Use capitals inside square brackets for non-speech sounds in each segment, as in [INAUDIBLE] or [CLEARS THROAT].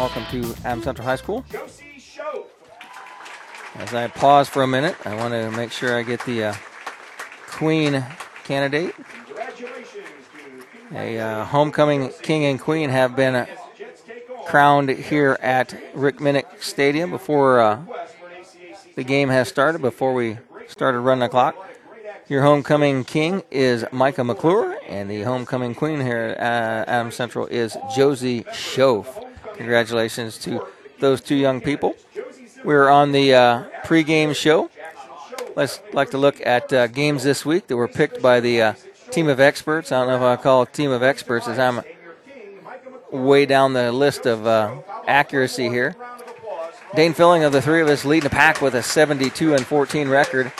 welcome to Adams Central High School. As I pause for a minute, I want to make sure I get the uh, Queen candidate. A uh, homecoming king and queen have been uh, crowned here at Rick Minnick Stadium before uh, the game has started, before we started running the clock. Your homecoming king is Micah McClure, and the homecoming queen here at Adams Central is Josie Schoaf. Congratulations to those two young people. We're on the uh, pregame show. Let's like to look at uh, games this week that were picked by the uh, team of experts. I don't know if I call it team of experts as I'm way down the list of uh, accuracy here. Dane Filling of the three of us leading the pack with a 72 and 14 record.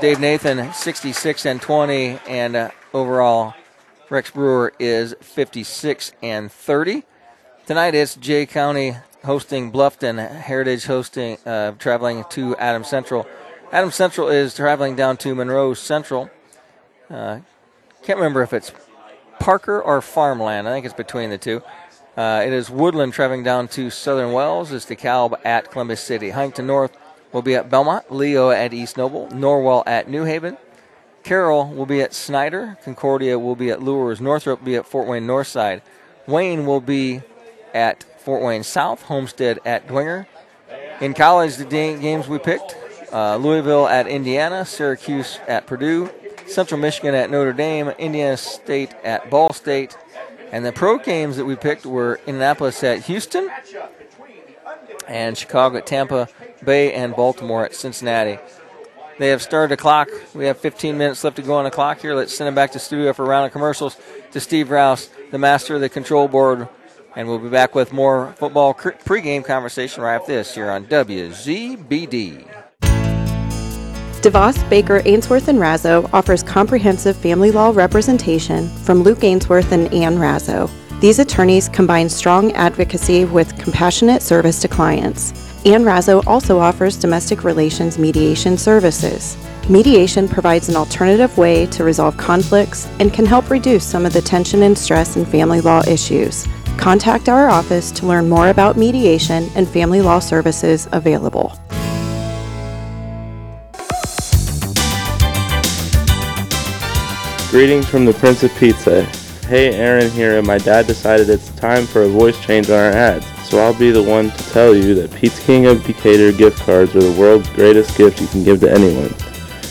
Dave Nathan 66 and 20, and uh, overall Rex Brewer is 56 and 30. Tonight it's Jay County hosting Bluffton, Heritage hosting uh, traveling to Adam Central. Adam Central is traveling down to Monroe Central. Uh, can't remember if it's Parker or Farmland. I think it's between the two. Uh, it is Woodland traveling down to Southern Wells. It's DeKalb at Columbia City. Huntington North will be at Belmont. Leo at East Noble. Norwell at New Haven. Carroll will be at Snider. Concordia will be at Luers. Northrop will be at Fort Wayne Northside. Wayne will be at Fort Wayne South. Homestead at Dwenger. In college, the games we picked uh, Louisville at Indiana. Syracuse at Purdue. Central Michigan at Notre Dame. Indiana State at Ball State. And the pro games that we picked were Indianapolis at Houston, and Chicago at Tampa Bay, and Baltimore at Cincinnati. They have started the clock. We have 15 minutes left to go on the clock here. Let's send it back to studio for a round of commercials to Steve Rouse, the master of the control board. And we'll be back with more football pregame conversation right after this here on WZBD. DeVos, Baker, Ainsworth, and Razzo offers comprehensive family law representation from Luke Ainsworth and Ann Razzo. These attorneys combine strong advocacy with compassionate service to clients. Ann Razzo also offers domestic relations mediation services. Mediation provides an alternative way to resolve conflicts and can help reduce some of the tension and stress in family law issues. Contact our office to learn more about mediation and family law services available. Greetings from the Prince of Pizza. Hey, Aaron here, and my dad decided it's time for a voice change on our ads. So I'll be the one to tell you that Pizza King of Decatur gift cards are the world's greatest gift you can give to anyone.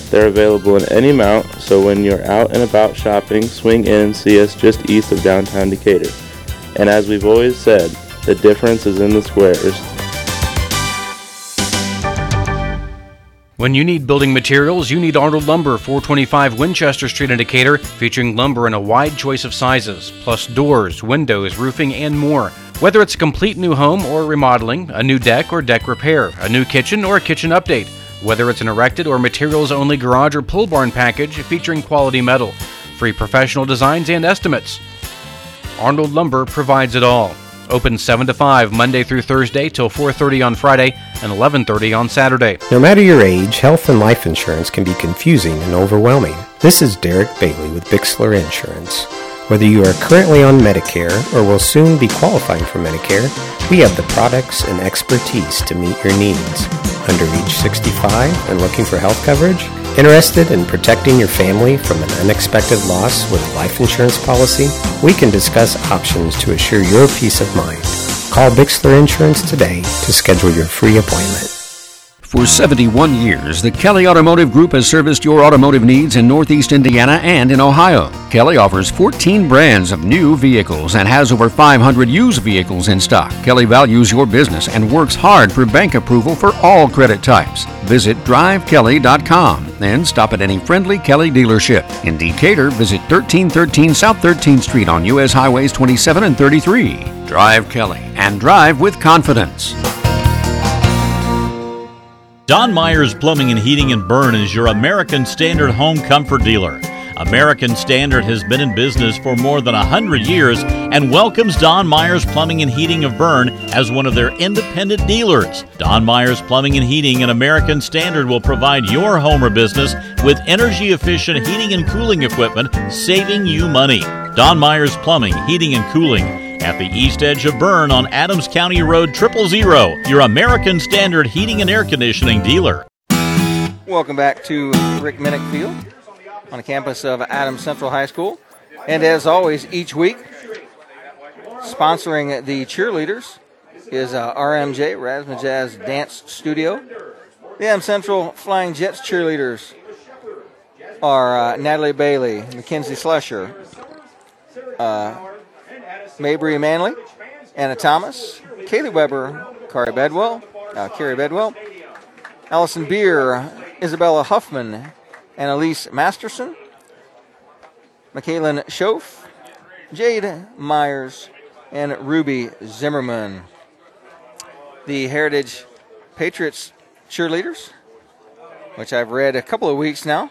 They're available in any amount, so when you're out and about shopping, swing in and see us just east of downtown Decatur. And as we've always said, the difference is in the squares. When you need building materials, you need Arnold Lumber, 425 Winchester Street in Decatur, featuring lumber in a wide choice of sizes, plus doors, windows, roofing, and more. Whether it's a complete new home or remodeling, a new deck or deck repair, a new kitchen or a kitchen update, whether it's an erected or materials only garage or pull barn package featuring quality metal, free professional designs and estimates. Arnold Lumber provides it all. Open 7 to 5 Monday through Thursday till 4:30 on Friday and 11:30 on Saturday. No matter your age, health and life insurance can be confusing and overwhelming. This is Derek Bailey with Bixler Insurance. Whether you are currently on Medicare or will soon be qualifying for Medicare, we have the products and expertise to meet your needs. Under age 65 and looking for health coverage? Interested in protecting your family from an unexpected loss with a life insurance policy? We can discuss options to assure your peace of mind. Call Bixler Insurance today to schedule your free appointment. For 71 years, the Kelly Automotive Group has serviced your automotive needs in Northeast Indiana and in Ohio. Kelly offers 14 brands of new vehicles and has over 500 used vehicles in stock. Kelly values your business and works hard for bank approval for all credit types. Visit drivekelly.com and stop at any friendly Kelly dealership. In Decatur, visit 1313 South 13th Street on U.S. Highways 27 and 33. Drive Kelly and drive with confidence. Don Myers Plumbing and Heating in Berne is your American Standard home comfort dealer. American Standard has been in business for more than 100 years and welcomes Don Myers Plumbing and Heating of Berne as one of their independent dealers. Don Myers Plumbing and Heating and American Standard will provide your home or business with energy efficient heating and cooling equipment, saving you money. Don Myers Plumbing, Heating and Cooling at the east edge of Berne on Adams County Road Triple Zero, your American Standard heating and air conditioning dealer. Welcome back to Rick Minnick Field on the campus of Adams Central High School. And as always, each week, sponsoring the cheerleaders is uh, RMJ, Razzmatazz Dance Studio. The Adams Central Flying Jets cheerleaders are uh, Natalie Bailey, Mackenzie Slusher, uh, Mabry Manley, Anna Thomas, Kaylee Weber, Kari Bedwell, uh, Carrie Bedwell, Allison Beer, Isabella Huffman, and Elise Masterson, Michaelin Schoaf, Jade Myers, and Ruby Zimmerman. The Heritage Patriots cheerleaders, which I've read a couple of weeks now,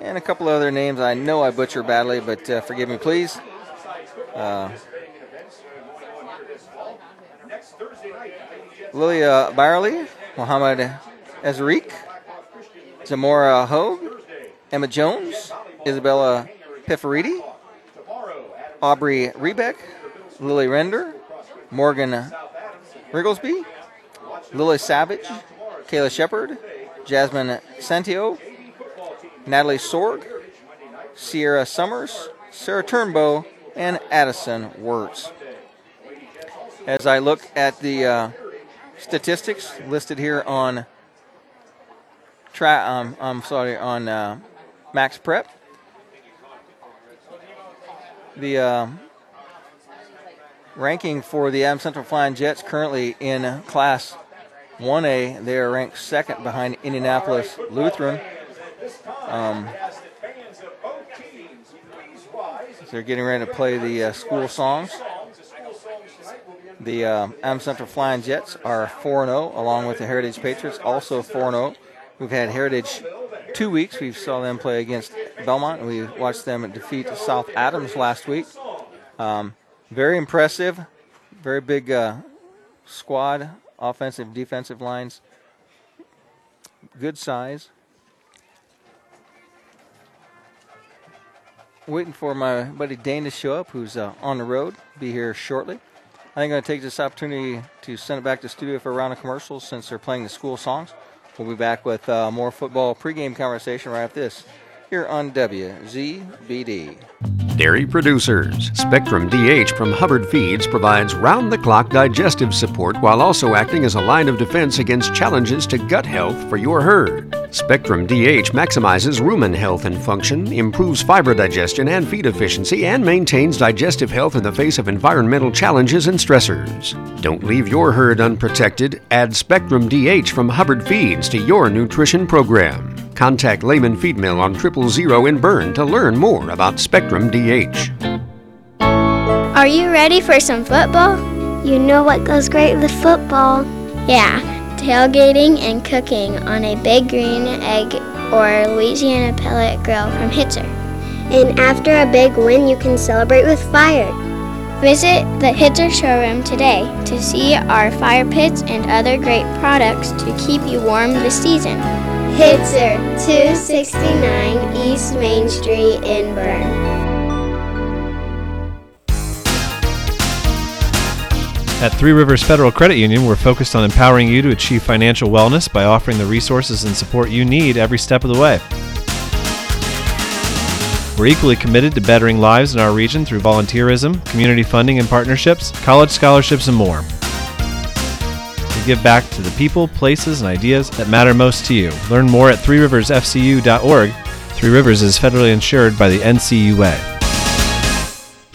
and a couple of other names I know I butcher badly, but uh, forgive me, please. Uh, Lilia Byerly, Mohammed Ezriq, Zamora Hogue, Emma Jones, Isabella Pifaridi, Aubrey Rebeck, Lily Render, Morgan Rigglesby, Lily Savage, Kayla Shepard, Jasmine Santio, Natalie Sorg, Sierra Summers, Sarah Turnbow, and Addison Wirtz. As I look at the uh, statistics listed here on tra- um, I'm sorry on uh, Max Prep, the uh, ranking for the Adams Central Flying Jets currently in Class 1A, they are ranked second behind Indianapolis Lutheran. Um, they're getting ready to play the uh, school songs. The uh, Adams Central Flying Jets are 4 0, along with the Heritage Patriots, also 4 0. We've had Heritage two weeks. We saw them play against Belmont, and we watched them defeat South Adams last week. Um, very impressive, very big uh, squad, offensive, defensive lines, good size. Waiting for my buddy Dane to show up, who's uh, on the road. Be here shortly. I think I'm going to take this opportunity to send it back to the studio for a round of commercials since they're playing the school songs. We'll be back with uh, more football pregame conversation right after this here on WZBD. Dairy producers. Spectrum DH from Hubbard Feeds provides round the clock digestive support while also acting as a line of defense against challenges to gut health for your herd. Spectrum DH maximizes rumen health and function, improves fiber digestion and feed efficiency, and maintains digestive health in the face of environmental challenges and stressors. Don't leave your herd unprotected. Add Spectrum DH from Hubbard Feeds to your nutrition program. Contact Lehman Feed Mill on Triple Zero in Berne to learn more about Spectrum DH. Are you ready for some football? You know what goes great with football? Yeah, tailgating and cooking on a big green egg or Louisiana pellet grill from Hitzer. And after a big win, you can celebrate with fire. Visit the Hitzer showroom today to see our fire pits and other great products to keep you warm this season. Hitzer, 269 East Main Street in Berne. At Three Rivers Federal Credit Union, we're focused on empowering you to achieve financial wellness by offering the resources and support you need every step of the way. We're equally committed to bettering lives in our region through volunteerism, community funding and partnerships, college scholarships, and more. We give back to the people, places, and ideas that matter most to you. Learn more at threeriversfcu.org. Three Rivers is federally insured by the NCUA.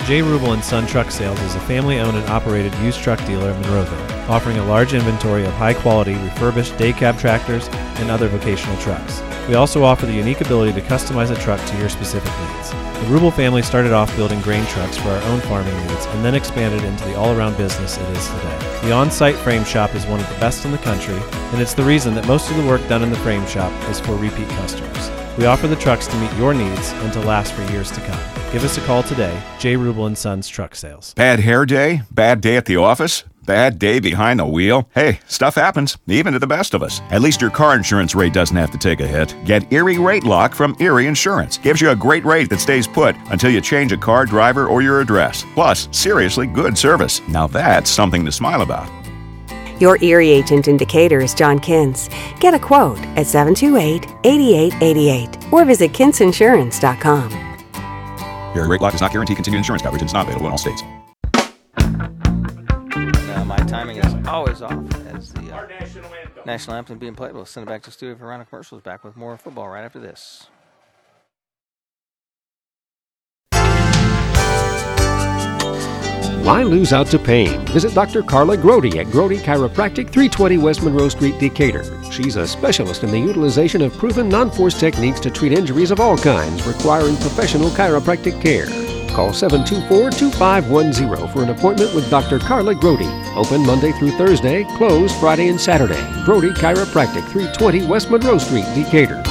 J. Rubel and Son Truck Sales is a family-owned and operated used truck dealer in Monroeville, offering a large inventory of high-quality refurbished day cab tractors and other vocational trucks. We also offer the unique ability to customize a truck to your specific needs. The Rubel family started off building grain trucks for our own farming needs and then expanded into the all-around business it is today. The on-site frame shop is one of the best in the country, and it's the reason that most of the work done in the frame shop is for repeat customers. We offer the trucks to meet your needs and to last for years to come. Give us a call today, J. Rubel and Sons Truck Sales. Bad hair day? Bad day at the office? Bad day behind the wheel? Hey, stuff happens, even to the best of us. At least your car insurance rate doesn't have to take a hit. Get Erie Rate Lock from Erie Insurance. Gives you a great rate that stays put until you change a car, driver, or your address. Plus, seriously good service. Now that's something to smile about. Your Erie agent in Decatur is John Kins. Get a quote at 728 8888 or visit kinsinsurance.com. Erie Rate Lock does not guarantee continued insurance coverage and is not available in all states. Timing is always off as the uh, national anthem being played. We'll send it back to the studio for round of commercials. Back with more football right after this. Why lose out to pain? Visit Dr. Carla Grody at Grody Chiropractic, 320 West Monroe Street, Decatur. She's a specialist in the utilization of proven non-force techniques to treat injuries of all kinds requiring professional chiropractic care. Call 724-2510 for an appointment with Dr. Carla Grody. Open Monday through Thursday, closed Friday and Saturday. Grody Chiropractic, 320 West Monroe Street, Decatur.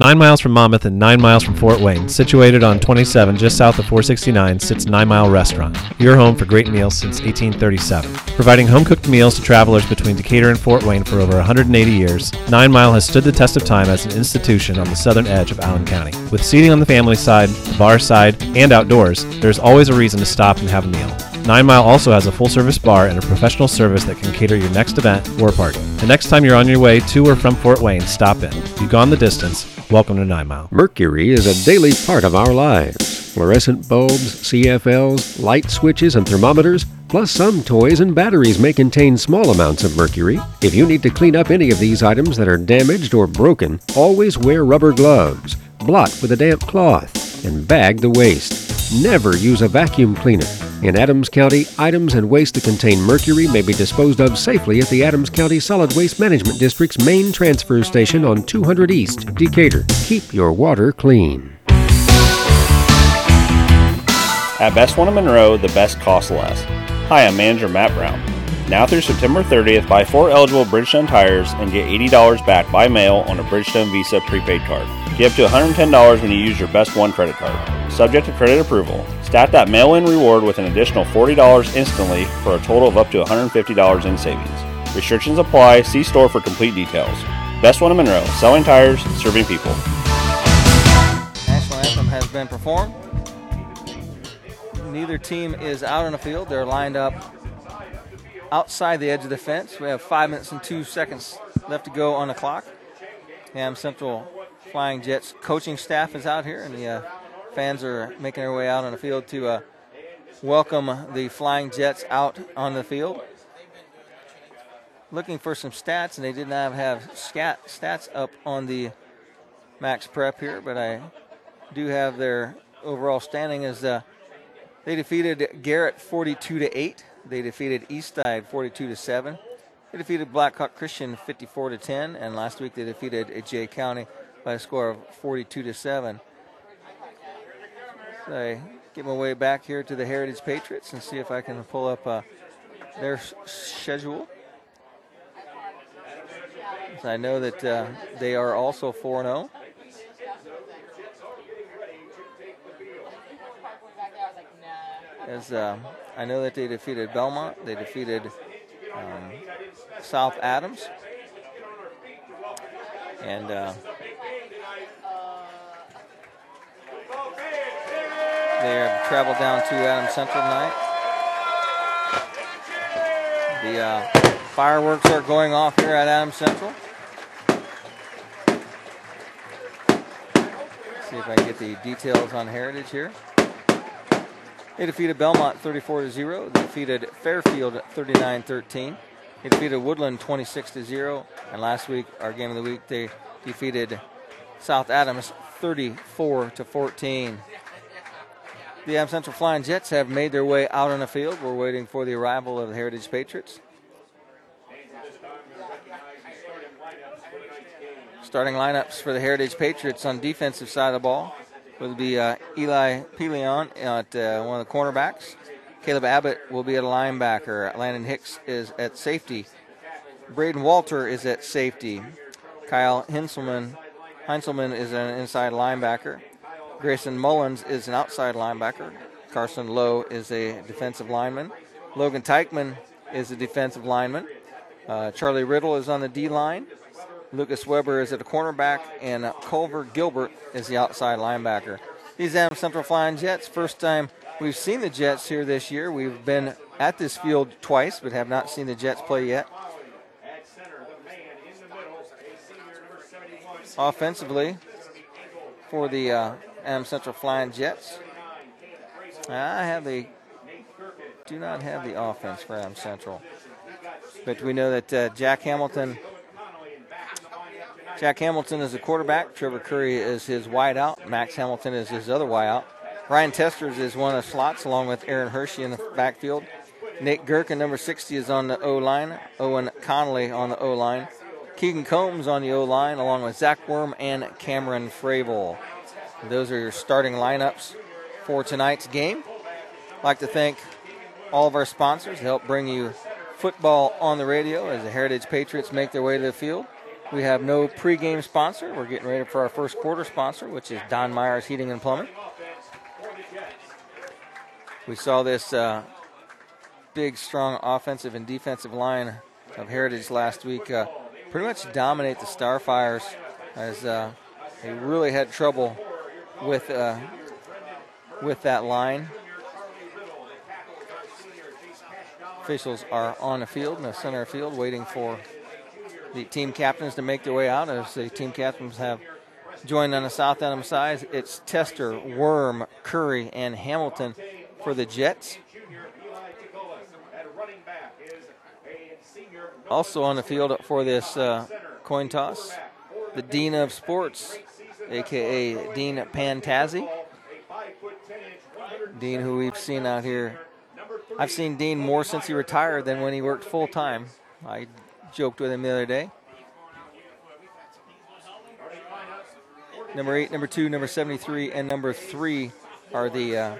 Nine miles from Monmouth and nine miles from Fort Wayne, situated on 27 just south of 469, sits Nine Mile Restaurant, your home for great meals since 1837. Providing home cooked meals to travelers between Decatur and Fort Wayne for over 180 years, Nine Mile has stood the test of time as an institution on the southern edge of Allen County. With seating on the family side, the bar side, and outdoors, there's always a reason to stop and have a meal. Nine Mile also has a full service bar and a professional service that can cater your next event or party. The next time you're on your way to or from Fort Wayne, stop in. You've gone the distance. Welcome to Nine Mile. Mercury is a daily part of our lives. Fluorescent bulbs, CFLs, light switches, and thermometers, plus some toys and batteries may contain small amounts of mercury. If you need to clean up any of these items that are damaged or broken, always wear rubber gloves, blot with a damp cloth, and bag the waste. Never use a vacuum cleaner. In Adams County, items and waste that contain mercury may be disposed of safely at the Adams County Solid Waste Management District's main transfer station on 200 East, Decatur. Keep your water clean. At Best One in Monroe, the best costs less. Hi, I'm Manager Matt Brown. Now through September 30th, buy four eligible Bridgestone tires and get $80 back by mail on a Bridgestone Visa prepaid card. Get up to $110 when you use your Best One credit card. Subject to credit approval. Stat that mail in reward with an additional $40 instantly for a total of up to $150 in savings. Restrictions apply. See store for complete details. Best One in Monroe, selling tires, serving people. National anthem has been performed. Neither team is out on the field. They're lined up outside the edge of the fence. We have five minutes and two seconds left to go on the clock. Ham Central Flying Jets coaching staff is out here, and the uh, fans are making their way out on the field to uh, welcome the Flying Jets out on the field. Looking for some stats, and they did not have scat, stats up on the max prep here, but I do have their overall standing as uh, they defeated Garrett 42 to 8. They defeated Eastside 42 to 7. They defeated Blackhawk Christian 54 to 10, and last week they defeated Jay County by a score of 42 to 7. So I get my way back here to the Heritage Patriots and see if I can pull up uh, their s- schedule. So I know that uh, they are also 4 0. As uh, I know that they defeated Belmont, they defeated um, South Adams, and uh, they have traveled down to Adams Central tonight. The uh, fireworks are going off here at Adams Central. See if I can get the details on Heritage here. They defeated Belmont 34 to 0. They defeated Fairfield 39 13. They defeated Woodland 26 to 0. And last week, our game of the week, they defeated South Adams 34 to 14. The Adams Central Flying Jets have made their way out on the field. We're waiting for the arrival of the Heritage Patriots. Starting lineups for the Heritage Patriots on defensive side of the ball will be uh, Eli Peleon at uh, one of the cornerbacks. Caleb Abbott will be at a linebacker. Landon Hicks is at safety. Braden Walter is at safety. Kyle Hinselman, Heinzelman is an inside linebacker. Grayson Mullins is an outside linebacker. Carson Lowe is a defensive lineman. Logan Teichman is a defensive lineman. Uh, Charlie Riddle is on the D line. Lucas Weber is at the cornerback, and Culver Gilbert is the outside linebacker. These Adams Central Flying Jets, first time we've seen the Jets here this year. We've been at this field twice, but have not seen the Jets play yet. Offensively, for the uh, Adams Central Flying Jets, I have the do not have the offense for Adams Central, but we know that uh, Jack Hamilton. Jack Hamilton is the quarterback. Trevor Curry is his wideout. Max Hamilton is his other wideout. Ryan Testers is one of the slots, along with Aaron Hershey in the backfield. Nate Gherkin, number 60, is on the O line. Owen Connolly on the O line. Keegan Combs on the O line, along with Zach Worm and Cameron Fravel. Those are your starting lineups for tonight's game. I'd like to thank all of our sponsors to help bring you football on the radio as the Heritage Patriots make their way to the field. We have no pregame sponsor. We're getting ready for our first quarter sponsor, which is Don Myers Heating and Plumbing. We saw this uh, big, strong offensive and defensive line of Heritage last week uh, pretty much dominate the Starfires as uh, they really had trouble with uh, with that line. Officials are on the field in the center field waiting for the team captains to make their way out as the team captains have joined on the South Adams side. It's Tester, Worm, Curry, and Hamilton for the Jets. Also on the field for this uh, coin toss, the Dean of Sports, aka Dean Pantazzi. Dean, who we've seen out here. I've seen Dean more since he retired than when he worked full time. I joked with him the other day. Number eight, number two, number 73, and number three are the uh,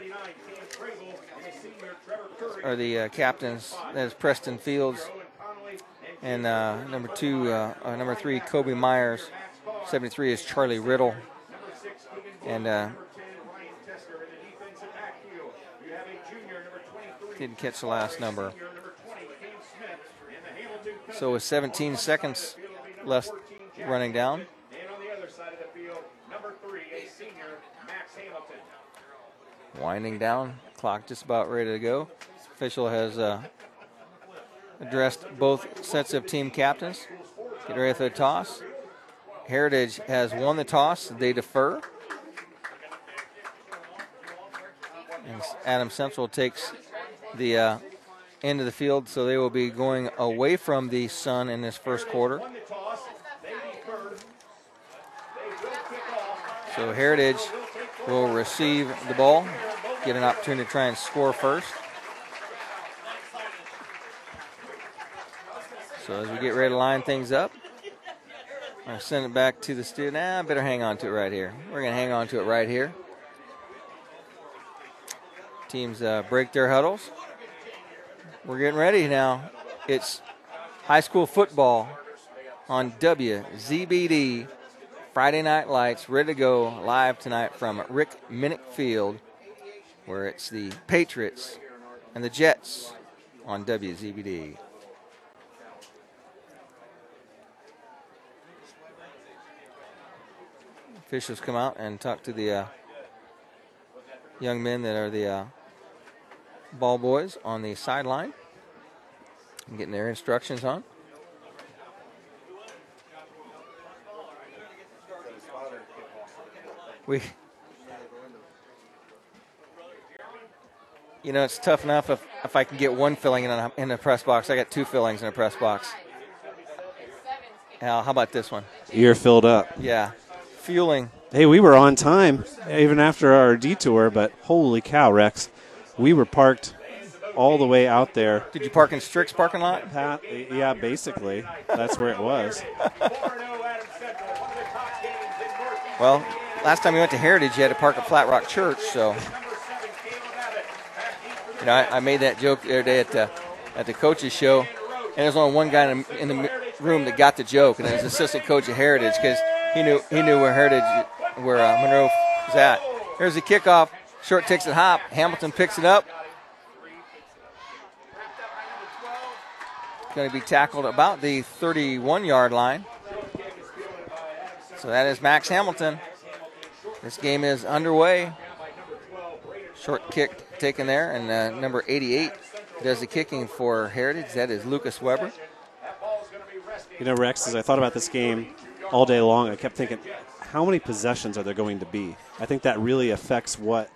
are the uh, captains. That is Preston Fields, and uh, number two, uh, number three, Kobe Myers. 73 is Charlie Riddle, and uh, didn't catch the last number. So with 17 seconds left running down. Winding down, clock just about ready to go. Official has uh, addressed both sets of team captains. Get ready for the toss. Heritage has won the toss. They defer. And Adam Central takes the uh, end of the field, so they will be going away from the sun in this first quarter. So Heritage will receive the ball, get an opportunity to try and score first. So as we get ready to line things up, I'm send it back to the student. Nah, I better hang on to it right here. We're gonna hang on to it right here. Teams uh, break their huddles. We're getting ready now. It's high school football on WZBD. Friday Night Lights, ready to go live tonight from Rick Minnick Field, where it's the Patriots and the Jets on WZBD. Officials come out and talk to the uh, young men that are the uh, ball boys on the sideline, getting their instructions on. We, you know, it's tough enough if, if I can get one filling in a, in a press box. I got two fillings in a press box. Al, how about this one? You're filled up. Yeah, fueling. Hey, we were on time even after our detour, but holy cow, Rex, we were parked all the way out there. Did you park in Strix parking lot? Pat, yeah, basically, that's where it was. Well, last time we went to Heritage, you had to park at Flat Rock Church, so you know I, I made that joke the other day at the at the coaches show, and there's only one guy in the, in the room that got the joke, and it was assistant coach at Heritage because he knew he knew where Heritage where uh, Monroe was at. Here's the kickoff Short takes it hop. Hamilton picks it up. Going to be tackled about the 31 yard line. So that is Max Hamilton. This game is underway. Short kick taken there, and uh, number 88 does the kicking for Heritage. That is Lucas Weber. You know, Rex, as I thought about this game all day long, I kept thinking, how many possessions are there going to be? I think that really affects what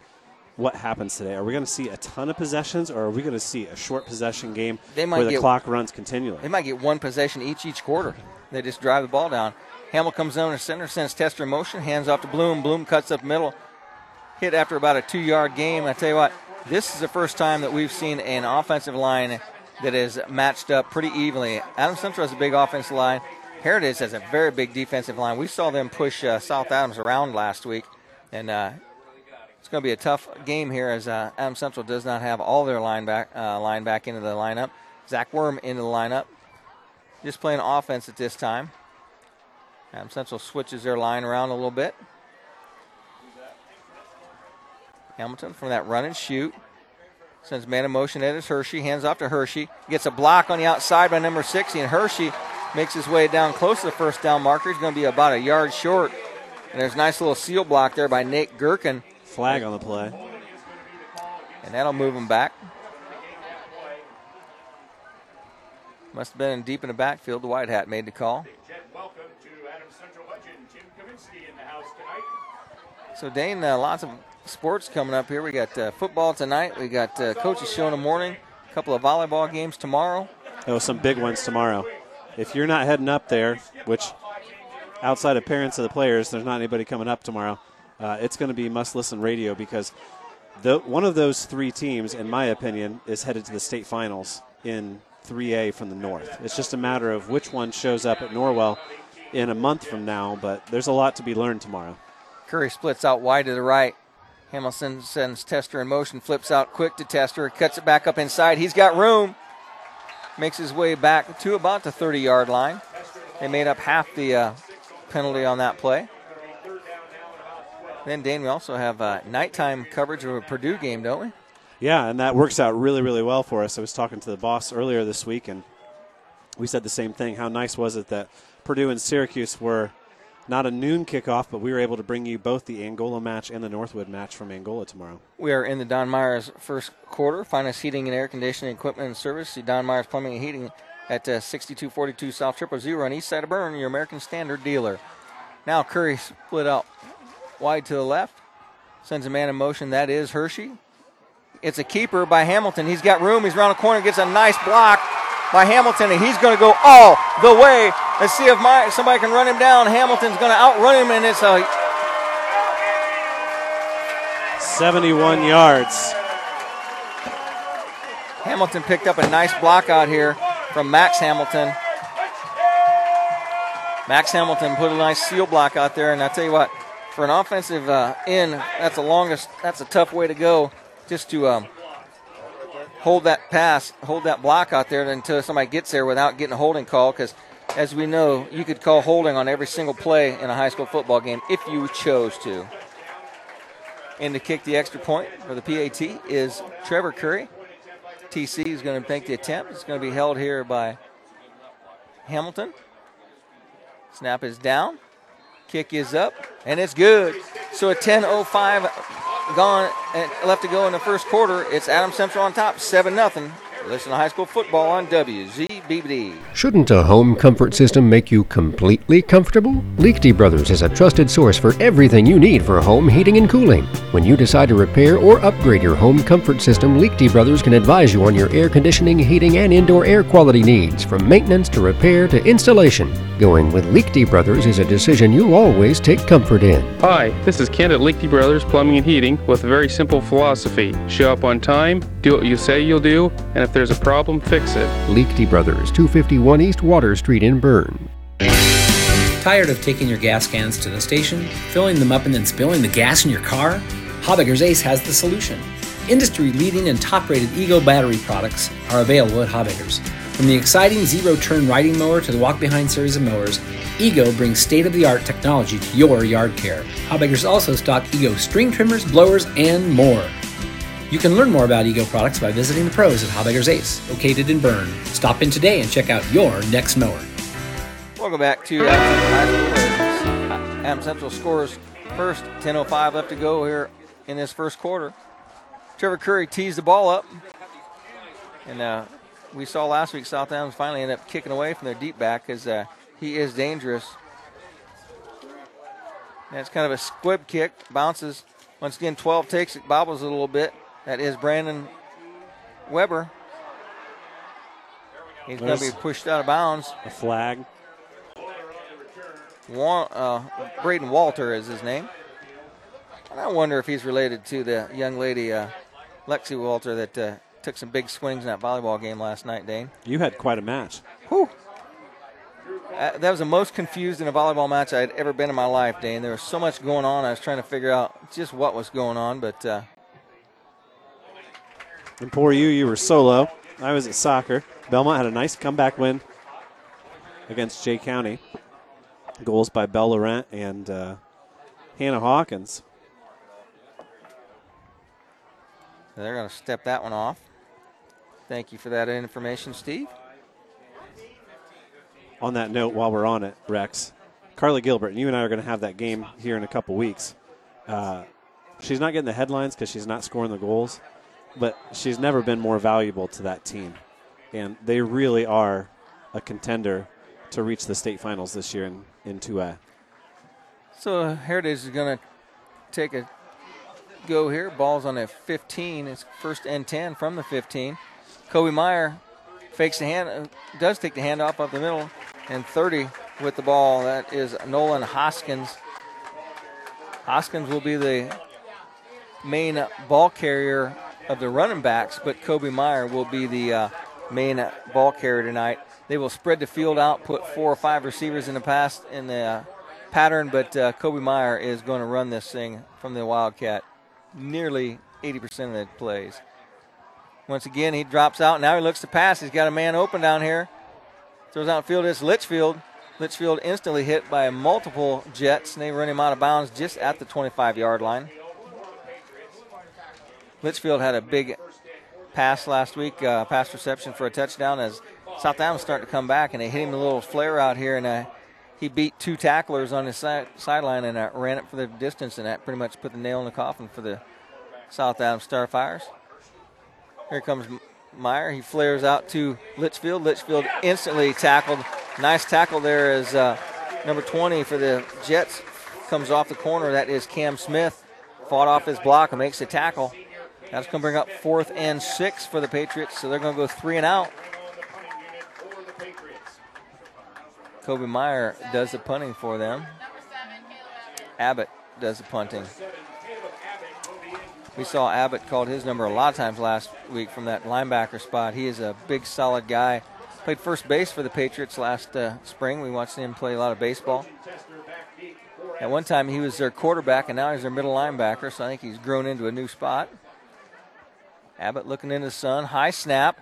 what happens today. Are we going to see a ton of possessions, or are we going to see a short possession game where the get- clock runs continually? They might get one possession each each quarter. They just drive the ball down. Hamill comes down to center, sends Tester in motion, hands off to Bloom. Bloom cuts up middle. Hit after about a two yard game. I tell you what, this is the first time that we've seen an offensive line that is matched up pretty evenly. Adam Central has a big offensive line. Heritage has a very big defensive line. We saw them push uh, South Adams around last week, and uh, it's going to be a tough game here as uh, Adams Central does not have all their line back, uh, line back into the lineup. Zach Worm into the lineup. Just playing offense at this time. Adams Central switches their line around a little bit. Hamilton from that run and shoot. Sends man in motion. That is Hershey. Hands off to Hershey. Gets a block on the outside by number 60, and Hershey makes his way down close to the first down marker. He's going to be about a yard short. And there's a nice little seal block there by Nate Gherkin. Flag on the play. And that'll move him back. Must have been deep in the backfield. The white hat made the call. So, Dane, uh, lots of sports coming up here. We got uh, football tonight. We got uh, coaches show in the morning. A couple of volleyball games tomorrow. Oh, some big ones tomorrow. If you're not heading up there, which outside of parents of the players, there's not anybody coming up tomorrow. Uh, it's going to be must listen radio because the, one of those three teams, in my opinion, is headed to the state finals in 3A from the north. It's just a matter of which one shows up at Norwell in a month from now, but there's a lot to be learned tomorrow. Curry splits out wide to the right. Hamilton sends Tester in motion, flips out quick to Tester, cuts it back up inside. He's got room. Makes his way back to about the 30 yard line. They made up half the uh, penalty on that play. Then, Dane, we also have uh, nighttime coverage of a Purdue game, don't we? Yeah, and that works out really, really well for us. I was talking to the boss earlier this week, and we said the same thing. How nice was it that Purdue and Syracuse were not a noon kickoff, but we were able to bring you both the Angola match and the Northwood match from Angola tomorrow. We are in the Don Myers first quarter. Finest heating and air conditioning equipment and service. See Don Myers Plumbing and Heating at uh, 6242 South Triple Zero on East Side of Berne, your American Standard dealer. Now Curry split out wide to the left, sends a man in motion. That is Hershey. It's a keeper by Hamilton. He's got room. He's around the corner, gets a nice block by Hamilton, and he's going to go all the way. Let's see if my, somebody can run him down. Hamilton's going to outrun him, and it's a 71 yards. Hamilton picked up a nice block out here from Max Hamilton. Max Hamilton put a nice seal block out there, and I tell you what, for an offensive uh, end, that's the longest. That's a tough way to go, just to um, hold that pass, hold that block out there until somebody gets there without getting a holding call. Because as we know, you could call holding on every single play in a high school football game if you chose to. And to kick the extra point for the PAT is Trevor Curry. TC is going to make the attempt. It's going to be held here by Hamilton. Snap is down. Kick is up, and it's good. So a 10:05 gone and left to go in the first quarter. It's Adam Central on top, seven nothing. Listen to high school football on WZBD. Shouldn't a home comfort system make you completely comfortable? Lichty Brothers is a trusted source for everything you need for home heating and cooling. When you decide to repair or upgrade your home comfort system, Lichty Brothers can advise you on your air conditioning, heating, and indoor air quality needs, from maintenance to repair to installation. Going with Lichty Brothers is a decision you'll always take comfort in. Hi, this is Ken at Lichty Brothers Plumbing and Heating with a very simple philosophy. Show up on time, do what you say you'll do, and if there's a problem, fix it. Lichty Brothers, 251 East Water Street in Berne. Tired of taking your gas cans to the station, filling them up, and then spilling the gas in your car? Habegger's Ace has the solution. Industry leading and top rated Ego battery products are available at Habegger's. From the exciting zero turn riding mower to the walk behind series of mowers, Ego brings state of the art technology to your yard care. Habeggers also stock Ego string trimmers, blowers, and more. You can learn more about Ego products by visiting the pros at Habeggers Ace, located in Berne. Stop in today and check out your next mower. Welcome back to Adams Central. Central scores first, 10.05 left to go here in this first quarter. Trevor Curry tees the ball up. And uh, we saw last week South Adams finally end up kicking away from their deep back because uh, he is dangerous. That's kind of a squib kick, bounces. Once again, 12 takes it, bobbles a little bit. That is Brandon Weber. He's going to be pushed out of bounds. A flag. Uh, Braden Walter is his name. And I wonder if he's related to the young lady, uh, Lexi Walter, that uh, took some big swings in that volleyball game last night, Dane. You had quite a match. Whew. Uh, that was the most confused in a volleyball match I'd ever been in my life, Dane. There was so much going on. I was trying to figure out just what was going on, but uh, And poor you, you were solo. I was at soccer. Belmont had a nice comeback win against Jay County. Goals by Belle Laurent and uh, Hannah Hawkins. they're going to step that one off. Thank you for that information, Steve. On that note, while we're on it, Rex, Carly Gilbert, and you and I are going to have that game here in a couple weeks. Uh, she's not getting the headlines because she's not scoring the goals, but she's never been more valuable to that team. And they really are a contender to reach the state finals this year in, in 2A. So Heritage is going to take a go here. Ball's on a 15. It's first and 10 from the 15. Kobe Meyer fakes the hand, uh, does take the hand off up the middle, and 30 with the ball. That is Nolan Hoskins. Hoskins will be the main ball carrier of the running backs, but Kobe Meyer will be the uh, main ball carrier tonight. They will spread the field out, put four or five receivers in the pass in the uh, pattern, but uh, Kobe Meyer is going to run this thing from the Wildcat nearly 80% of the plays. Once again, he drops out. Now he looks to pass. He's got a man open down here. Throws out field. It's Litchfield. Litchfield instantly hit by multiple Jets, and they run him out of bounds just at the 25 yard line. Litchfield had a big pass last week, uh, pass reception for a touchdown as South Adams starting to come back, and they hit him a little flare out here, and uh, he beat two tacklers on his side, sideline and uh, ran it for the distance, and that pretty much put the nail in the coffin for the South Adams Starfires. Here comes Meyer. He flares out to Litchfield. Litchfield instantly tackled. Nice tackle there as uh, number 20 for the Jets comes off the corner. That is Cam Smith. Fought off his block and makes the tackle. That's going to bring up fourth and six for the Patriots, so they're going to go three and out. Kobe Meyer does the punting for them. Abbott does the punting. We saw Abbott called his number a lot of times last week from that linebacker spot. He is a big, solid guy. Played first base for the Patriots last uh, spring. We watched him play a lot of baseball. At one time, he was their quarterback, and now he's their middle linebacker, so I think he's grown into a new spot. Abbott looking into the sun. High snap.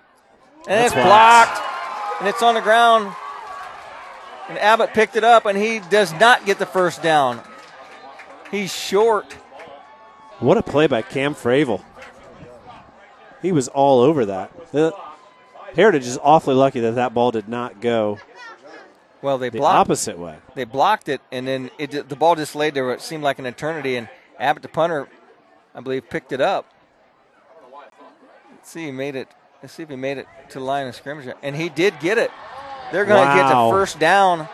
And That's it's blocked. blocked. And it's on the ground. And Abbott picked it up, and he does not get the first down. He's short. What a play by Cam Fravel. He was all over that. The Heritage is awfully lucky that that ball did not go Well, they the blocked opposite way. They blocked it, and then it, the ball just laid there. It seemed like an eternity, and Abbott, the punter, I believe, picked it up. Let's see, he made it. Let's see if he made it to the line of scrimmage, and he did get it. They're going to get the first down,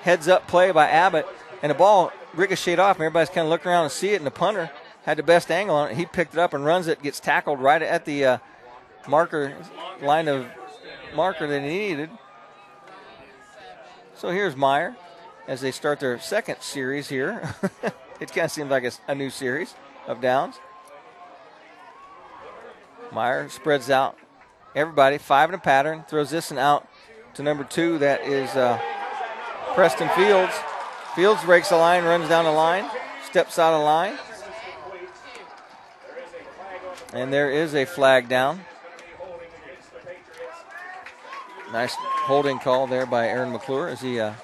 heads up play by Abbott, and the ball ricocheted off. And everybody's kind of looking around and see it, and the punter had the best angle on it. He picked it up and runs it, gets tackled right at the uh, marker line of marker that he needed. So here's Meyer as they start their second series here. [LAUGHS] it kind of seems like a, a new series of downs. Meyer spreads out everybody, five in a pattern, throws this one out to number two. That is uh, Preston Fields. Fields breaks the line, runs down the line, steps out of line. And there is a flag down. Nice holding call there by Aaron McClure as he uh,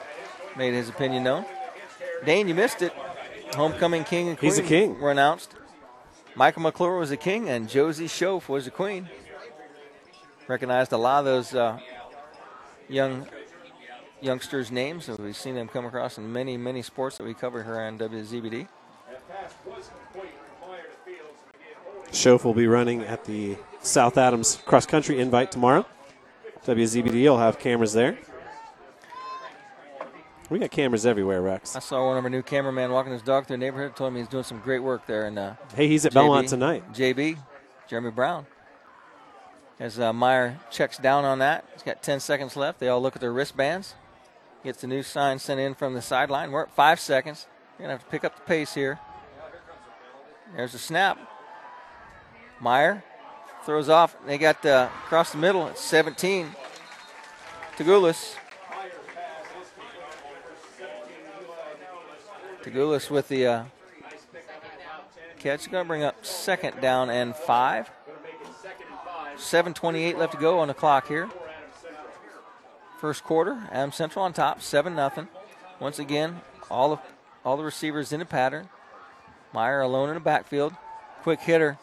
made his opinion known. Dane, you missed it. Homecoming king and queen He's a king. were announced. Michael McClure was the king, and Josie Schoaf was the queen. Recognized a lot of those uh, young youngsters' names. We've seen them come across in many, many sports that we cover here on WZBD. Schoaf will be running at the South Adams Cross Country Invite tomorrow. WZBD will have cameras there. We got cameras everywhere, Rex. I saw one of our new cameraman walking his dog through the neighborhood. Told me he's doing some great work there. And uh, Hey, he's at Belmont tonight. JB, Jeremy Brown. As uh, Meyer checks down on that, he's got 10 seconds left. They all look at their wristbands. Gets the new sign sent in from the sideline. We're at five seconds. You're gonna have to pick up the pace here. There's a snap. Meyer throws off. They got uh, across the middle. It's 17. Tagulis. Tagulis with the uh, catch. Going to bring up second down and five. 7.28 left to go on the clock here. First quarter, Adam Central on top, 7 0. Once again, all of all the receivers in a pattern. Meyer alone in the backfield. Quick hitter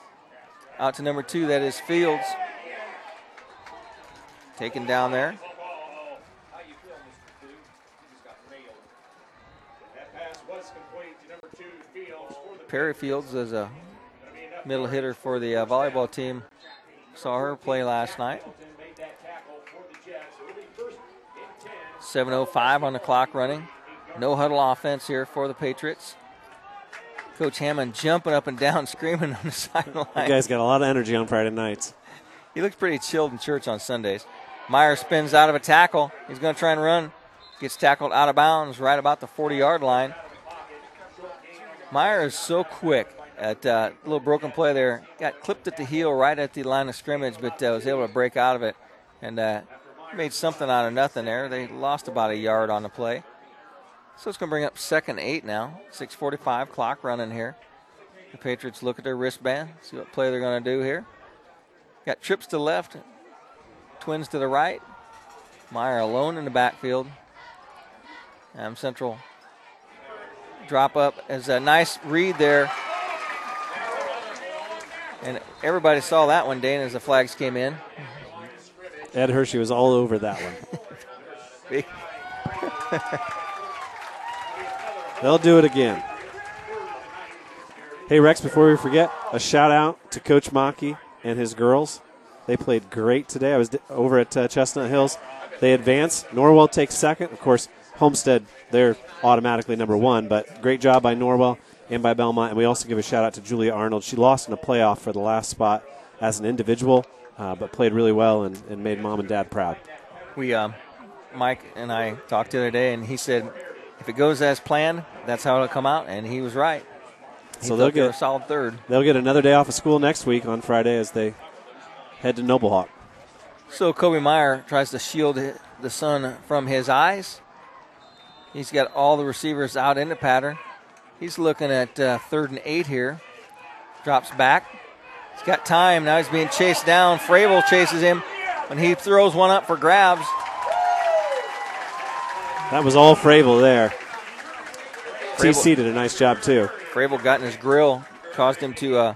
out to number two, that is Fields. Taken down there. Perry Fields is a middle hitter for the uh, volleyball team. Saw her play last night. 7.05 on the clock running. No huddle offense here for the Patriots. Coach Hammond jumping up and down, [LAUGHS] screaming on the sideline. You guys got a lot of energy on Friday nights. He looks pretty chilled in church on Sundays. Meyer spins out of a tackle. He's going to try and run. Gets tackled out of bounds right about the 40 yard line. Meyer is so quick at uh, a little broken play there. Got clipped at the heel right at the line of scrimmage, but uh, was able to break out of it and uh, made something out of nothing there. They lost about a yard on the play. So it's going to bring up second eight now. 6:45 clock running here. The Patriots look at their wristband, see what play they're going to do here. Got trips to the left, twins to the right. Meyer alone in the backfield. Am Central drop up as a nice read there. And everybody saw that one, Dane, as the flags came in. Ed Hershey was all over that one. [LAUGHS] They'll do it again. Hey, Rex, before we forget, a shout out to Coach Maki and his girls. They played great today. I was over at uh, Chestnut Hills. They advance. Norwell takes second. Of course, Homestead, they're automatically number one, but great job by Norwell and by Belmont. And we also give a shout out to Julia Arnold. She lost in a playoff for the last spot as an individual, uh, but played really well and, and made mom and dad proud. We, um, Mike and I talked the other day, and he said, if it goes as planned, that's how it'll come out, and he was right. He So they'll get a solid third. They'll get another day off of school next week on Friday as they head to Noble Hawk. So Kobe Meyer tries to shield the sun from his eyes. He's got all the receivers out in the pattern. He's looking at uh, third and eight here. Drops back. He's got time. Now he's being chased down. Frable chases him when he throws one up for grabs. That was all Fravel there. TC did a nice job too. Frable got in his grill, caused him to uh,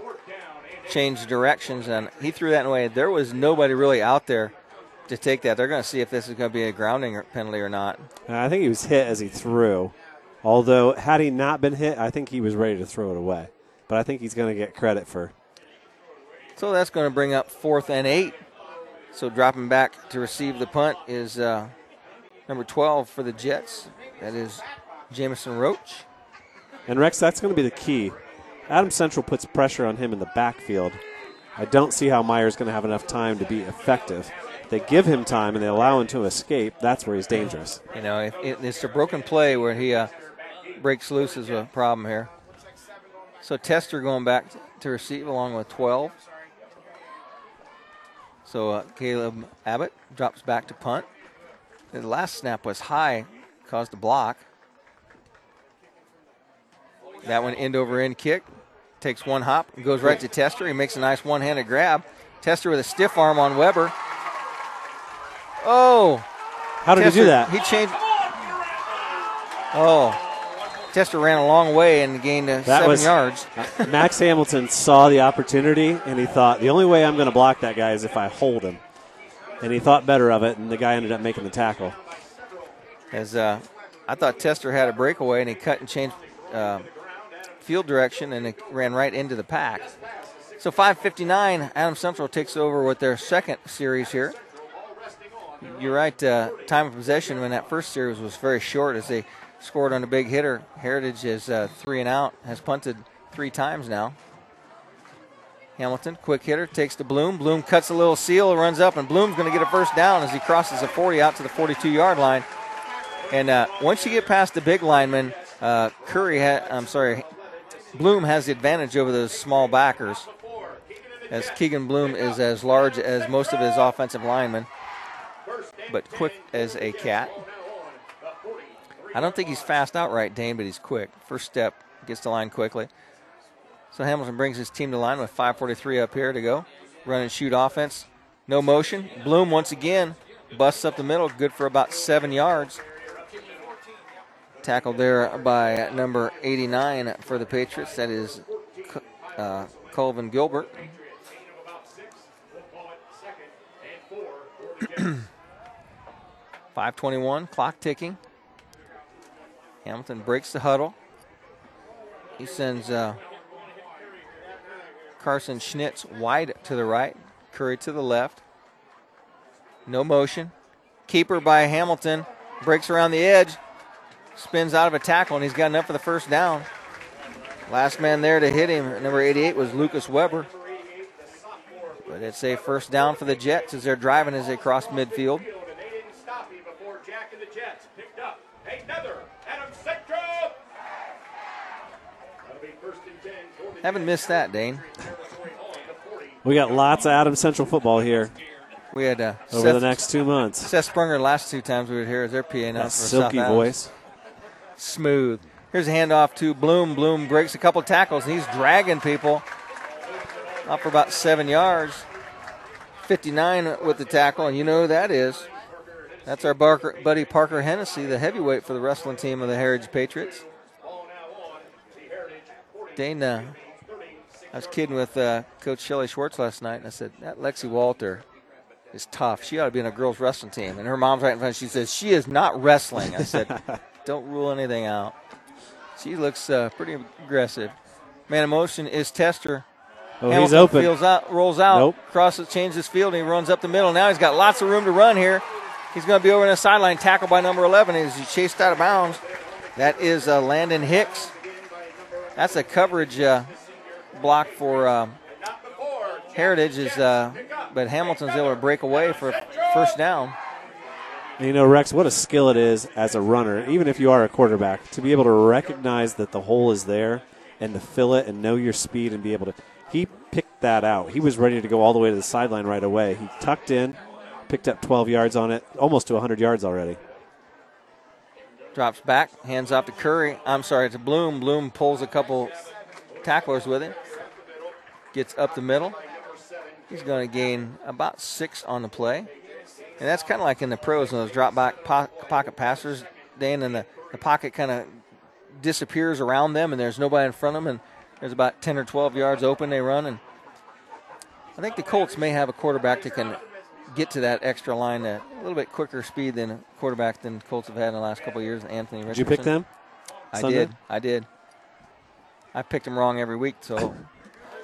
change directions, and he threw that away. There was nobody really out there to take that. They're going to see if this is going to be a grounding penalty or not. Uh, I think he was hit as he threw. Although, had he not been hit, I think he was ready to throw it away. But I think he's going to get credit for. So that's going to bring up fourth and eight. So dropping back to receive the punt is uh, number 12 for the Jets. That is Jamison Roach. And Rex, that's going to be the key. Adam Central puts pressure on him in the backfield. I don't see how Meyer's going to have enough time to be effective. They give him time and they allow him to escape. That's where he's dangerous. You know, it, it's a broken play where he uh, breaks loose is a problem here. So Tester going back to receive along with 12. So uh, Caleb Abbott drops back to punt. The last snap was high, caused a block. That one end over end kick. Takes one hop, goes right to Tester. He makes a nice one handed grab. Tester with a stiff arm on Weber. Oh. How did he do that? He changed. Oh. Tester ran a long way and gained uh, That seven was yards. Max Hamilton saw the opportunity and he thought the only way I'm going to block that guy is if I hold him. And he thought better of it, and the guy ended up making the tackle. As uh, I thought Tester had a breakaway and he cut and changed uh, field direction and it ran right into the pack. So 5:59, Adam Central takes over with their second series here. You're right. Uh, time of possession when that first series was very short as they scored on a big hitter. Heritage is uh, three and out, has punted three times now. Hamilton, quick hitter, takes to Bloom. Bloom cuts a little seal, runs up, and Bloom's going to get a first down as he crosses the 40 out to the 42 yard line. And uh, once you get past the big lineman, uh, Curry, ha- I'm sorry, Bloom has the advantage over those small backers, as Keegan Bloom is as large as most of his offensive linemen, but quick as a cat. I don't think he's fast outright, Dane, but he's quick. First step, gets to line quickly. So Hamilton brings his team to line with 5:43 up here to go. Run and shoot offense, no motion. Bloom once again busts up the middle, good for about seven yards. Tackled there by number 89 for the Patriots. That is uh, Colvin Gilbert. [CLEARS THROAT] Five twenty-one, clock ticking. Hamilton breaks the huddle. He sends uh, Carson Schnitz wide to the right, Curry to the left. No motion. Keeper by Hamilton breaks around the edge, spins out of a tackle, and he's got enough for the first down. Last man there to hit him, number 88, was Lucas Weber. But it's a first down for the Jets as they're driving as they cross midfield. Haven't missed that, Dane. We got lots of Adam Central football here We had uh, over Seth, the next two months. Seth Sprunger last two times we were here as their PA announcer. for silky voice. Smooth. Here's a handoff to Bloom. Bloom breaks a couple tackles and he's dragging people up for about seven yards. 59 with the tackle, and you know who that is. That's our Barker, buddy Parker Hennessy, the heavyweight for the wrestling team of the Heritage Patriots. Dane, uh, I was kidding with uh, Coach Shelley Schwartz last night, and I said, that Lexi Walter is tough. She ought to be in a girls' wrestling team. And her mom's right in front. Of she says, she is not wrestling. I said, [LAUGHS] don't rule anything out. She looks uh, pretty aggressive. Man in motion is Tester. Oh, he's open. Feels out, rolls out, Nope. crosses, changes field, and he runs up the middle. Now he's got lots of room to run here. He's going to be over in the sideline, tackled by number 11 as he chased out of bounds. That is uh, Landon Hicks. That's a coverage uh, block for um, Heritage, is, uh, but Hamilton's able to break away for first down. And you know, Rex, what a skill it is as a runner, even if you are a quarterback, to be able to recognize that the hole is there and to fill it and know your speed and be able to. He picked that out. He was ready to go all the way to the sideline right away. He tucked in, picked up 12 yards on it, almost to 100 yards already. Drops back, hands off to Curry. I'm sorry, to Bloom. Bloom pulls a couple tacklers with him. Gets up the middle. He's going to gain about six on the play. And that's kind of like in the pros, when those drop back po- pocket passers, Dan, and the, the pocket kind of disappears around them, and there's nobody in front of them, and there's about 10 or 12 yards open they run. And I think the Colts may have a quarterback that can get to that extra line at a little bit quicker speed than a quarterback than Colts have had in the last couple of years, Anthony Did you pick them? I Sunday? did. I did. I picked them wrong every week, so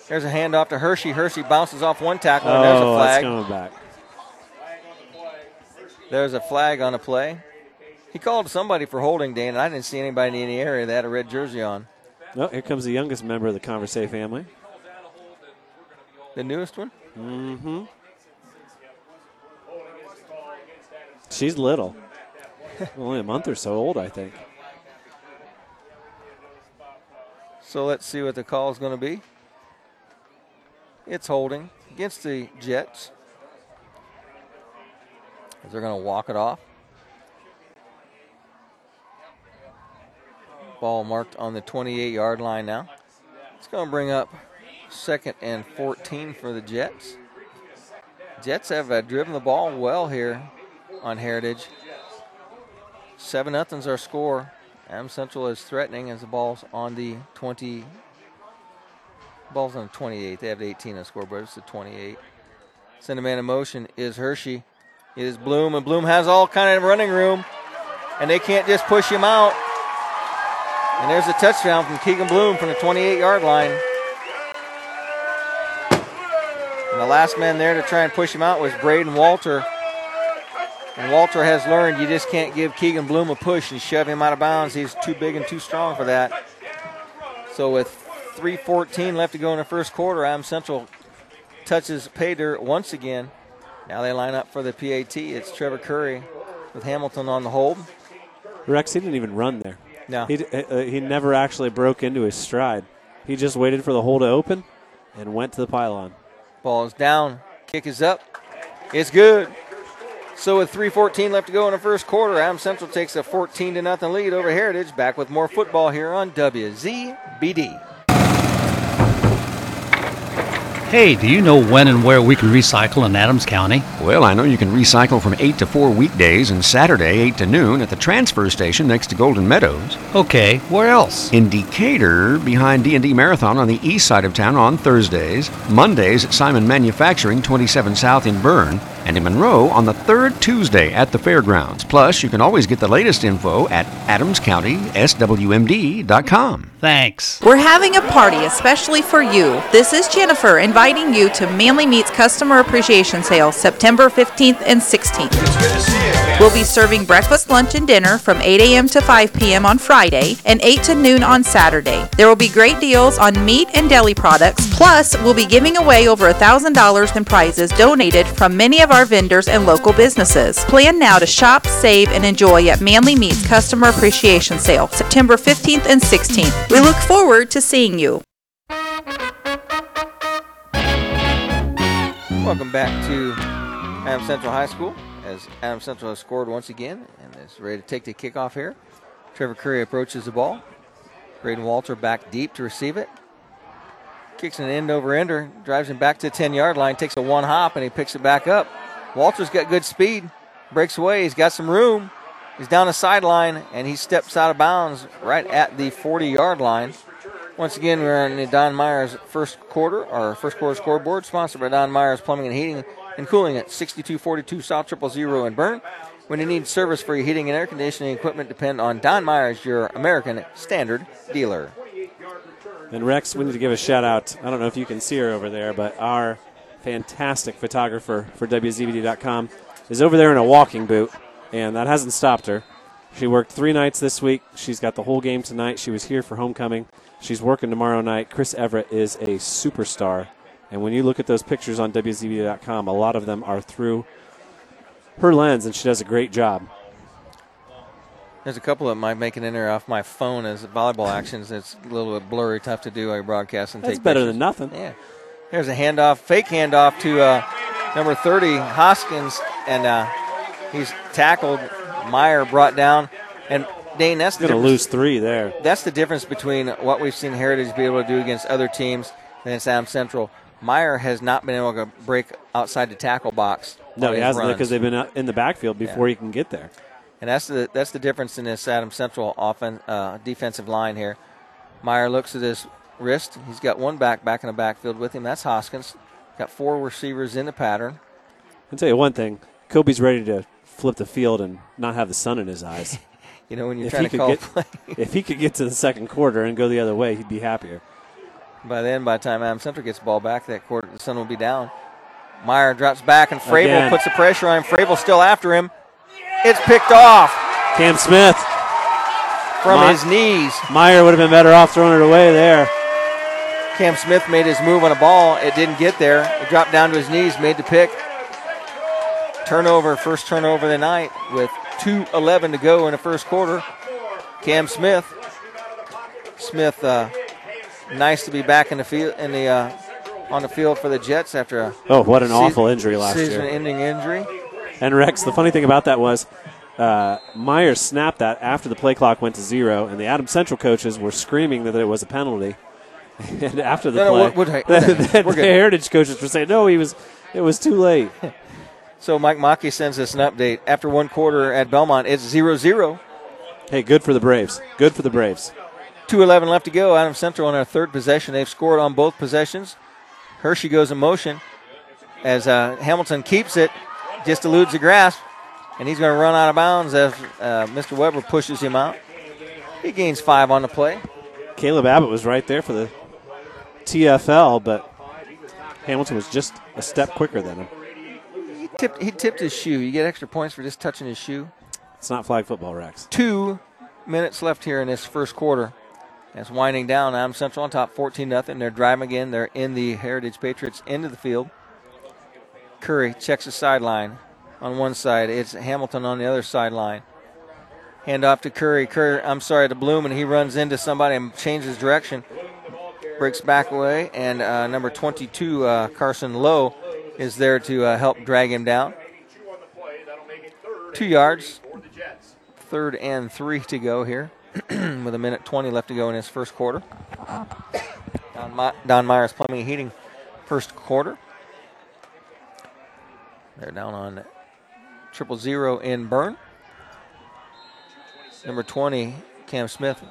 there's a handoff to Hershey. Hershey bounces off one tackle, and there's a Oh, flag. coming back. There's a flag on a play. He called somebody for holding, Dan, and I didn't see anybody in the area that had a red jersey on. Oh, here comes the youngest member of the Conversay family. The newest one? Mm-hmm. She's little. [LAUGHS] Only a month or so old, I think. So let's see what the call is going to be. It's holding against the Jets. As They're going to walk it off. Ball marked on the 28 yard line now. It's going to bring up second and 14 for the Jets. Jets have uh, driven the ball well here on Heritage. Seven nothing's our score. Am Central is threatening as the ball's on the 20. Ball's on the 28. They have 18 on the scoreboard. It's the 28. Center man in motion is Hershey. It is Bloom, and Bloom has all kind of running room, and they can't just push him out. And there's a touchdown from Keegan Bloom from the 28 yard line. And the last man there to try and push him out was Braden Walter. And Walter has learned you just can't give Keegan Bloom a push and shove him out of bounds. He's too big and too strong for that. So with 3.14 left to go in the first quarter, Am Central touches dirt once again. Now they line up for the PAT. It's Trevor Curry with Hamilton on the hold. Rex, he didn't even run there. No. He, uh, he never actually broke into his stride. He just waited for the hole to open and went to the pylon. Ball is down. Kick is up. It's good. So with 3:14 left to go in the first quarter, Am Central takes a 14 to nothing lead over Heritage. Back with more football here on WZBD. Hey, do you know when and where we can recycle in Adams County? Well, I know you can recycle from 8 to 4 weekdays and Saturday 8 to noon at the transfer station next to Golden Meadows. Okay, where else? In Decatur, behind D&D Marathon on the east side of town on Thursdays, Mondays at Simon Manufacturing 27 South in Berne, and in Monroe on the third Tuesday at the fairgrounds. Plus, you can always get the latest info at adamscountyswmd.com. Thanks. We're having a party especially for you. This is Jennifer inviting you to Manly Meats Customer Appreciation Sale September 15th and 16th. We'll be serving breakfast, lunch, and dinner from 8 a.m. to 5 p.m. on Friday and 8 to noon on Saturday. There will be great deals on meat and deli products. Plus, we'll be giving away over $1,000 in prizes donated from many of our vendors and local businesses. Plan now to shop, save, and enjoy at Manly Meats Customer Appreciation Sale September 15th and 16th. We look forward to seeing you. Welcome back to Adam Central High School as Adam Central has scored once again and is ready to take the kickoff here. Trevor Curry approaches the ball. Braden Walter back deep to receive it. Kicks an end over ender, drives him back to the 10 yard line, takes a one hop, and he picks it back up. Walter's got good speed, breaks away, he's got some room. He's down the sideline, and he steps out of bounds right at the 40 yard line. Once again, we're on the Don Myers first quarter, our first quarter scoreboard, sponsored by Don Myers Plumbing and Heating and Cooling at 6242 South Triple Zero in Berne. When you need service for your heating and air conditioning equipment, depend on Don Myers, your American Standard dealer. And Rex, we need to give a shout out. I don't know if you can see her over there, but our fantastic photographer for WZBD.com is over there in a walking boot, and that hasn't stopped her. She worked three nights this week. She's got the whole game tonight. She was here for homecoming. She's working tomorrow night. Chris Everett is a superstar. And when you look at those pictures on WZBD.com, a lot of them are through her lens, and she does a great job. There's a couple of them I make an enter off my phone as volleyball actions. It's a little bit blurry, tough to do. I broadcast and That's take better pictures. than nothing. Yeah. There's a handoff, fake handoff to uh, number 30, Hoskins, and uh, he's tackled. Meyer brought down, and Dane, that's the Going to lose three there. That's the difference between what we've seen Heritage be able to do against other teams and it's Sam Central. Meyer has not been able to break outside the tackle box. No, he hasn't because they've been in the backfield before he can get there. And that's the that's the difference in this Adam Central offen, uh, defensive line here. Meyer looks at his wrist. He's got one back back in the backfield with him. That's Hoskins. Got four receivers in the pattern. I'll tell you one thing Kobe's ready to flip the field and not have the sun in his eyes. [LAUGHS] You know, when you're if trying to call get, play. [LAUGHS] If he could get to the second quarter and go the other way, he'd be happier. By then, by the time Adam Center gets the ball back, that quarter, the sun will be down. Meyer drops back, and Fravel Again. puts the pressure on him. Fravel still after him. It's picked off Cam Smith from My- his knees. Meyer would have been better off throwing it away there. Cam Smith made his move on a ball. It didn't get there. It dropped down to his knees, made the pick. Turnover, first turnover of the night with 2.11 to go in the first quarter. Cam Smith. Smith, uh, nice to be back in the field in the uh, on the field for the Jets after a Oh, what an sea- awful injury last year. season-ending injury. And Rex, the funny thing about that was uh, Meyer snapped that after the play clock went to zero, and the Adam Central coaches were screaming that it was a penalty. [LAUGHS] and after the No, no, play, we're- we're- [LAUGHS] we're- the, we're good. Heritage coaches were saying, "No, he was. It was too late." [LAUGHS] So Mike Mackey sends us an update. After one quarter at Belmont, it's 0 0. Hey, good for the Braves. Good for the Braves. 2.11 left to go. Adam Central on our third possession. They've scored on both possessions. Hershey goes in motion as uh, Hamilton keeps it, just eludes the grasp, and he's going to run out of bounds as uh, Mr. Weber pushes him out. He gains five on the play. Caleb Abbott was right there for the TFL, but Hamilton was just a step quicker than him. He tipped, he tipped his shoe. You get extra points for just touching his shoe. It's not flag football, Rex. Two minutes left here in this first quarter. It's winding down. Adam Central on top, 14 0. They're driving again. They're in the Heritage Patriots into the field. Curry checks the sideline on one side. It's Hamilton on the other sideline. Hand off to Curry. Curry, I'm sorry, to Bloom, and he runs into somebody and changes direction. Breaks back away, and uh, number 22, uh, Carson Lowe, is there to uh, help drag him down. Two yards. Third and three to go here, [CLEARS THROAT] with a minute 20 left to go in his first quarter. Don, My- Don Myers Plumbing and Heating, first quarter. They're down on triple zero in Berne. Number 20, Cam Smith,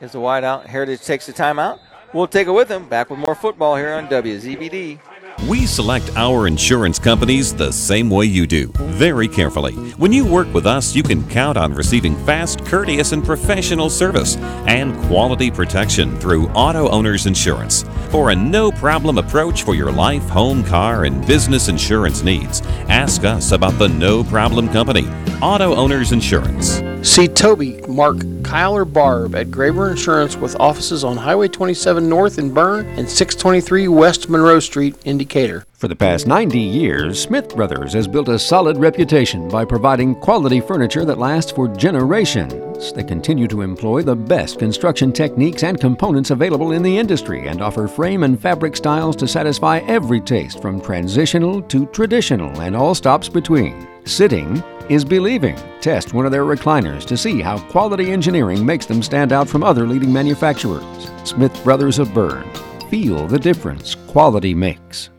is the wide out. Heritage takes the timeout. We'll take it with him. Back with more football here on WZBD. We select our insurance companies the same way you do, very carefully. When you work with us, you can count on receiving fast, courteous, and professional service and quality protection through Auto Owners Insurance. For a no problem approach for your life, home, car, and business insurance needs, ask us about the No Problem Company, Auto Owners Insurance. See Toby, Mark, Kyle, or Barb at Graber Insurance with offices on Highway 27 North in Berne and 623 West Monroe Street in Decatur. For the past 90 years, Smith Brothers has built a solid reputation by providing quality furniture that lasts for generations. They continue to employ the best construction techniques and components available in the industry and offer frame and fabric styles to satisfy every taste from transitional to traditional and all stops between. Sitting is believing. Test one of their recliners to see how quality engineering makes them stand out from other leading manufacturers. Smith Brothers of Berne. Feel the difference quality makes.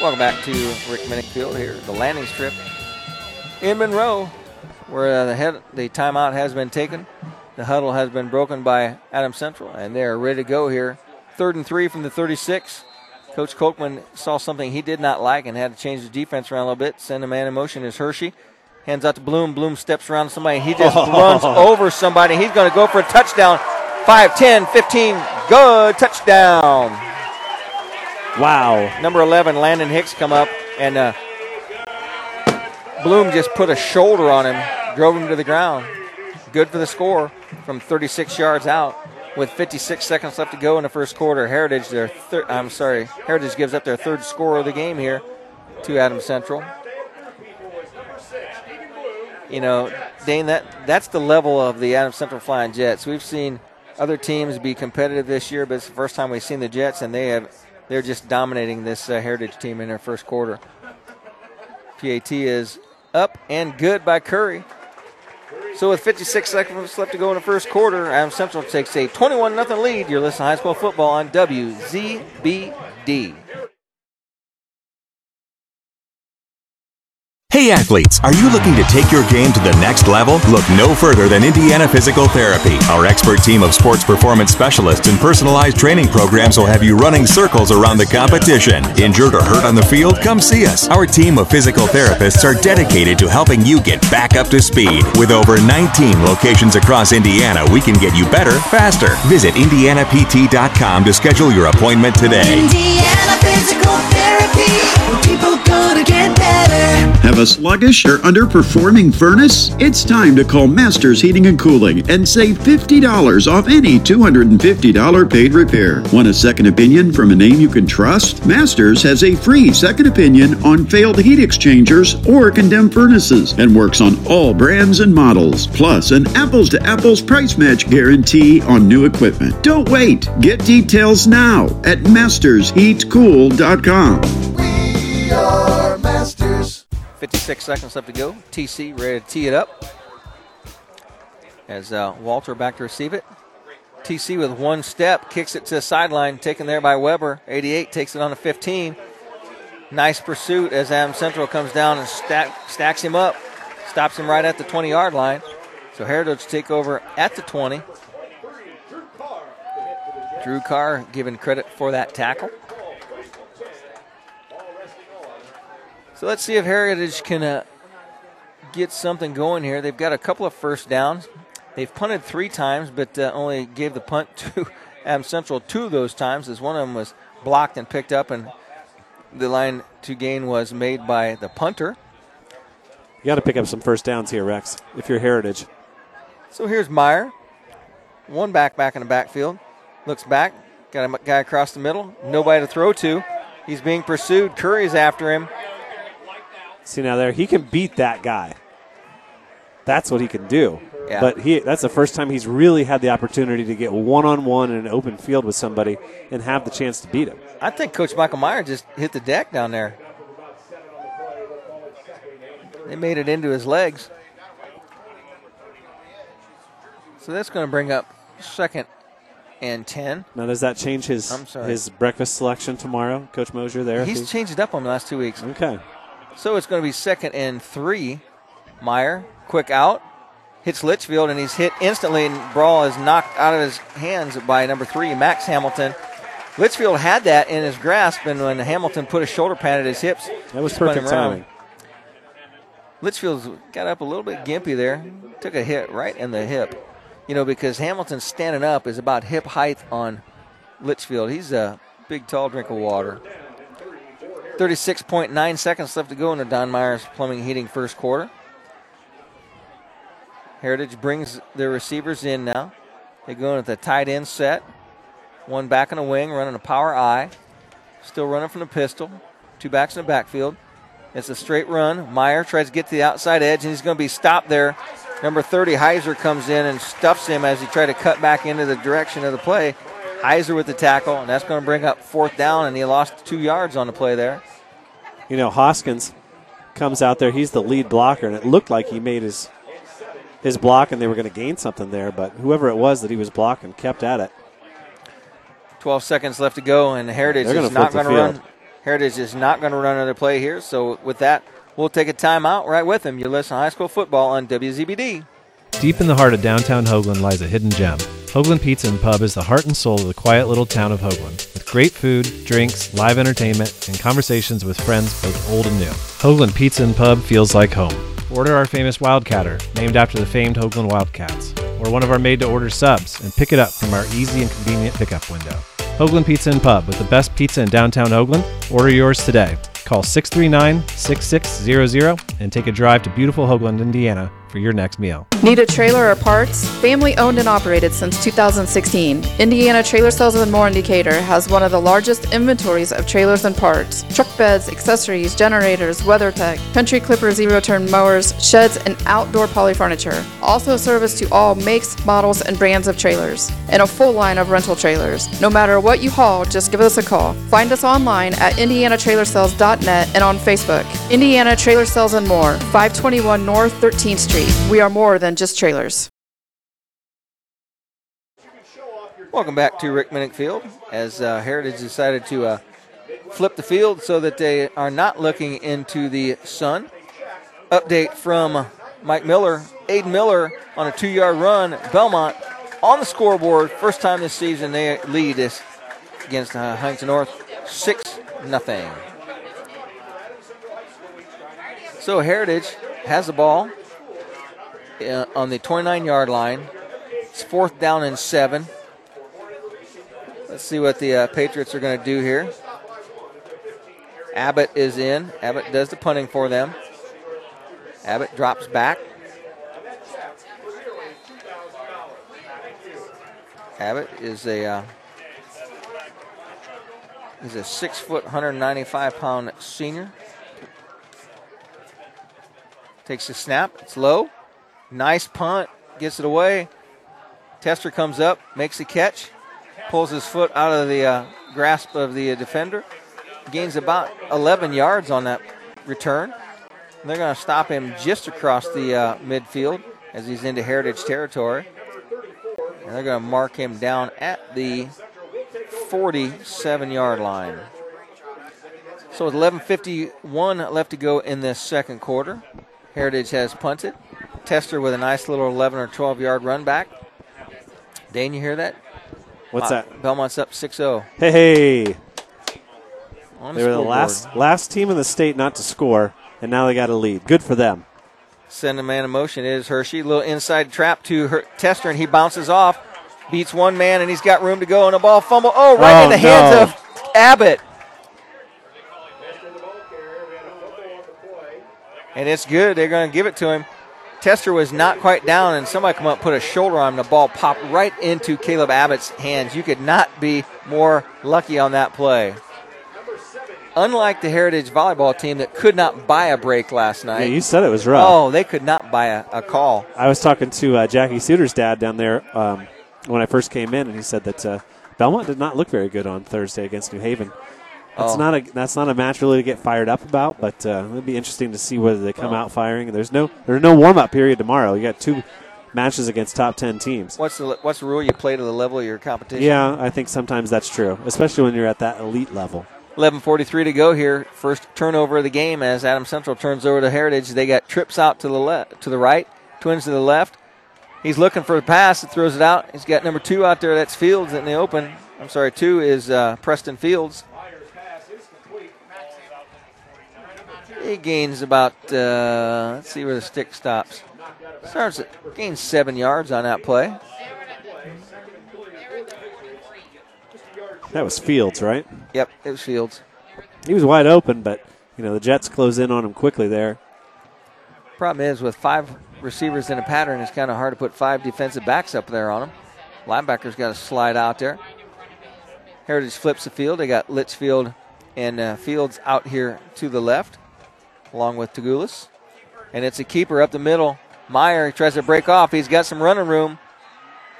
Welcome back to Rick Minnick Field here, the landing strip in Monroe, where the head the timeout has been taken. The huddle has been broken by Adam Central, and they're ready to go here. Third and three from the 36. Coach Kolkman saw something he did not like and had to change the defense around a little bit. Send a man in motion is Hershey. Hands out to Bloom. Bloom steps around somebody. He just [LAUGHS] runs over somebody. He's going to go for a touchdown. 5, 10, 15. Good touchdown. Wow. Number 11, Landon Hicks, come up, and uh, Bloom just put a shoulder on him, drove him to the ground. Good for the score from 36 yards out with 56 seconds left to go in the first quarter. Heritage, their thir- I'm sorry, Heritage gives up their third score of the game here to Adams Central. You know, Dane, that that's the level of the Adams Central Flying Jets. We've seen other teams be competitive this year, but it's the first time we've seen the Jets, and they have they're just dominating this uh, Heritage team in their first quarter. PAT is up and good by Curry. So with 56 seconds left to go in the first quarter, Adams Central takes a 21 0 lead. You're listening to high school football on WZBD. Hey athletes, are you looking to take your game to the next level? Look no further than Indiana Physical Therapy. Our expert team of sports performance specialists and personalized training programs will have you running circles around the competition. Injured or hurt on the field? Come see us. Our team of physical therapists are dedicated to helping you get back up to speed. With over 19 locations across Indiana, we can get you better, faster. Visit IndianaPT.com to schedule your appointment today. Indiana Physical Therapy, Have a sluggish or underperforming furnace? It's time to call Masters Heating and Cooling and save $50 off any $250 paid repair. Want a second opinion from a name you can trust? Masters has a free second opinion on failed heat exchangers or condemned furnaces and works on all brands and models, plus an apples to apples price match guarantee on new equipment. Don't wait. Get details now at mastersheatcool.com. Masters. 56 seconds left to go. TC ready to tee it up. As uh, Walter back to receive it. TC with one step kicks it to the sideline, taken there by Weber. 88 takes it on the 15. Nice pursuit as Adam Central comes down and stack, stacks him up, stops him right at the 20 yard line. So Heritage take over at the 20. Drew Carr given credit for that tackle. So let's see if Heritage can uh, get something going here. They've got a couple of first downs. They've punted three times, but uh, only gave the punt [LAUGHS] to Adam Central two of those times, as one of them was blocked and picked up, and the line to gain was made by the punter. You got to pick up some first downs here, Rex, if you're Heritage. So here's Meyer. One back back in the backfield. Looks back. Got a guy across the middle. Nobody to throw to. He's being pursued. Curry's after him. See now there, he can beat that guy. That's what he can do. Yeah. But he that's the first time he's really had the opportunity to get one on one in an open field with somebody and have the chance to beat him. I think Coach Michael Meyer just hit the deck down there. They made it into his legs. So that's going to bring up second and 10. Now does that change his his breakfast selection tomorrow, Coach Mosier there? He's changed it up on the last two weeks. Okay. So it's going to be second and three. Meyer, quick out, hits Litchfield, and he's hit instantly, and Brawl is knocked out of his hands by number three, Max Hamilton. Litchfield had that in his grasp, and when Hamilton put his shoulder pad at his hips, That was perfect timing. Litchfield's got up a little bit gimpy there. Took a hit right in the hip. You know, because Hamilton standing up is about hip height on Litchfield. He's a big, tall drink of water. 36.9 seconds left to go in the Don Myers Plumbing Heating first quarter. Heritage brings their receivers in now. They go in at the tight end set. One back in the wing, running a power I. Still running from the pistol. Two backs in the backfield. It's a straight run. Meyer tries to get to the outside edge, and he's going to be stopped there. Number 30, Heiser, comes in and stuffs him as he tried to cut back into the direction of the play. Heiser with the tackle, and that's going to bring up fourth down, and he lost two yards on the play there. You know, Hoskins comes out there. He's the lead blocker, and it looked like he made his his block, and they were going to gain something there. But whoever it was that he was blocking kept at it. 12 seconds left to go, and Heritage is not going to run. Heritage is not going to run another play here. So with that, we'll take a timeout right with him. You listen to high school football on WZBD. Deep in the heart of downtown Hoagland lies a hidden gem. Hoagland Pizza and Pub is the heart and soul of the quiet little town of Hoagland, with great food, drinks, live entertainment, and conversations with friends both old and new. Hoagland Pizza and Pub feels like home. Order our famous Wildcatter, named after the famed Hoagland Wildcats, or one of our made-to-order subs, and pick it up from our easy and convenient pickup window. Hoagland Pizza and Pub, with the best pizza in downtown Hoagland. Order yours today. Call 639-6600 and take a drive to beautiful Hoagland, Indiana for your next meal. Need a trailer or parts? Family owned and operated since 2016. Indiana Trailer Sales and More in Decatur has one of the largest inventories of trailers and parts, truck beds, accessories, generators, WeatherTech, Country Clipper zero turn mowers, sheds, and outdoor poly furniture. Also service to all makes, models, and brands of trailers, and a full line of rental trailers. No matter what you haul, just give us a call. Find us online at indianatrailersales.net and on Facebook. Indiana Trailer Sales and More, 521 North 13th Street. We are more than just trailers. Welcome back to Rick Minnick Field as uh, Heritage decided to uh, flip the field so that they are not looking into the sun. Update from Mike Miller. Aiden Miller on a two yard run. Belmont on the scoreboard. First time this season they lead this against uh, Huntington North 6 nothing. So Heritage has the ball uh, on the 29 yard line. It's fourth down and seven. Let's see what the uh, Patriots are going to do here. Abbott is in. Abbott does the punting for them. Abbott drops back. Abbott is a uh, he's a six foot, 195 pound senior. Takes the snap. It's low. Nice punt. Gets it away. Tester comes up, makes the catch, pulls his foot out of the uh, grasp of the defender, gains about 11 yards on that return. And they're going to stop him just across the uh, midfield as he's into Heritage territory. And they're going to mark him down at the 47 yard line. So with 11:51 left to go in this second quarter, Heritage has punted. Tester with a nice little 11 or 12 yard run back. Dane, you hear that? What's Uh, that? Belmont's up 6-0. Hey, hey. On They were the last last team in the state not to score, and now they got a lead. Good for them. Send a man in motion is Hershey. Little inside trap to her, Tester, and he bounces off. Beats one man, and he's got room to go, and a ball fumble. Oh, right Oh, in the hands of Abbott. And it's good. They're going to give it to him. Tester was not quite down, and somebody come up, put a shoulder on him. The ball popped right into Caleb Abbott's hands. You could not be more lucky on that play. Unlike the Heritage volleyball team that could not buy a break last night. Yeah, you said it was rough. Oh, they could not buy a, a call. I was talking to uh, Jackie Suter's dad down there um, when I first came in, and he said that uh, Belmont did not look very good on Thursday against New Haven. That's Oh. not a that's not a match really to get fired up about, but uh, it'll be interesting to see whether they come Well- out firing. There's no there's no warm up period tomorrow. You got two matches against top ten teams. What's the what's the rule? You play to the level of your competition. Yeah, I think sometimes that's true, especially when you're at that elite level. 11:43 to go here. First turnover of the game as Adam Central turns over to Heritage. They got trips out to the left, to the right, twins to the left. He's looking for a pass. It throws it out. He's got number two out there. That's Fields in the open. I'm sorry, two is uh, Preston Fields. He gains about. Uh, let's see where the stick stops. Starts at gains seven yards on that play. That was Fields, right? Yep, it was Fields. He was wide open, but you know the Jets close in on him quickly there. Problem is, with five receivers in a pattern, it's kind of hard to put five defensive backs up there on them. Linebacker's got to slide out there. Heritage flips the field. They got Litchfield and uh, Fields out here to the left, along with Tagulis. And it's a keeper up the middle. Meyer tries to break off. He's got some running room.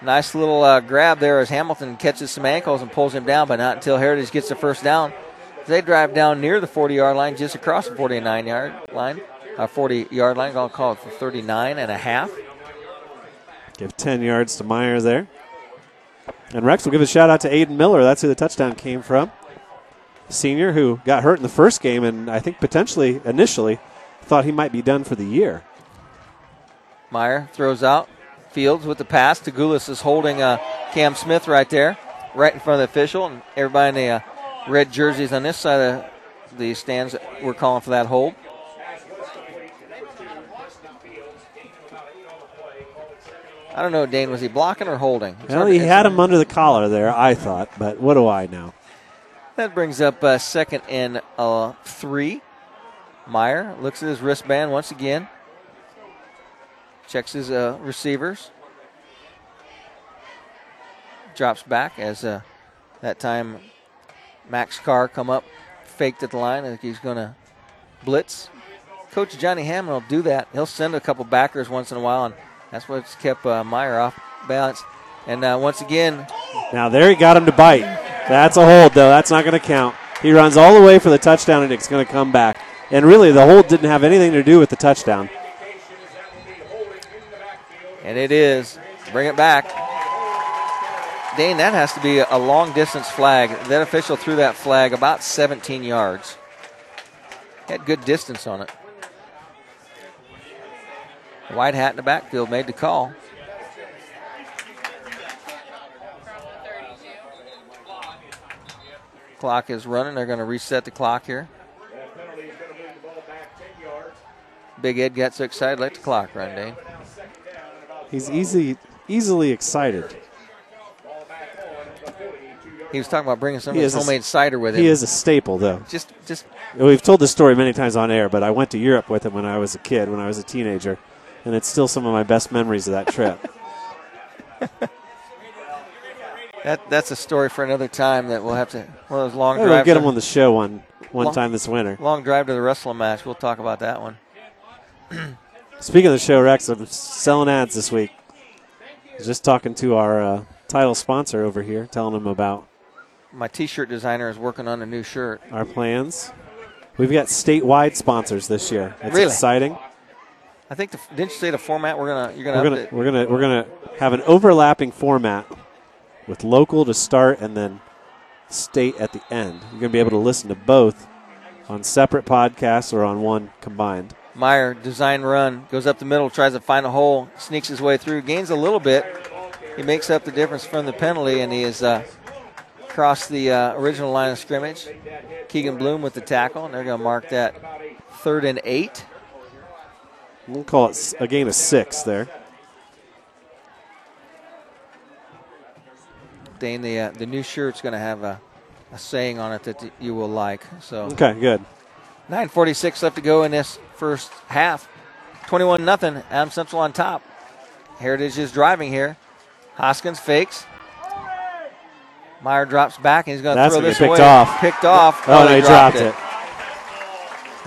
Nice little uh, grab there as Hamilton catches some ankles and pulls him down, but not until Heritage gets the first down. They drive down near the 40 yard line, just across the 49 yard line. Uh, 40 yard line, I'll call it for 39 and a half. Give 10 yards to Meyer there. And Rex will give a shout out to Aiden Miller. That's who the touchdown came from. Senior who got hurt in the first game and I think potentially initially thought he might be done for the year. Meyer throws out. Fields with the pass. Tagulis is holding uh, Cam Smith right there, right in front of the official. And everybody in the uh, red jerseys on this side of the stands, we're calling for that hold. I don't know, Dane. Was he blocking or holding? It's Well, he had him under the collar there, I thought, but what do I know? That brings up uh, second and uh, three. Meyer looks at his wristband once again. Checks his uh, receivers. Drops back as uh, that time Max Carr come up, faked at the line. I think he's going to blitz. Coach Johnny Hammond will do that. He'll send a couple backers once in a while, and that's what's kept uh, Meyer off balance. And uh, once again, Now there he got him to bite. That's a hold though. That's not going to count. He runs all the way for the touchdown and it's going to come back. And really, the hold didn't have anything to do with the touchdown. And it is. Bring it back. Dane, that has to be a long distance flag. That official threw that flag about 17 yards. Had good distance on it. White hat in the backfield made the call. Clock is running. They're going to reset the clock here. Big Ed got so excited, let the clock run, Dane. He's easy, easily excited. He was talking about bringing some of his is a- homemade cider with him. He is a staple, though. Just, just We've told this story many times on air, but I went to Europe with him when I was a kid, when I was a teenager, and it's still some of my best memories of that trip. [LAUGHS] That that's a story for another time that we'll have to one of those long Maybe drives. we'll get him on the show one one Long- time this winter. Long drive to the wrestling match. We'll talk about that one. [CLEARS THROAT] Speaking of the show, Rex, I'm selling ads this week. Just talking to our uh, title sponsor over here, telling him about My T-shirt designer is working on a new shirt. our plans. We've got statewide sponsors this year. It's Really? exciting. I think the, didn't you say the format we're gonna you're gonna We're gonna we're gonna we're gonna have an overlapping format with local to start and then state at the end. You're gonna be able to listen to both on separate podcasts or on one combined. Meyer design run goes up the middle, tries to find a hole, sneaks his way through, gains a little bit. He makes up the difference from the penalty, and he is uh, across the uh, original line of scrimmage. Keegan Bloom with the tackle, and they're going to mark that third and eight. We'll call it a gain of six there. Dane, the uh, the new shirt's going to have a, a saying on it that you will like. So Okay, good. 9:46 left to go in this first half. 21 nothing. Adam Central on top. Heritage is driving here. Hoskins fakes. Meyer drops back and he's going to throw this picked away. off. Picked off. Oh, no, they he dropped it.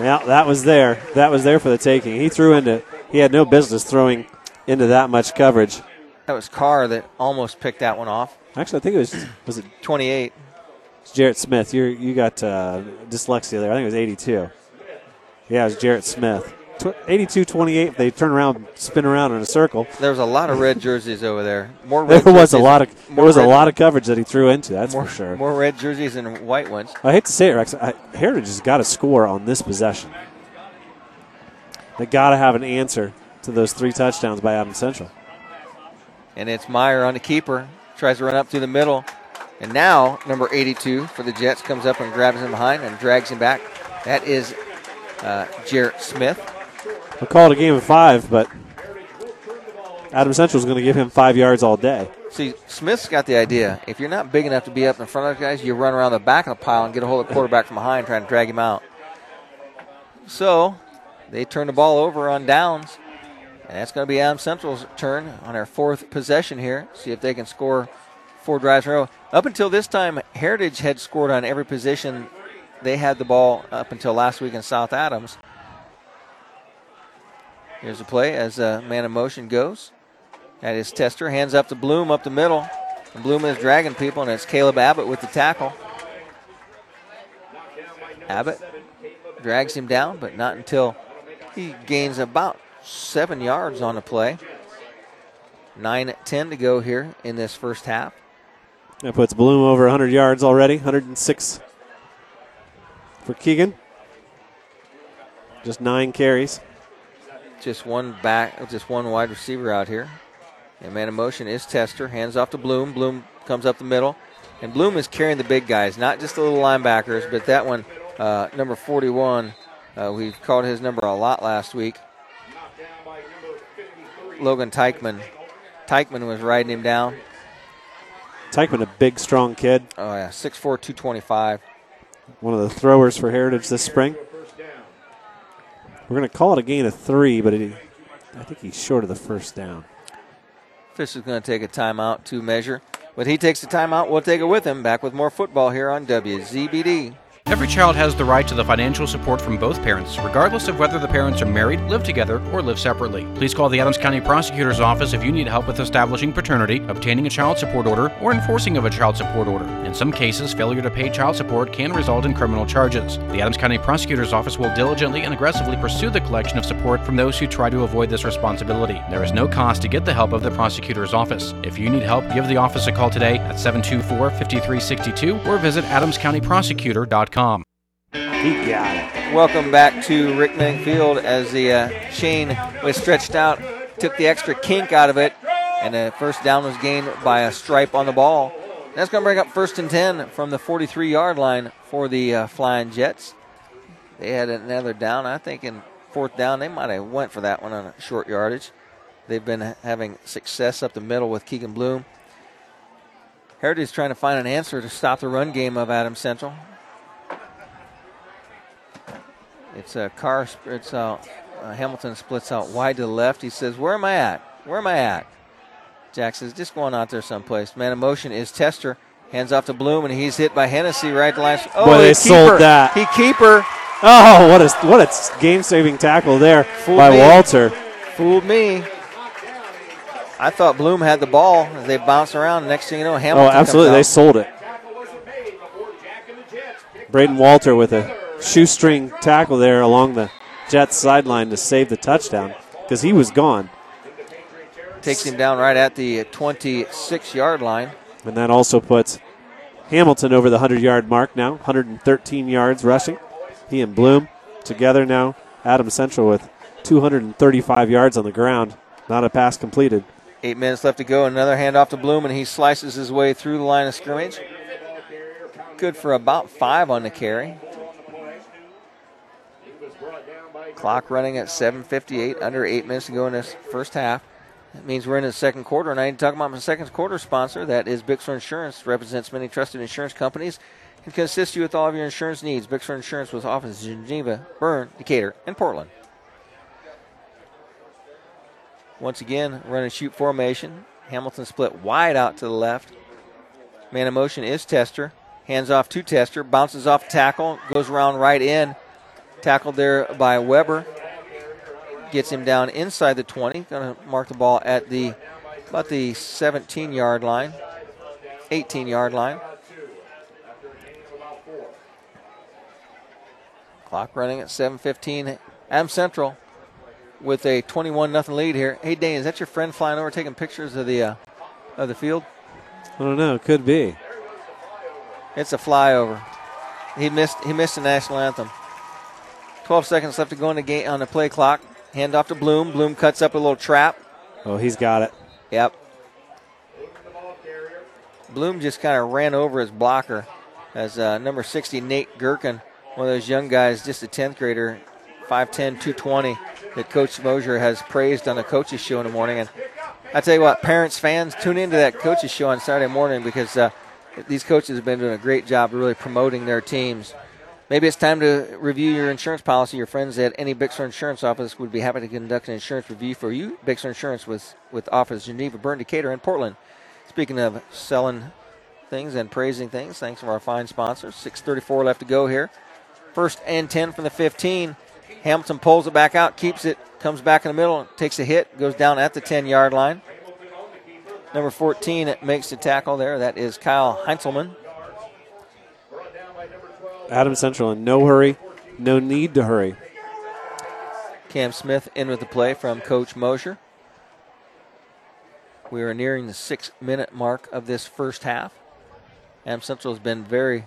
Yeah, that was there. That was there for the taking. He threw into. He had no business throwing into that much coverage. That was Carr that almost picked that one off. Actually, I think it was was it 28. It's Jarrett Smith. You you got uh, dyslexia there. I think it was 82. Yeah, it was Jarrett Smith. Tw- 82 28. They turn around, spin around in a circle. There was a lot of red jerseys over there. More [LAUGHS] There red was a lot of there was a red- lot of coverage that he threw into. That's more, for sure. More red jerseys than white ones. I hate to say it, Rex. I, Heritage has got to score on this possession. They got to have an answer to those three touchdowns by Adam Central. And it's Meyer on the keeper. Tries to run up through the middle. And now, number 82 for the Jets comes up and grabs him behind and drags him back. That is uh, Jarrett Smith. We'll call it a game of five, but Adam Central is going to give him five yards all day. See, Smith's got the idea. If you're not big enough to be up in front of guys, you run around the back of the pile and get a hold of the quarterback from behind, trying to drag him out. So they turn the ball over on downs. And that's going to be Adam Central's turn on their fourth possession here. See if they can score four drives in a row. Up until this time, Heritage had scored on every position. They had the ball up until last week in South Adams. Here's the play as a man in motion goes. That is Tester. Hands up to Bloom up the middle. And Bloom is dragging people, and it's Caleb Abbott with the tackle. Abbott drags him down, but not until he gains about seven yards on the play. 9 10 to go here in this first half. That puts Bloom over 100 yards already, 106 for Keegan. Just nine carries. Just one back, just one wide receiver out here. And man in motion is Tester. Hands off to Bloom. Bloom comes up the middle. And Bloom is carrying the big guys, not just the little linebackers, but that one, uh, number 41. Uh, we've called his number a lot last week. Logan Teichman. Teichman was riding him down. Teichman, a big, strong kid. Oh, yeah, 6'4, 225. One of the throwers for Heritage this spring. We're going to call it a gain of three, but it, I think he's short of the first down. Fish is going to take a timeout to measure. But he takes the timeout, we'll take it with him. Back with more football here on WZBD. Every child has the right to the financial support from both parents, regardless of whether the parents are married, live together, or live separately. Please call the Adams County Prosecutor's Office if you need help with establishing paternity, obtaining a child support order, or enforcing of a child support order. In some cases, failure to pay child support can result in criminal charges. The Adams County Prosecutor's Office will diligently and aggressively pursue the collection of support from those who try to avoid this responsibility. There is no cost to get the help of the Prosecutor's Office. If you need help, give the office a call today at 724 5362 or visit adamscountyprosecutor.com. He got it. Welcome back to Rick Minnick Field as the uh, chain was stretched out, took the extra kink out of it, and the first down was gained by a stripe on the ball. That's going to bring up first and 10 from the 43 yard line for the uh, Flying Jets. They had another down. I think in fourth down, they might have went for that one on short yardage. They've been having success up the middle with Keegan Bloom. Heritage is trying to find an answer to stop the run game of Adam Central. It's a car splits out. Uh, Hamilton splits out wide to the left. He says, "Where am I at? Where am I at?" Jack says, "Just going out there someplace." Man in motion is Tester. Hands off to Bloom, and he's hit by Hennessy right to last. Oh, Boy, they he sold that. He keeper. Oh, what a what a game-saving tackle there Fooled by me. Walter. Fooled me. I thought Bloom had the ball as they bounced around. Next thing you know, Hamilton. Oh, Hamilton. absolutely, they Comes out. sold it. Braden Walter with a shoestring tackle there along the Jets sideline to save the touchdown because he was gone. Takes him down right at the 26 yard line. And that also puts Hamilton over the 100 yard mark now, 113 yards rushing. He and Bloom together now. Adam Central with 235 yards on the ground. Not a pass completed. Eight minutes left to go. Another handoff to Bloom, and he slices his way through the line of scrimmage. Good for about five on the carry. Clock running at 7:58, under eight minutes to go in this first half. That means we're in the second quarter, and I need to talk about my second quarter sponsor. That is Bixler Insurance. Represents many trusted insurance companies and can assist you with all of your insurance needs. Bixler Insurance with offices in Geneva, Berne, Decatur, and Portland. Once again, run and shoot formation. Hamilton split wide out to the left. Man in motion is Tester. Hands off to Tester. Bounces off tackle. Goes around right in. Tackled there by Weber. Gets him down inside the 20. Going to mark the ball at the about the 17 yard line, 18 yard line. Clock running at 7:15. Adam Central with a 21 nothing lead here. Hey Dane, is that your friend flying over taking pictures of the uh, of the field? I don't know. Could be. It's a flyover. He missed he missed the national anthem. 12 seconds left to go in the game on the play clock. Hand off to Bloom. Bloom cuts up a little trap. Oh, he's got it. Yep. Bloom just kind of ran over his blocker as uh, number 60, Nate Gherkin, one of those young guys, just a 10th grader, 5'10, 220, that Coach Mosier has praised on the coaches show in the morning. And I tell you what, parents, fans, tune into that coaches show on Saturday morning because uh, these coaches have been doing a great job of really promoting their teams. Maybe it's time to review your insurance policy. Your friends at any Bixler Insurance office would be happy to conduct an insurance review for you. Bixler Insurance with, with office Geneva, Berne, Decatur, and Portland. Speaking of selling things and praising things, thanks to our fine sponsors. 6.34 left to go here. First and 10 from the 15. Hamilton pulls it back out, keeps it, comes back in the middle, takes a hit, goes down at the 10 yard line. Number 14 makes the tackle there. That is Kyle Heinzelman. Adam Central in no hurry, no need to hurry. Cam Smith in with the play from Coach Mosier. We are nearing the six minute mark of this first half. Am Central has been very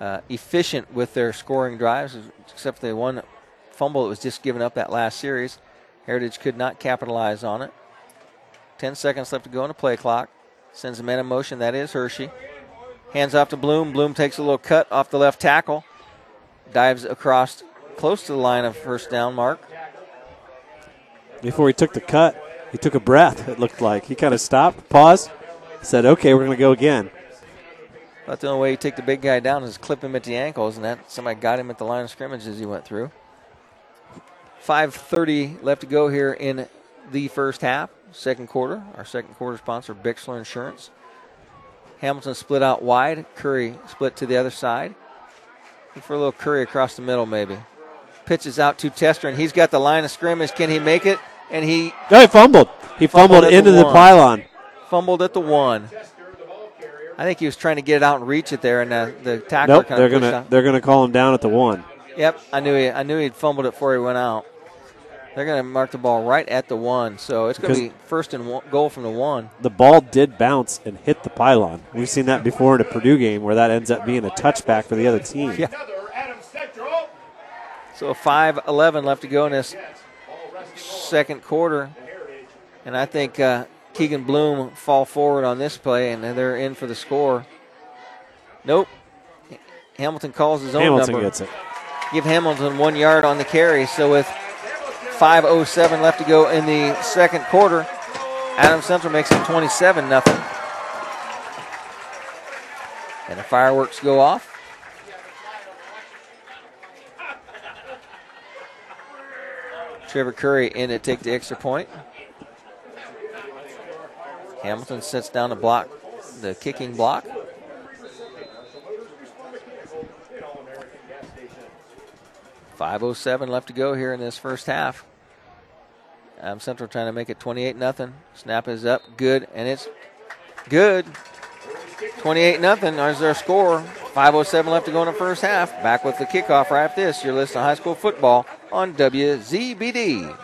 uh, efficient with their scoring drives, except for the one fumble that was just given up that last series. Heritage could not capitalize on it. 10 seconds left to go on the play clock. Sends a man in motion. That is Hershey. Hands off to Bloom. Bloom takes a little cut off the left tackle. Dives across close to the line of first down mark. Before he took the cut, he took a breath, it looked like. He kind of stopped, paused, said, okay, we're going to go again. But the only way you take the big guy down is clip him at the ankles, and that somebody got him at the line of scrimmage as he went through. 5.30 left to go here in the first half, second quarter. Our second quarter sponsor, Bixler Insurance. Hamilton split out wide. Curry split to the other side. Look for a little Curry across the middle, maybe. Pitches out to Tester, and he's got the line of scrimmage. Can he make it? And he. No, he fumbled. He fumbled, at into the, one. pylon. Fumbled at the one. I think he was trying to get it out and reach it there, and uh, the tackler Nope, kind they're gonna out. they're gonna call him down at the one. Yep, I knew he. I knew he'd fumbled it before he went out. They're going to mark the ball right at the one, so it's going to be first and one, goal from the one. The ball did bounce and hit the pylon. We've seen that before in a Purdue game where that ends up being a touchback for the other team. Yeah. So 5-11 left to go in this second quarter, and I think uh, Keegan Bloom fall forward on this play, and they're in for the score. Nope. Hamilton calls his own Hamilton number. gets it. Give Hamilton one yard on the carry. So with 5:07 left to go in the second quarter, Adams Central makes it 27 0. And the fireworks go off. Trevor Curry in to take the extra point. Hamilton sets down the block, the kicking block. Five oh seven left to go here in this first half. Am Central trying to make it 28 nothing. Snap is up, good, and it's good. 28 nothing. There's their score. 5:07 left to go in the first half. Back with the kickoff right after this. You're listening to high school football on WZBD.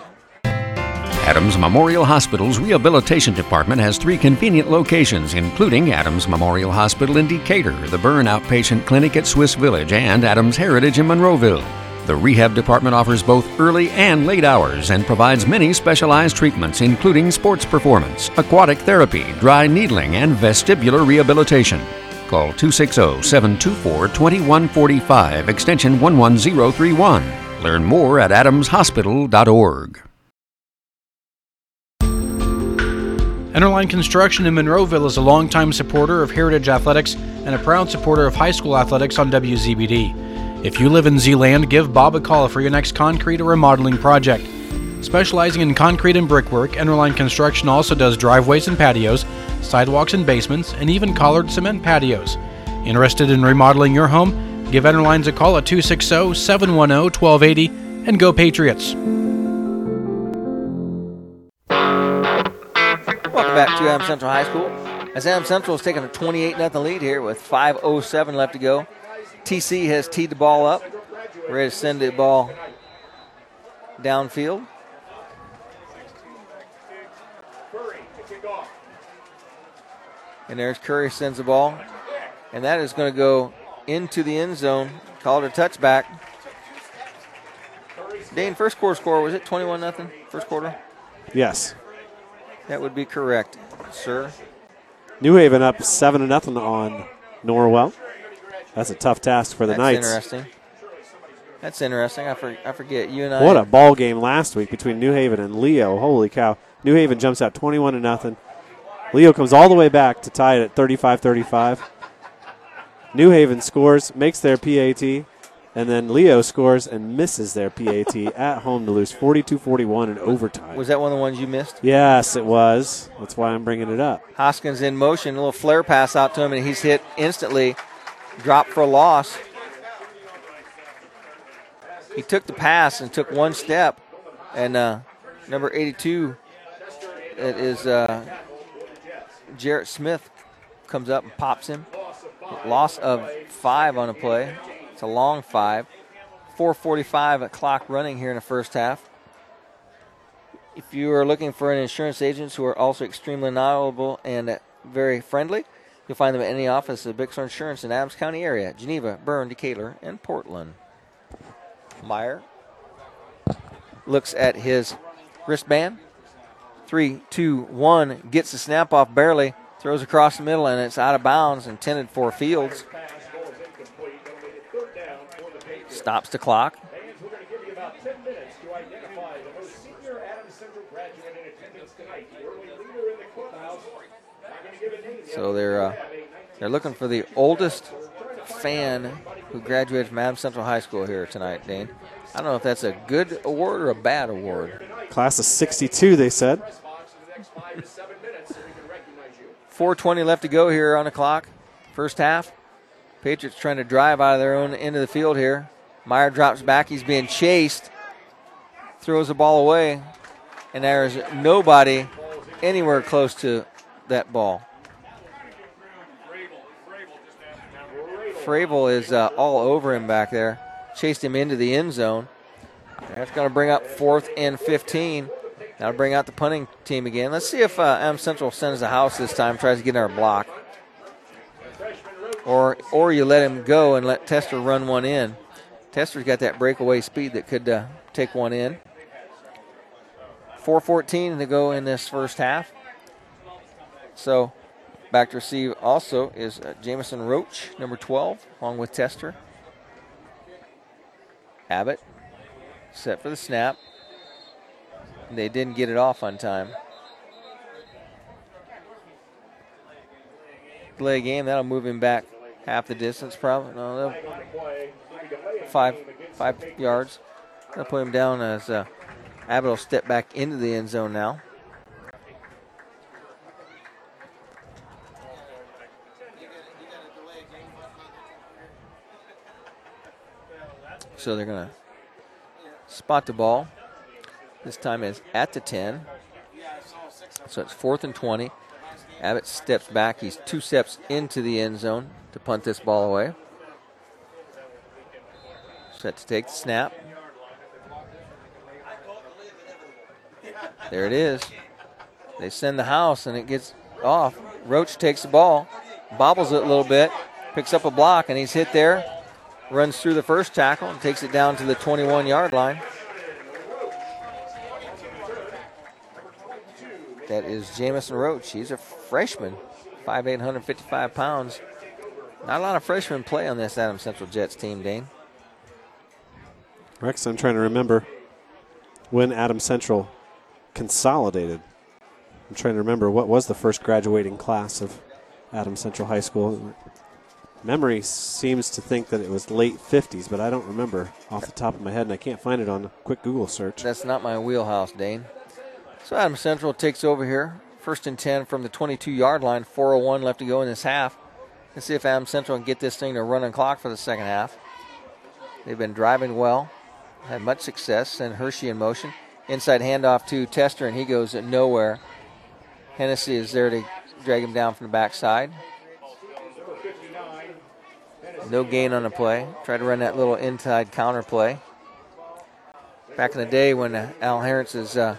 Adams Memorial Hospital's Rehabilitation Department has three convenient locations, including Adams Memorial Hospital in Decatur, the Berne Outpatient Clinic at Swiss Village, and Adams Heritage in Monroeville. The rehab department offers both early and late hours and provides many specialized treatments, including sports performance, aquatic therapy, dry needling, and vestibular rehabilitation. Call 260 724 2145, extension 11031. Learn more at adamshospital.org. Enterline Construction in Monroeville is a longtime supporter of Heritage Athletics and a proud supporter of high school athletics on WZBD. If you live in Z-Land, give Bob a call for your next concrete or remodeling project. Specializing in concrete and brickwork, Enterline Construction also does driveways and patios, sidewalks and basements, and even collared cement patios. Interested in remodeling your home? Give Enterlines a call at 260 710 1280 and go Patriots! Welcome back to Adams Central High School. As Adams Central is taking a 28 0 lead here with 5.07 left to go. TC has teed the ball up, ready to send the ball downfield. And there's Curry sends the ball. And that is going to go into the end zone. Called a touchback. Dane, first quarter score, was it 21 0? First quarter? Yes. That would be correct, sir. New Haven up seven to nothing on Norwell. That's a tough task for the Knights. That's Knights. interesting. That's interesting. I, for, I forget you and I. What a ball game last week between New Haven and Leo. Holy cow. New Haven jumps out 21 to nothing. Leo comes all the way back to tie it at 35-35. New Haven scores, makes their PAT, and then Leo scores and misses their PAT [LAUGHS] at home to lose 42-41 in overtime. Was that one of the ones you missed? Yes, it was. That's why I'm bringing it up. Hoskins in motion, a little flare pass out to him, and he's hit instantly. Dropped for a loss. He took the pass and took one step, and uh, number 82, it is uh, Jarrett Smith, comes up and pops him. Loss of five on a play. It's a long five. 4:45 clock running here in the first half. If you are looking for an insurance agent who are also extremely knowledgeable and very friendly, you'll find them at any office of Bixler Insurance in Adams County area, Geneva, Berne, Decatur, and Portland. Meyer looks at his wristband. Three, two, one, gets the snap off barely, throws across the middle, and it's out of bounds, intended for Fields. Stops the clock. So they're uh, they're looking for the oldest fan who graduated from Adams Central High School here tonight, Dane. I don't know if that's a good award or a bad award. Class of 62, they said. 420 left to go here on the clock. First half. Patriots trying to drive out of their own end of the field here. Meyer drops back. He's being chased. Throws the ball away. And there's nobody anywhere close to that ball. Fravel is uh, all over him back there. Chased him into the end zone. That's going to bring up fourth and 15. That'll bring out the punting team again. Let's see if uh, M Central sends the house this time, tries to get in our block. Or, or you let him go and let Tester run one in. Tester's got that breakaway speed that could uh, take one in. 4.14 to go in this first half. So back to receive also is uh, Jamison Roach, number 12, along with Tester. Abbott set for the snap. They didn't get it off on time. Delay game, that'll move him back half the distance, probably. No, five five yards. That'll put him down as uh, Abbott will step back into the end zone now. So they're going to spot the ball. This time is at the 10. So it's fourth and 20. Abbott steps back. He's two steps into the end zone to punt this ball away. Set to take the snap. There it is. They send the house and it gets off. Roach takes the ball, bobbles it a little bit, picks up a block, and he's hit there runs through the first tackle and takes it down to the 21 yard line. That is Jamison Roach. He's a freshman, 5'8", 155 pounds. Not a lot of freshmen play on this Adam Central Jets team, Dane. Rex, I'm trying to remember when Adam Central consolidated. I'm trying to remember what was the first graduating class of Adam Central High School. Memory seems to think that it was late 50s, but I don't remember off the top of my head, and I can't find it on a quick Google search. That's not my wheelhouse, Dane. So Adam Central takes over here. First and 10 from the 22 yard line, 4.01 left to go in this half. Let's see if Adam Central can get this thing to run on clock for the second half. They've been driving well, had much success, send Hershey in motion. Inside handoff to Tester, and he goes nowhere. Hennessy is there to drag him down from the backside. No gain on the play. Tried to run that little inside counter play. Back in the day when uh, Al Harris is uh,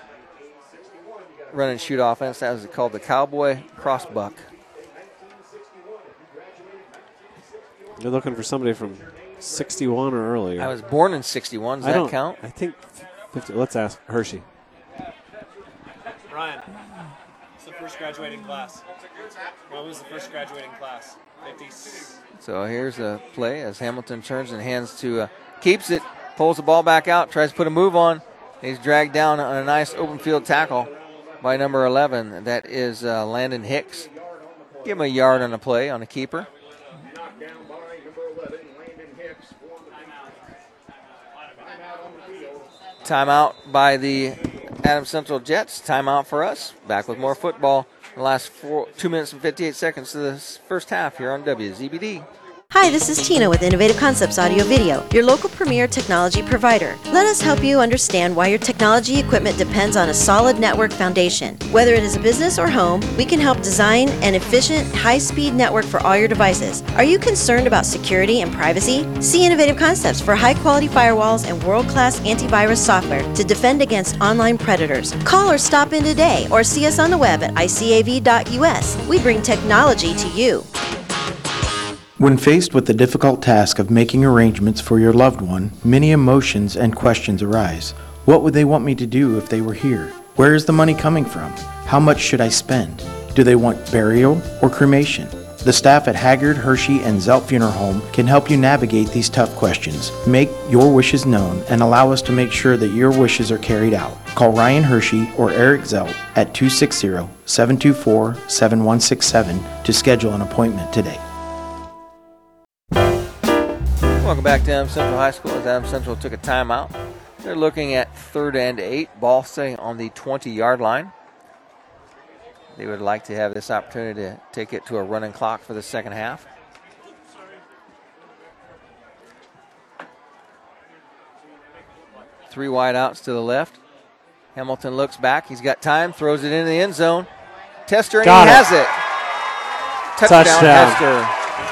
run and shoot offense, that was called the Cowboy Crossbuck. You're looking for somebody from 61 or earlier. I was born in 61. Does I that count? I think 50. Let's ask Hershey. Ryan, it's the first graduating class. What was the first graduating class? 50s. So here's a play as Hamilton turns and hands to, uh, keeps it, pulls the ball back out, tries to put a move on. He's dragged down on a nice open field tackle by number 11. That is uh, Landon Hicks. Give him a yard on a play on a keeper. Timeout by the Adams Central Jets. Timeout for us. Back with more football. The last four, two minutes and 58 seconds of the first half here on WZBD. Hi, this is Tina with Innovative Concepts Audio Video, your local premier technology provider. Let us help you understand why your technology equipment depends on a solid network foundation. Whether it is a business or home, we can help design an efficient, high speed network for all your devices. Are you concerned about security and privacy? See Innovative Concepts for high quality firewalls and world class antivirus software to defend against online predators. Call or stop in today or see us on the web at icav.us. We bring technology to you. When faced with the difficult task of making arrangements for your loved one, many emotions and questions arise. What would they want me to do if they were here? Where is the money coming from? How much should I spend? Do they want burial or cremation? The staff at Haggard, Hershey, and Zelt Funeral Home can help you navigate these tough questions. Make your wishes known and allow us to make sure that your wishes are carried out. Call Ryan Hershey or Eric Zelt at 260 724 7167 to schedule an appointment today. Welcome back to Adams Central High School as Adams Central took a timeout. They're looking at third and eight, ball staying on the 20 yard line. They would like to have this opportunity to take it to a running clock for the second half. Three wide outs to the left. Hamilton looks back. He's got time, throws it into the end zone. Tester, and Got he it. has it. Touchdown, Touchdown.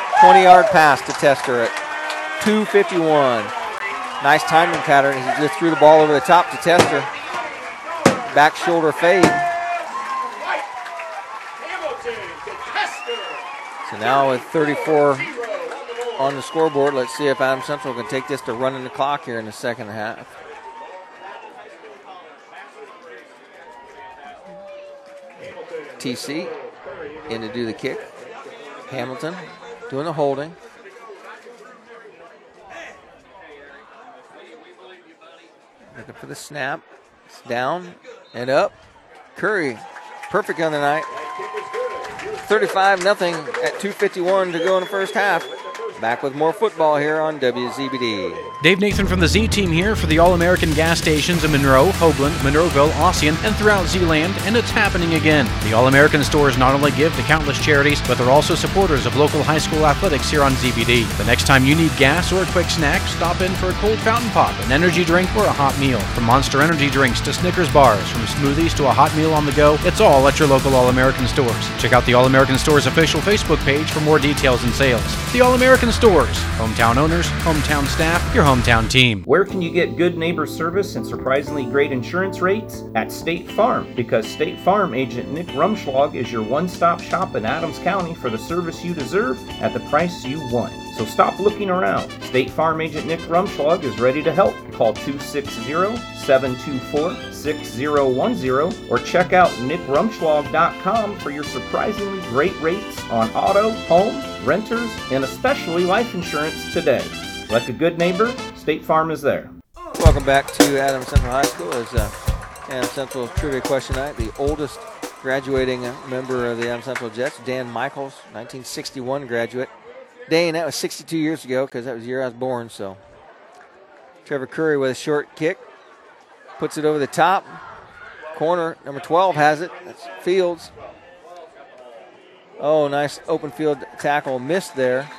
Tester. 20 yard pass to Tester at 251. Nice timing pattern. He just threw the ball over the top to Tester. Back shoulder fade. So now with 34 on the scoreboard, let's see if Adam Central can take this to running the clock here in the second half. TC in to do the kick. Hamilton doing the holding. Looking for the snap. It's down and up. Curry, perfect on the night. 35 nothing at 251 to go in the first half. Back with more football here on WZBD. Dave Nathan from the Z Team here for the All American gas stations in Monroe, Hoagland, Monroeville, Ossian, and throughout Z-Land, and it's happening again. The All American stores not only give to countless charities, but they're also supporters of local high school athletics here on ZBD. The next time you need gas or a quick snack, stop in for a cold fountain pop, an energy drink, or a hot meal. From Monster Energy drinks to Snickers bars, from smoothies to a hot meal on the go, it's all at your local All American stores. Check out the All American Stores official Facebook page for more details and sales. The All American Stores, hometown owners, hometown staff, your hometown team. Where can you get good neighbor service and surprisingly great insurance rates? At State Farm, because State Farm agent Nick Rumschlag is your one stop shop in Adams County for the service you deserve at the price you want. So stop looking around. State Farm agent Nick Rumschlag is ready to help. Call 260-724-6010 or check out nickrumschlag.com for your surprisingly great rates on auto, home, renters, and especially life insurance today. Like a good neighbor, State Farm is there. Welcome back to Adams Central High School as uh, Adams Central Trivia Question Night. The oldest graduating member of the Adams Central Jets, Dan Michaels, 1961 graduate. Dane, that was 62 years ago because that was the year I was born. So Trevor Curry with a short kick, puts it over the top. Corner, number 12 has it. That's Fields. Oh, nice open field tackle. Missed there.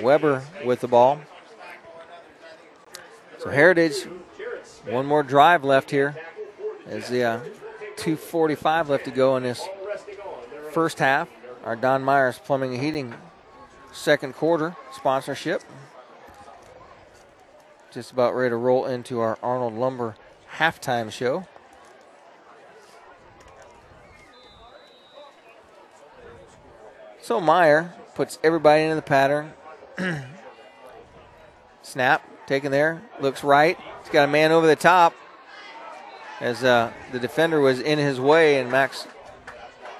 Weber with the ball. So Heritage, one more drive left here. As the uh, 2:45 left to go in this first half. Our Don Myers Plumbing and Heating second quarter sponsorship. Just about ready to roll into our Arnold Lumber halftime show. So Meyer puts everybody into the pattern. [CLEARS THROAT] Snap, taken there, looks right. He's got a man over the top as uh, the defender was in his way, and Max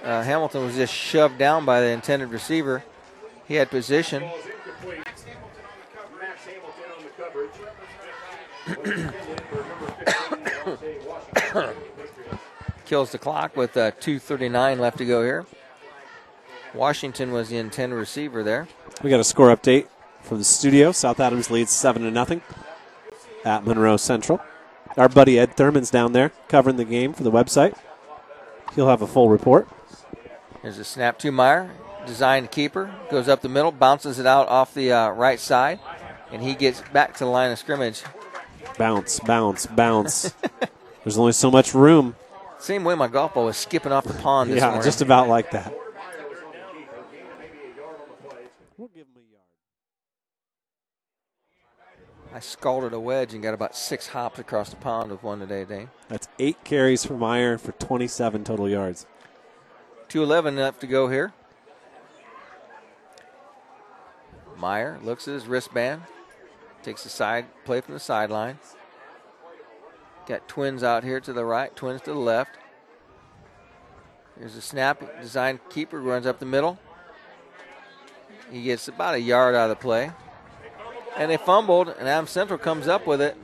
uh, Hamilton was just shoved down by the intended receiver. He had position. [COUGHS] Kills the clock with uh, 2.39 left to go here. Washington was the intended receiver there. We got a score update from the studio. South Adams leads 7 to nothing at Monroe Central. Our buddy Ed Thurman's down there covering the game for the website. He'll have a full report. There's a snap to Meyer. Designed keeper. Goes up the middle, bounces it out off the uh, right side, and he gets back to the line of scrimmage. Bounce, bounce, bounce. [LAUGHS] There's only so much room. Same way my golf ball was skipping off the pond this yeah, morning. just about like that. I scalded a wedge and got about six hops across the pond with one today, Dane. That's eight carries for Meyer for 27 total yards. 2.11 left to go here. Meyer looks at his wristband, takes the side play from the sideline. Got twins out here to the right, twins to the left. Here's a snap. Design keeper runs up the middle. He gets about a yard out of the play. And they fumbled, and Adams Central comes up with it.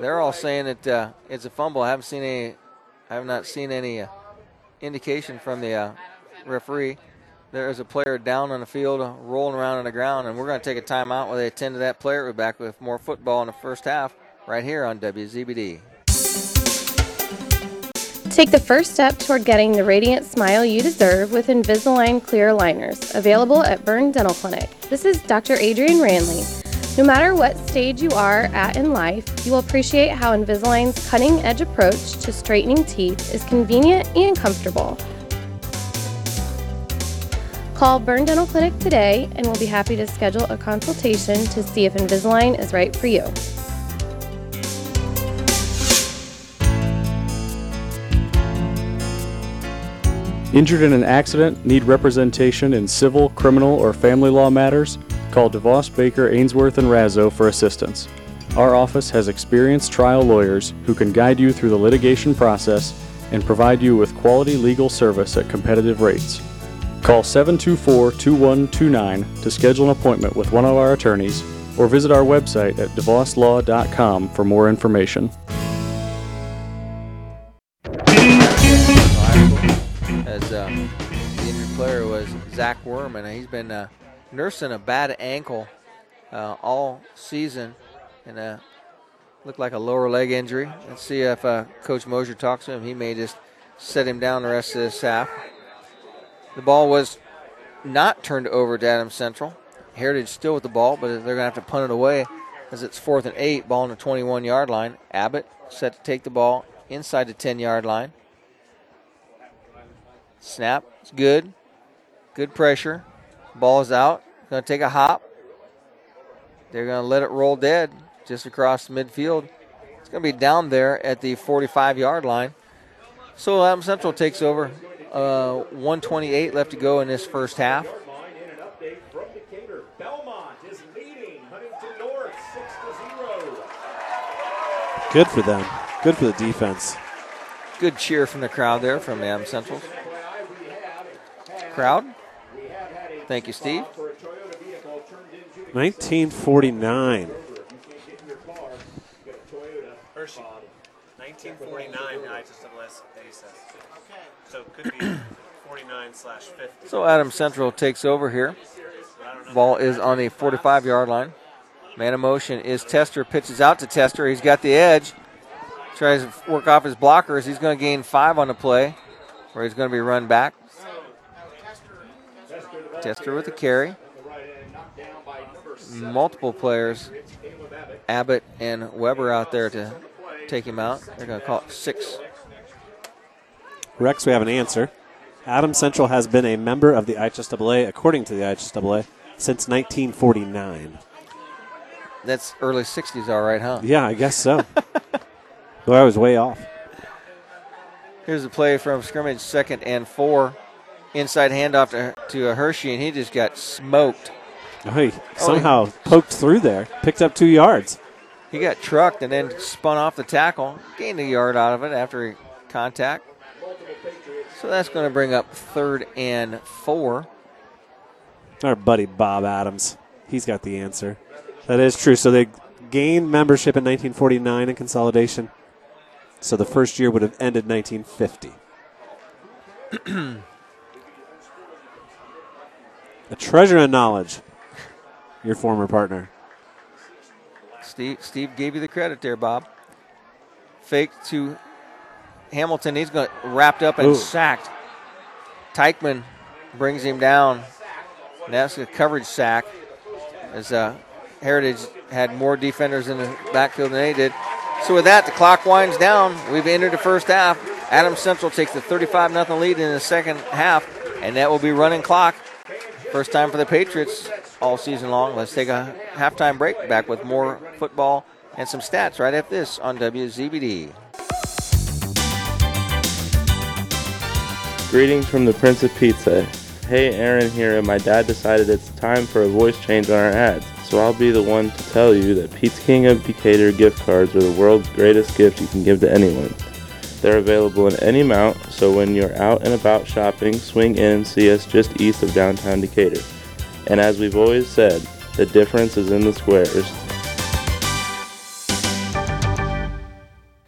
They're all saying that uh, it's a fumble. I haven't seen any. I have not seen any uh, indication from the uh, referee. There is a player down on the field, rolling around on the ground, and we're going to take a timeout while they attend to that player. We're back with more football in the first half, right here on WZBD. Take the first step toward getting the radiant smile you deserve with Invisalign clear aligners, available at Berne Dental Clinic. This is Dr. Adrian Ranley. No matter what stage you are at in life, you will appreciate how Invisalign's cutting edge approach to straightening teeth is convenient and comfortable. Call Berne Dental Clinic today and we'll be happy to schedule a consultation to see if Invisalign is right for you. Injured in an accident, need representation in civil, criminal, or family law matters? Call DeVos, Baker, Ainsworth, and Razzo for assistance. Our office has experienced trial lawyers who can guide you through the litigation process and provide you with quality legal service at competitive rates. Call 724 2129 to schedule an appointment with one of our attorneys or visit our website at devoslaw.com for more information. Zach Werman. He's been uh, nursing a bad ankle uh, all season and uh, looked like a lower leg injury. Let's see if uh, Coach Mosier talks to him. He may just set him down the rest of this half. The ball was not turned over to Adam Central. Heritage still with the ball, but they're going to have to punt it away as it's fourth and eight, ball on the 21 yard line. Abbott set to take the ball inside the 10 yard line. Snap, it's good. Good pressure. Ball's out. Going to take a hop. They're going to let it roll dead just across midfield. It's going to be down there at the 45 yard line. So Adam Central takes over. Uh, 128 left to go in this first half. Good for them. Good for the defense. Good cheer from the crowd there from Am Central. Crowd Thank you, Steve. 1949. Hershey. 1949 IHSAA says. So it could be 49 slash 50. So Adam Central takes over here. Ball is on the 45 yard line. Man of motion is Tester. Pitches out to Tester. He's got the edge. Tries to work off his blockers. He's going to gain five on the play, where he's going to be run back. Tester with the carry. Multiple players, Abbott and Weber out there to take him out. They're going to call it six. Rex, we have an answer. Adam Central has been a member of the IHSAA, according to the IHSAA, since 1949. That's early 60s, all right, huh? Yeah, I guess so. [LAUGHS] Though I was way off. Here's a play from scrimmage, second and four. Inside handoff to, to a Hershey, and he just got smoked. Oh, oh, he somehow poked through there, picked up two yards. He got trucked and then spun off the tackle, gained a yard out of it after contact. So that's going to bring up third and four. Our buddy Bob Adams, he's got the answer. That is true. So they gained membership in 1949 in consolidation. So the first year would have ended 1950. [CLEARS THROAT] A treasure of knowledge, your former partner. Steve, Steve gave you the credit there, Bob. Fake to Hamilton. He's going wrapped up and Ooh. sacked. Teichman brings him down. And that's a coverage sack. As uh, Heritage had more defenders in the backfield than they did. So with that, the clock winds down. We've entered the first half. Adams Central takes the 35 0 lead in the second half, and that will be running clock. First time for the Patriots all season long. Let's take a halftime break. Back with more football and some stats right after this on WZBD. Greetings from the Prince of Pizza. Hey, Aaron here, and my dad decided it's time for a voice change on our ads. So I'll be the one to tell you that Pizza King of Decatur gift cards are the world's greatest gift you can give to anyone. They're available in any amount, so when you're out and about shopping, swing in and see us just east of downtown Decatur. And as we've always said, the difference is in the squares.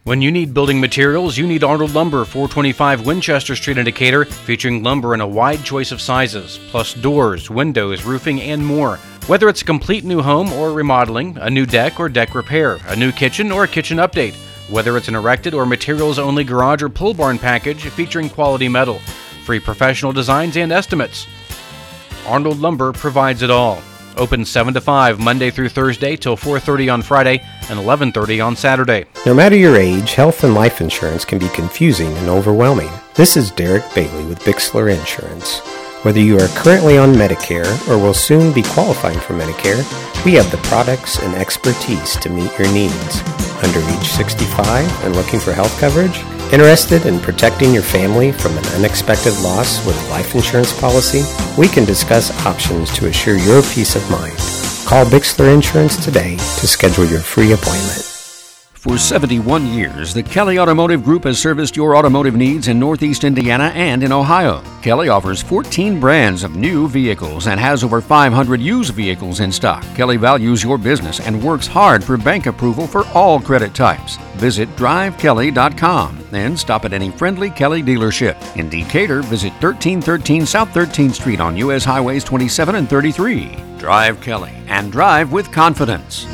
When you need building materials, you need Arnold Lumber, 425 Winchester Street in Decatur, featuring lumber in a wide choice of sizes, plus doors, windows, roofing, and more. Whether it's a complete new home or remodeling, a new deck or deck repair, a new kitchen or a kitchen update, whether it's an erected or materials only garage or pull barn package featuring quality metal, free professional designs and estimates. Arnold Lumber provides it all. Open 7 to 5 Monday through Thursday till 4:30 on Friday and 11:30 on Saturday. No matter your age, health and life insurance can be confusing and overwhelming. This is Derek Bailey with Bixler Insurance. Whether you are currently on Medicare or will soon be qualifying for Medicare, we have the products and expertise to meet your needs. Under age 65 and looking for health coverage? Interested in protecting your family from an unexpected loss with a life insurance policy? We can discuss options to assure your peace of mind. Call Bixler Insurance today to schedule your free appointment. For 71 years, the Kelly Automotive Group has serviced your automotive needs in Northeast Indiana and in Ohio. Kelly offers 14 brands of new vehicles and has over 500 used vehicles in stock. Kelly values your business and works hard for bank approval for all credit types. Visit drivekelly.com and stop at any friendly Kelly dealership. In Decatur, visit 1313 South 13th Street on U.S. Highways 27 and 33. Drive Kelly and drive with confidence.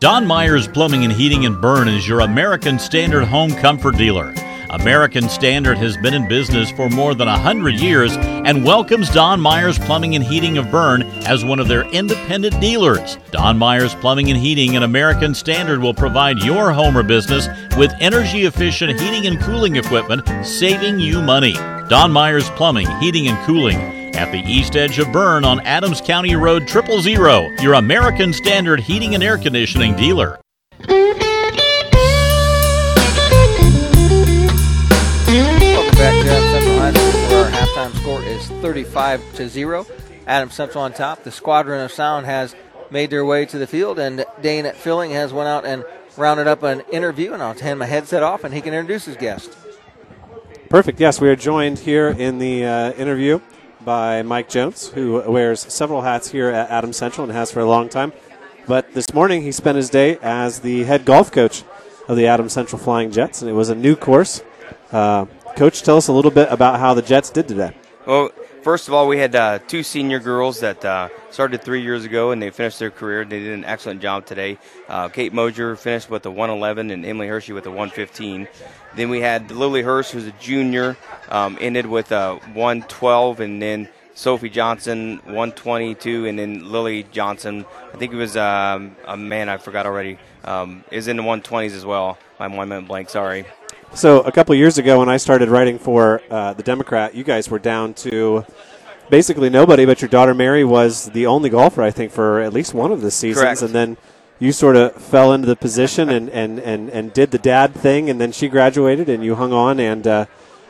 Don Myers Plumbing and Heating in Berne is your American Standard home comfort dealer. American Standard has been in business for more than 100 years and welcomes Don Myers Plumbing and Heating of Berne as one of their independent dealers. Don Myers Plumbing and Heating and American Standard will provide your home or business with energy efficient heating and cooling equipment, saving you money. Don Myers Plumbing, Heating and Cooling at the east edge of Berne on Adams County Road Triple Zero, your American Standard heating and air conditioning dealer. Welcome back to Adams Central High School, where our halftime score is 35 to zero. Adams Central on top. The Squadron of Sound has made their way to the field, and Dane Filling has went out and rounded up an interview, and I'll hand my headset off, and he can introduce his guest. Perfect. Yes, we are joined here in the uh, interview by Mike Jones, who wears several hats here at Adams Central and has for a long time. But this morning he spent his day as the head golf coach of the Adams Central Flying Jets, and it was a new course. Uh, coach, tell us a little bit about how the Jets did today. Well, first of all, we had uh, two senior girls that uh, started three years ago, and they finished their career. They did an excellent job today. Uh, Kate Mosier finished with a 111, and Emily Hershey with a 115. Then we had Lily Hurst, who's a junior, um, ended with a 112, and then Sophie Johnson 122, and then Lily Johnson. I think it was um, a man I forgot already. Um, is in the 120s as well. My mind went blank. Sorry. So a couple years ago, when I started writing for uh, the Democrat, you guys were down to basically nobody, but your daughter Mary was the only golfer, I think, for at least one of the seasons, Correct. and then you sort of fell into the position and, and, and, and did the dad thing, and then she graduated, and you hung on, and uh,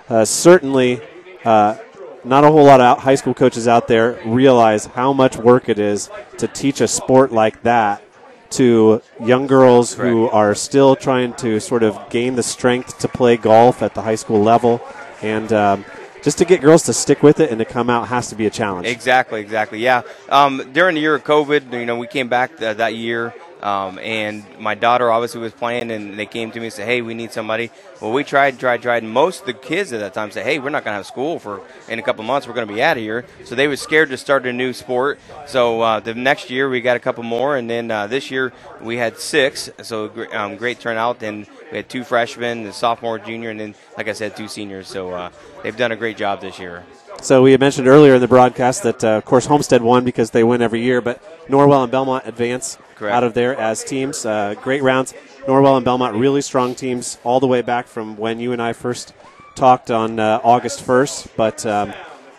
uh, certainly. Uh, not a whole lot of high school coaches out there realize how much work it is to teach a sport like that to young girls who are still trying to sort of gain the strength to play golf at the high school level. And um, just to get girls to stick with it and to come out has to be a challenge. Exactly, exactly. Yeah. Um, during the year of COVID, you know, we came back th- that year, um, and my daughter obviously was playing, and they came to me and said, "Hey, we need somebody." Well, we tried, tried, tried. Most of the kids at that time said, "Hey, we're not going to have school for in a couple months. We're going to be out of here." So they were scared to start a new sport. So uh, the next year we got a couple more, and then uh, this year we had six. So um, great turnout, and we had two freshmen, a sophomore, junior, and then like I said, two seniors. So uh, they've done a great job this year. So we had mentioned earlier in the broadcast that, uh, of course, Homestead won because they win every year, but Norwell and Belmont advance Correct. out of there as teams. Uh, great rounds. Norwell and Belmont really strong teams all the way back from when you and I first talked on uh, August 1st. But um,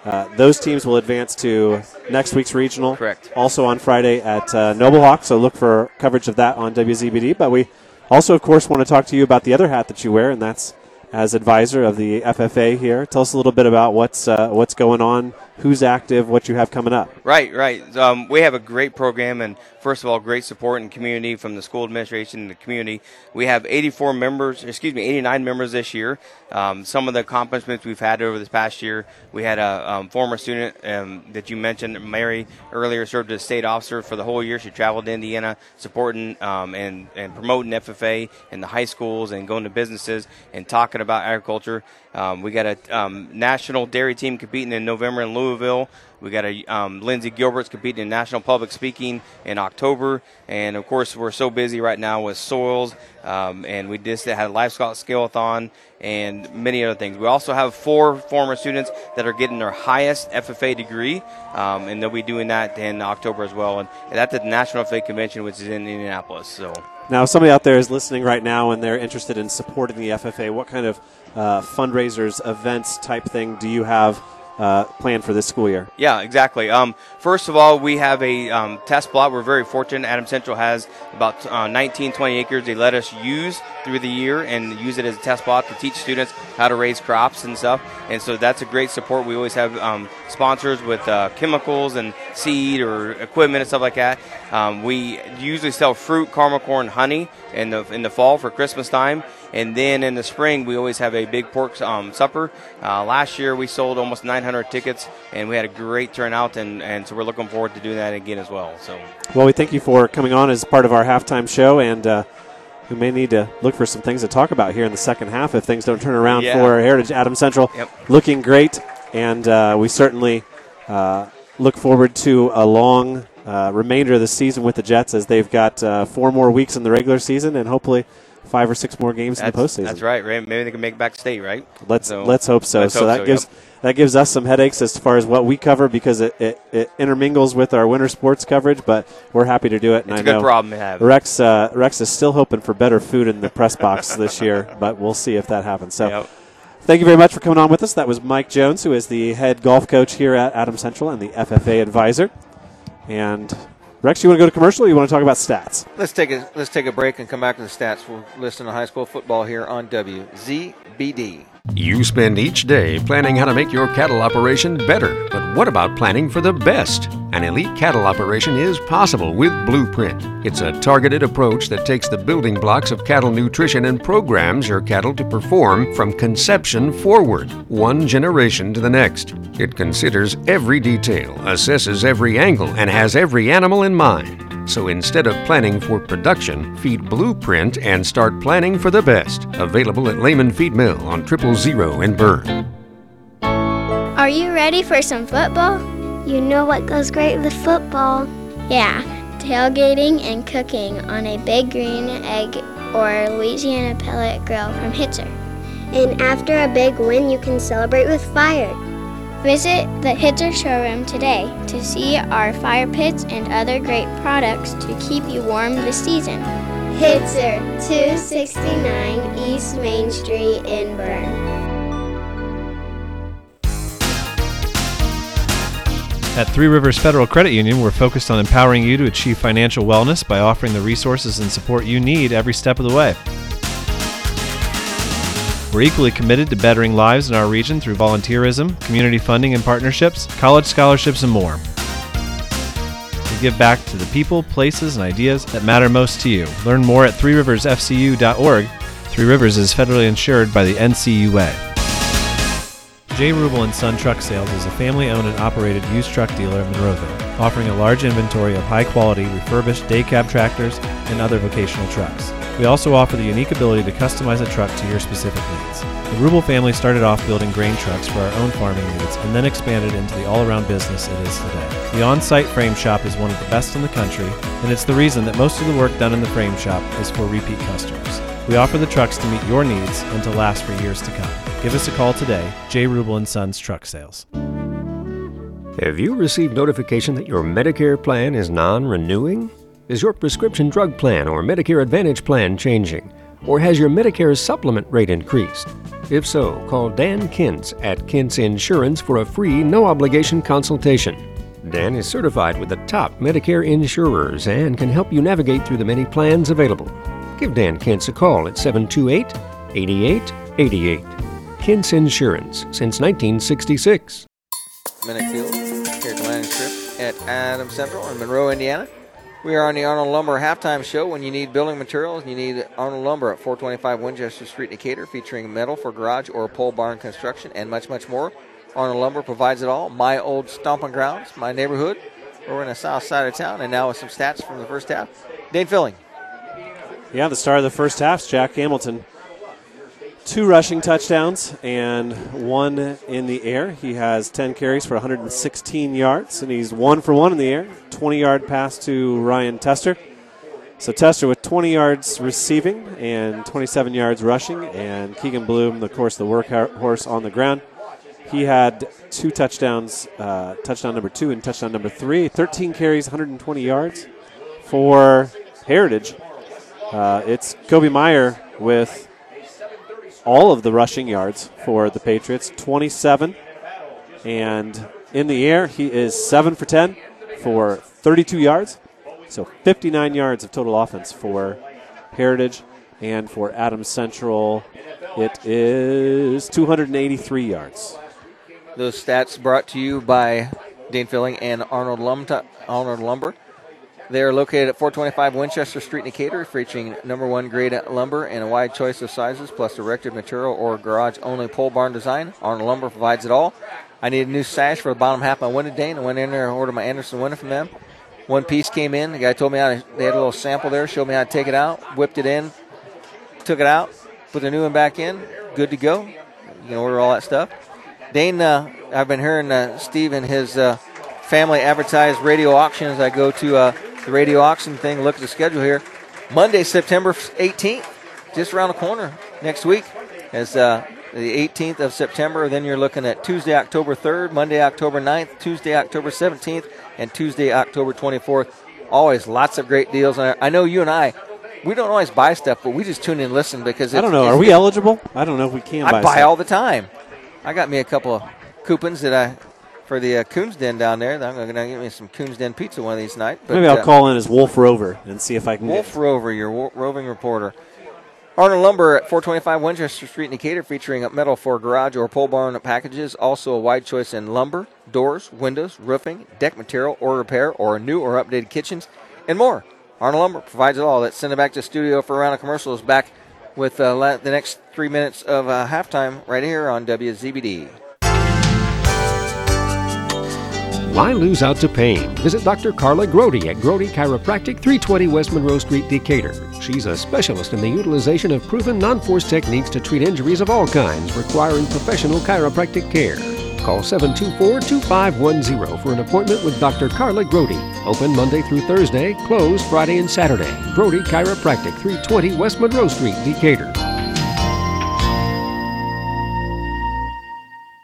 uh, those teams will advance to next week's regional. Correct. Also on Friday at uh, Noble Hawk. So look for coverage of that on WZBD. But we also, of course, want to talk to you about the other hat that you wear, and that's as advisor of the FFA here. Tell us a little bit about what's uh, what's going on, who's active, what you have coming up. Right, right. Um, we have a great program, and first of all, great support and community from the school administration and the community. We have 84 members, excuse me, 89 members this year. Um, some of the accomplishments we've had over this past year, we had a um, former student um, that you mentioned, Mary, earlier served as state officer for the whole year. She traveled to Indiana supporting um, and, and promoting FFA in the high schools and going to businesses and talking about agriculture. Um, we got a um, national dairy team competing in November in Louisville. We got a um, Lindsay Gilbert's competing in national public speaking in October, and of course we're so busy right now with soils, um, and we just had a livestock scale-a-thon and many other things. We also have four former students that are getting their highest FFA degree, um, and they'll be doing that in October as well, and that's at the National FFA Convention, which is in Indianapolis. So. Now, somebody out there is listening right now and they're interested in supporting the FFA, what kind of uh, fundraisers, events type thing do you have uh, planned for this school year? Yeah, exactly. Um, first of all, we have a um, test plot. We're very fortunate. Adam Central has about uh, 19, 20 acres they let us use through the year and use it as a test plot to teach students how to raise crops and stuff. And so that's a great support. We always have um, sponsors with uh, chemicals and seed or equipment and stuff like that. Um, we usually sell fruit, caramel corn, honey in the in the fall for Christmas time. And then in the spring, we always have a big pork um, supper. Uh, last year, we sold almost 900 tickets, and we had a great turnout, and, and so we're looking forward to doing that again as well. So, Well, we thank you for coming on as part of our halftime show, and uh, we may need to look for some things to talk about here in the second half if things don't turn around Yeah. for Heritage Adam Central. Yep. Looking great, and uh, we certainly uh, look forward to a long uh, remainder of the season with the Jets as they've got uh, four more weeks in the regular season and hopefully five or six more games in the postseason. that's right, right? Maybe they can make back state, right? Let's So- let's hope so. let's so hope that so, gives yep. that gives us some headaches as far as what we cover because it, it, it intermingles with our winter sports coverage. But we're happy to do it. And It's I a good know problem to have. Rex uh, Rex is still hoping for better food in the press box [LAUGHS] this year, but we'll see if that happens. So. Thank you very much for coming on with us. That was Mike Jones, who is the head golf coach here at Adam Central and the FFA advisor. And Rex, you want to go to commercial or you want to talk about stats? Let's take a let's take a break and come back to the stats. We'll listen to high school football here on WZBD. You spend each day planning how to make your cattle operation better, but what about planning for the best? An elite cattle operation is possible with Blueprint. It's a targeted approach that takes the building blocks of cattle nutrition and programs your cattle to perform from conception forward, one generation to the next. It considers every detail, assesses every angle, and has every animal in mind. So instead of planning for production, feed Blueprint and start planning for the best. Available at Lehman Feed Mill on Triple Zero in Berne. Are you ready for some football? You know what goes great with football? Yeah, tailgating and cooking on a big green egg or Louisiana pellet grill from Hitzer. And after a big win, you can celebrate with fire. Visit the Hitzer showroom today to see our fire pits and other great products to keep you warm this season. Hitzer, 269 East Main Street in Berne. At Three Rivers Federal Credit Union, we're focused on empowering you to achieve financial wellness by offering the resources and support you need every step of the way. We're equally committed to bettering lives in our region through volunteerism, community funding and partnerships, college scholarships, and more. We give back to the people, places, and ideas that matter most to you. Learn more at threeriversfcu.org. Three Rivers is federally insured by the NCUA. J. Rubel and Son Truck Sales is a family-owned and operated used truck dealer in Monroeville, offering a large inventory of high-quality refurbished day cab tractors and other vocational trucks. We also offer the unique ability to customize a truck to your specific needs. The Rubel family started off building grain trucks for our own farming needs and then expanded into the all-around business it is today. The on-site frame shop is one of the best in the country, and it's the reason that most of the work done in the frame shop is for repeat customers. We offer the trucks to meet your needs and to last for years to come. Give us a call today, J. Rubel and Sons Truck Sales. Have you received notification that your Medicare plan is non renewing? Is your prescription drug plan or Medicare Advantage plan changing? Or has your Medicare supplement rate increased? If so, call Dan Kintz at Kintz Insurance for a free, no obligation consultation. Dan is certified with the top Medicare insurers and can help you navigate through the many plans available. Give Dan Kintz a call at 728 8888. Kintz Insurance since 1966. Minnick Field here at strip at Central in Monroe, Indiana. We are on the Arnold Lumber halftime show. When you need building materials, you need Arnold Lumber at 425 Winchester Street, Decatur, featuring metal for garage or pole barn construction and much, much more. Arnold Lumber provides it all. My old stomping grounds, my neighborhood. We're in the south side of town, and now with some stats from the first half. Dane Filling. Yeah, the star of the first half, Jack Hamilton. Two rushing touchdowns and one in the air. He has 10 carries for 116 yards, and he's one for one in the air. 20 yard pass to Ryan Tester. So Tester with 20 yards receiving and 27 yards rushing, and Keegan Bloom, of course, the workhorse on the ground. He had two touchdowns, uh, touchdown number two and touchdown number three. 13 carries, 120 yards for Heritage. Uh, it's Kobe Meyer with all of the rushing yards for the Patriots 27. And in the air, he is 7 for 10 for 32 yards. So 59 yards of total offense for Heritage. And for Adams Central, it is 283 yards. Those stats brought to you by Dane Filling and Arnold, Lum- Arnold Lumber. They are located at 425 Winchester Street, in Decatur, featuring number one grade lumber and a wide choice of sizes, plus erected material or garage only pole barn design. Arnold Lumber provides it all. I need a new sash for the bottom half of my window, Dane. I went in there and ordered my Andersen window from them. One piece came in. The guy told me how to, they had a little sample there, showed me how to take it out, whipped it in, took it out, put the new one back in. Good to go. You can order all that stuff. Dane, uh, I've been hearing uh, Steve and his uh, family advertise radio auctions. I go to uh, the radio auction thing, look at the schedule here. Monday, September 18th, just around the corner next week, is uh, the 18th of September. Then you're looking at Tuesday, October 3rd, Monday, October 9th, Tuesday, October 17th, and Tuesday, October 24th. Always lots of great deals. And I know you and I, we don't always buy stuff, but we just tune in and listen because I don't know. Are we eligible? I don't know if we can. I buy, buy all the time. I got me a couple of coupons that I for the uh, Coons Den down there. I'm going to get me some Coons Den pizza one of these nights. Maybe I'll uh, call in as Wolf Rover and see if I can. Wolf Rover, your wo- roving reporter. Arnold Lumber at 425 Winchester Street in Decatur featuring metal for garage or pole barn packages. Also a wide choice in lumber, doors, windows, roofing, deck material or repair, or new or updated kitchens, and more. Arnold Lumber provides it all. Let's send it back to the studio for a round of commercials back with uh, la- the next three minutes of uh, halftime right here on WZBD. Why lose out to pain? Visit Dr. Carla Grody at Grody Chiropractic, 320 West Monroe Street, Decatur. She's a specialist in the utilization of proven non force techniques to treat injuries of all kinds requiring professional chiropractic care. Call 724 2510 for an appointment with Dr. Carla Grody. Open Monday through Thursday, closed Friday and Saturday. Grody Chiropractic, 320 West Monroe Street, Decatur.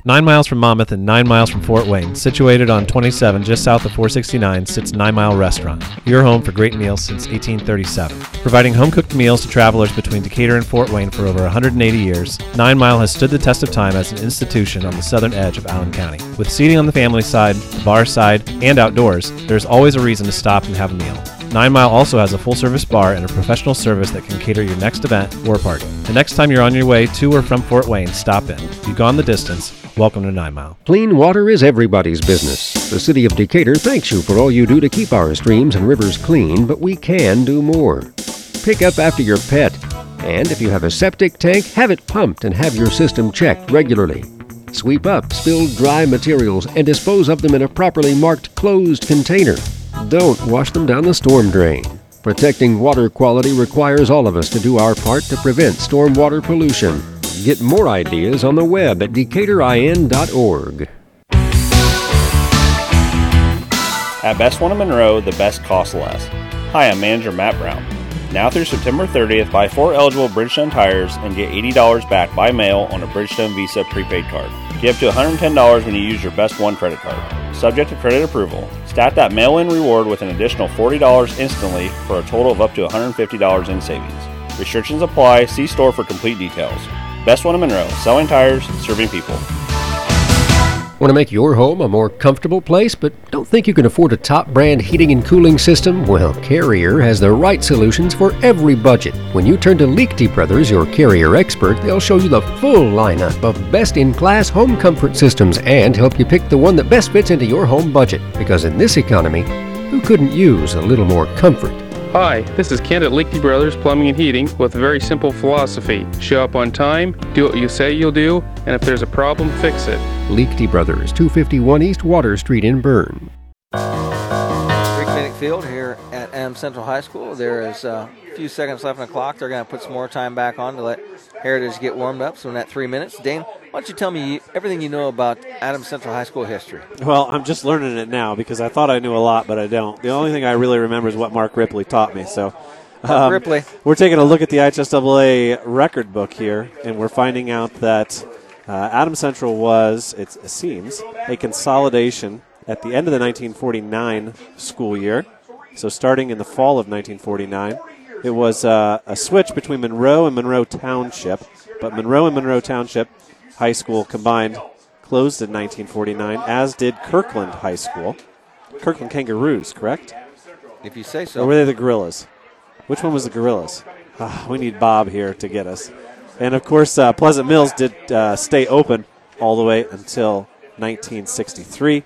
Nine miles from Monmouth and nine miles from Fort Wayne, situated on 27 just south of 469, sits Nine Mile Restaurant, your home for great meals since 1837. Providing home cooked meals to travelers between Decatur and Fort Wayne for over 180 years, Nine Mile has stood the test of time as an institution on the southern edge of Allen County. With seating on the family side, the bar side, and outdoors, there's always a reason to stop and have a meal. Nine Mile also has a full service bar and a professional service that can cater your next event or party. The next time you're on your way to or from Fort Wayne, stop in. You've gone the distance. Welcome to Nine Mile. Clean water is everybody's business. The City of Decatur thanks you for all you do to keep our streams and rivers clean, but we can do more. Pick up after your pet. And if you have a septic tank, have it pumped and have your system checked regularly. Sweep up spilled dry materials and dispose of them in a properly marked closed container. Don't wash them down the storm drain. Protecting water quality requires all of us to do our part to prevent stormwater pollution. Get more ideas on the web at decaturin.org. At Best One of Monroe, the best costs less. Hi, I'm manager Matt Brown. Now through September 30th, buy four eligible Bridgestone tires and get $80 back by mail on a Bridgestone Visa prepaid card. Get up to $110 when you use your Best One credit card. Subject to credit approval. Stack that mail in reward with an additional $40 instantly for a total of up to $150 in savings. Restrictions apply. See store for complete details. Best One in Monroe, selling tires, serving people. Want to make your home a more comfortable place, but don't think you can afford a top brand heating and cooling system? Well, Carrier has the right solutions for every budget. When you turn to Lichty Brothers, your Carrier expert, they'll show you the full lineup of best in class home comfort systems and help you pick the one that best fits into your home budget. Because in this economy, who couldn't use a little more comfort? Hi, this is Kent at Lichty Brothers Plumbing and Heating with a very simple philosophy. Show up on time, do what you say you'll do, and if there's a problem, fix it. Lichty Brothers, 251 East Water Street in Berne. Rick Minnick Field here at M Central High School. There is a few seconds left on the clock. They're going to put some more time back on to let Heritage get warmed up. So in that three minutes, Dane, why don't you tell me everything you know about Adams Central High School history? Well, I'm just learning it now because I thought I knew a lot, but I don't. The only thing I really remember is what Mark Ripley taught me. So, um, Ripley. we're taking a look at the IHSAA record book here, and we're finding out that uh, Adams Central was, it seems, a consolidation at the end of the 1949 school year. So, starting in the fall of 1949, it was uh, a switch between Monroe and Monroe Township, but Monroe and Monroe Township High School combined closed in 1949, as did Kirkland High School. Kirkland Kangaroos, correct? If you say so. Or were they the Gorillas? Which one was the Gorillas? Ah, we need Bob here to get us. And of course, uh, Pleasant Mills did uh, stay open all the way until 1963.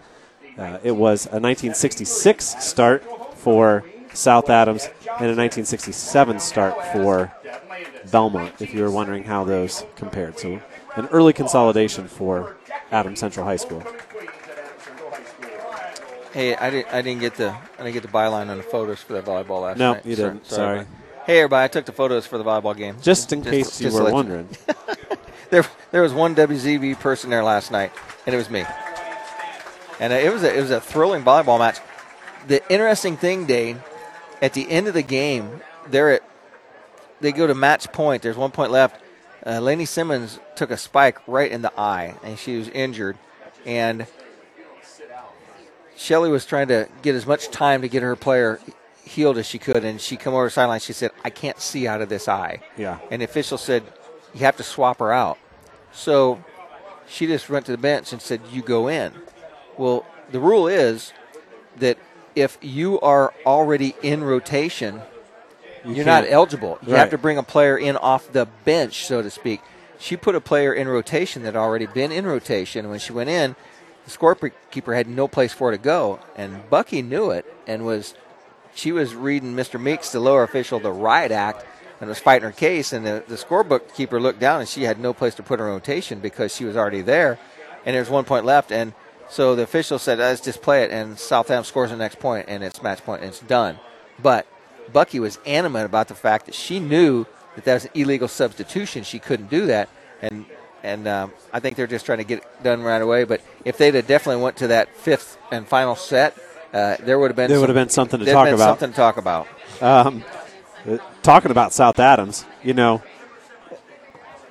Uh, it was a 1966 start for South Adams and a 1967 start for Belmont, if you were wondering how those compared. So, an early consolidation for Adams Central High School. Hey, I didn't. I didn't get the. I didn't get the byline on the photos for the volleyball last No, night. No, you didn't. Sorry. Hey, everybody! I took the photos for the volleyball game. Just in case you to were wondering. [LAUGHS] there, there was one WZB person there last night, and it was me. And it was a, it was a thrilling volleyball match. The interesting thing, Dane, at the end of the game, they're at they go to match point. There's one point left. Uh, Simmons took a spike right in the eye, and she was injured. And Shelly was trying to get as much time to get her player healed as she could, and she come over the sideline. She said, "I can't see out of this eye." Yeah. And the official said, "You have to swap her out." So she just went to the bench and said, "You go in." Well, the rule is that if you are already in rotation, You You're not eligible. You Right. have to bring a player in off the bench, so to speak. She put a player in rotation that had already been in rotation. When she went in, the scorekeeper had no place for her to go, and Bucky knew it and was. She was reading Mr. Meeks, the lower official, the riot act, and was fighting her case. And the, the scorebook keeper looked down, and she had no place to put her rotation because she was already there, and there's one point left. And so the official said, "Let's just play it." And Southampton scores the next point, and it's match point, and it's done. But Bucky was animate about the fact that she knew that that was an illegal substitution. She couldn't do that, and and um, I think they're just trying to get it done right away. But if they'd have definitely went to that fifth and final set, uh, there would have been There would have been something to talk been about. Something to talk about. Um, uh, talking about South Adams, you know,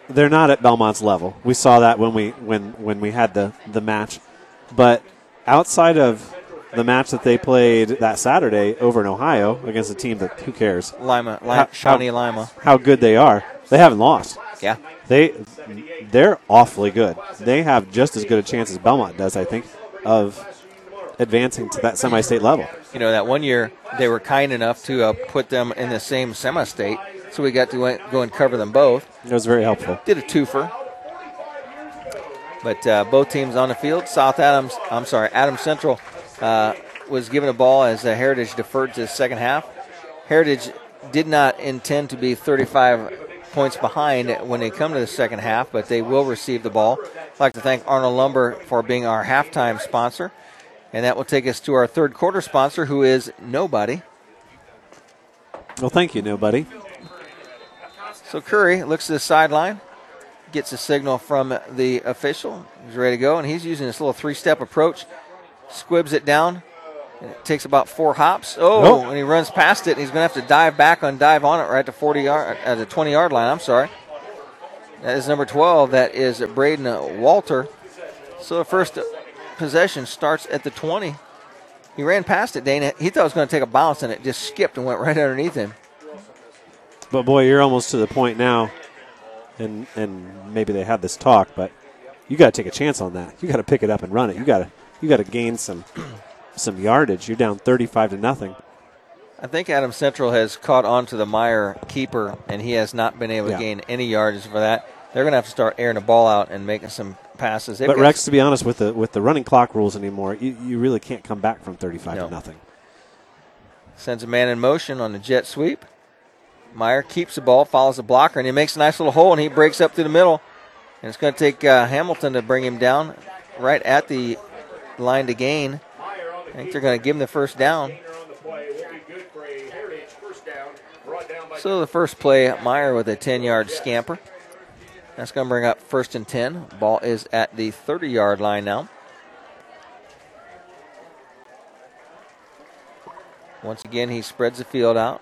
they're not at Belmont's level. We saw that when we when when we had the the match, but outside of the match that they played that Saturday over in Ohio against a team that who cares, Lima, Lima How- Shawnee Lima. how good they are. They haven't lost. Yeah. They they're awfully good. They have just as good a chance as Belmont does, I think, of advancing to that semi-state level. You know that one year they were kind enough to uh, put them in the same semi-state, so we got to go and cover them both. It was very helpful. Did a twofer. But uh, both teams on the field. South Adams, I'm sorry, Adams Central uh, was given a ball as uh, Heritage deferred to the second half. Heritage did not intend to be 35 points behind when they come to the second half, but they will receive the ball. I'd like to thank Arnold Lumber for being our halftime sponsor. And that will take us to our third quarter sponsor, who is Nobody. Well, thank you, nobody. So Curry looks to the sideline, gets a signal from the official. He's ready to go, and he's using this little three-step approach. Squibs it down. And it takes about four hops. Oh, Nope. and he runs past it. And he's going to have to dive back on dive on it right at the 40 yard, at the 20 yard line. I'm sorry. That is number 12. That is Braden Walter. So the first possession starts at the 20. He ran past it, Dana. He thought it was going to take a bounce, and it just skipped and went right underneath him. But boy, you're almost to the point now, and and maybe they had this talk, but you got to take a chance on that. You got to pick it up and run it. You got to you got to gain some [CLEARS THROAT] some yardage. You're down 35 to nothing. I think Adam Central has caught on to the Meyer keeper, and he has not been able Yeah. to gain any yardage for that. They're going to have to start airing the ball out and making some passes. They've but Rex, to be honest, with the with the running clock rules anymore, you, you really can't come back from 35 No. to nothing. sends a man in motion on the jet sweep. Meyer keeps the ball, follows the blocker, and he makes a nice little hole, and he breaks up through the middle. And it's going to take uh, Hamilton to bring him down right at the line to gain. I think they're going to give him the first down. So the first play, Meyer with a 10 yard scamper. That's going to bring up first and 10. Ball is at the 30 yard line now. Once again, he spreads the field out.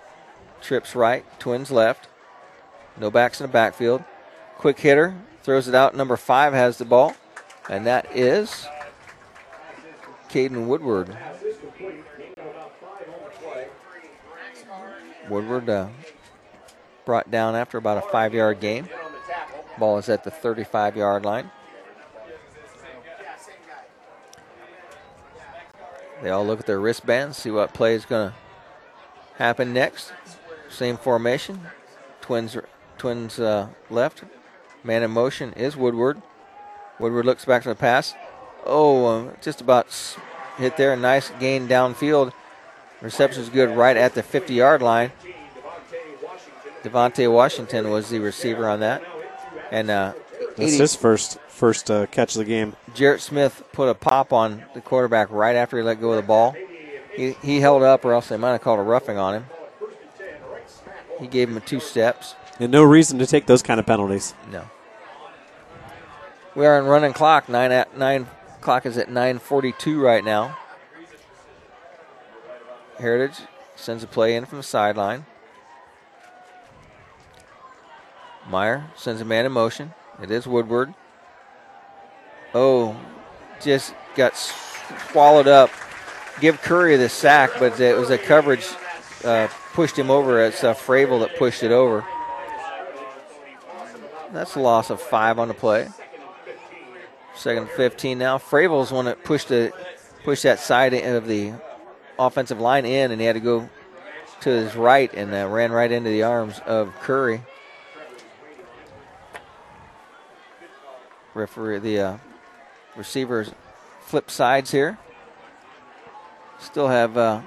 Trips right, twins left. No backs in the backfield. Quick hitter, throws it out. Number five has the ball, and that is Caden Woodward. Woodward uh, brought down after about a five yard gain. Ball is at the 35 yard line. They all look at their wristbands, see what play is going to happen next. Same formation. Twins, twins uh, left. Man in motion is Woodward. Woodward looks back to the pass. Oh, uh, just about hit there. Nice gain downfield. Reception is good right at the 50 yard line. Devontae Washington was the receiver on that. And uh, That's 80 his first first uh, catch of the game. Jarrett Smith put a pop on the quarterback right after he let go of the ball. He, he held up, or else they might have called a roughing on him. He gave him two steps. And no reason to take those kind of penalties. No. We are in running clock. Nine at nine clock is at 9:42 right now. Heritage sends a play in from the sideline. Meyer sends a man in motion. It is Woodward. Oh, just got swallowed up. Give Curry the sack, but it was a coverage uh, pushed him over. It's uh, Fravel that pushed it over. That's a loss of five on the play. Second 15 now. Fravel's one that pushed the pushed that side of the offensive line in, and he had to go to his right and uh, ran right into the arms of Curry. Referee, the uh, receivers flip sides here. Still have uh,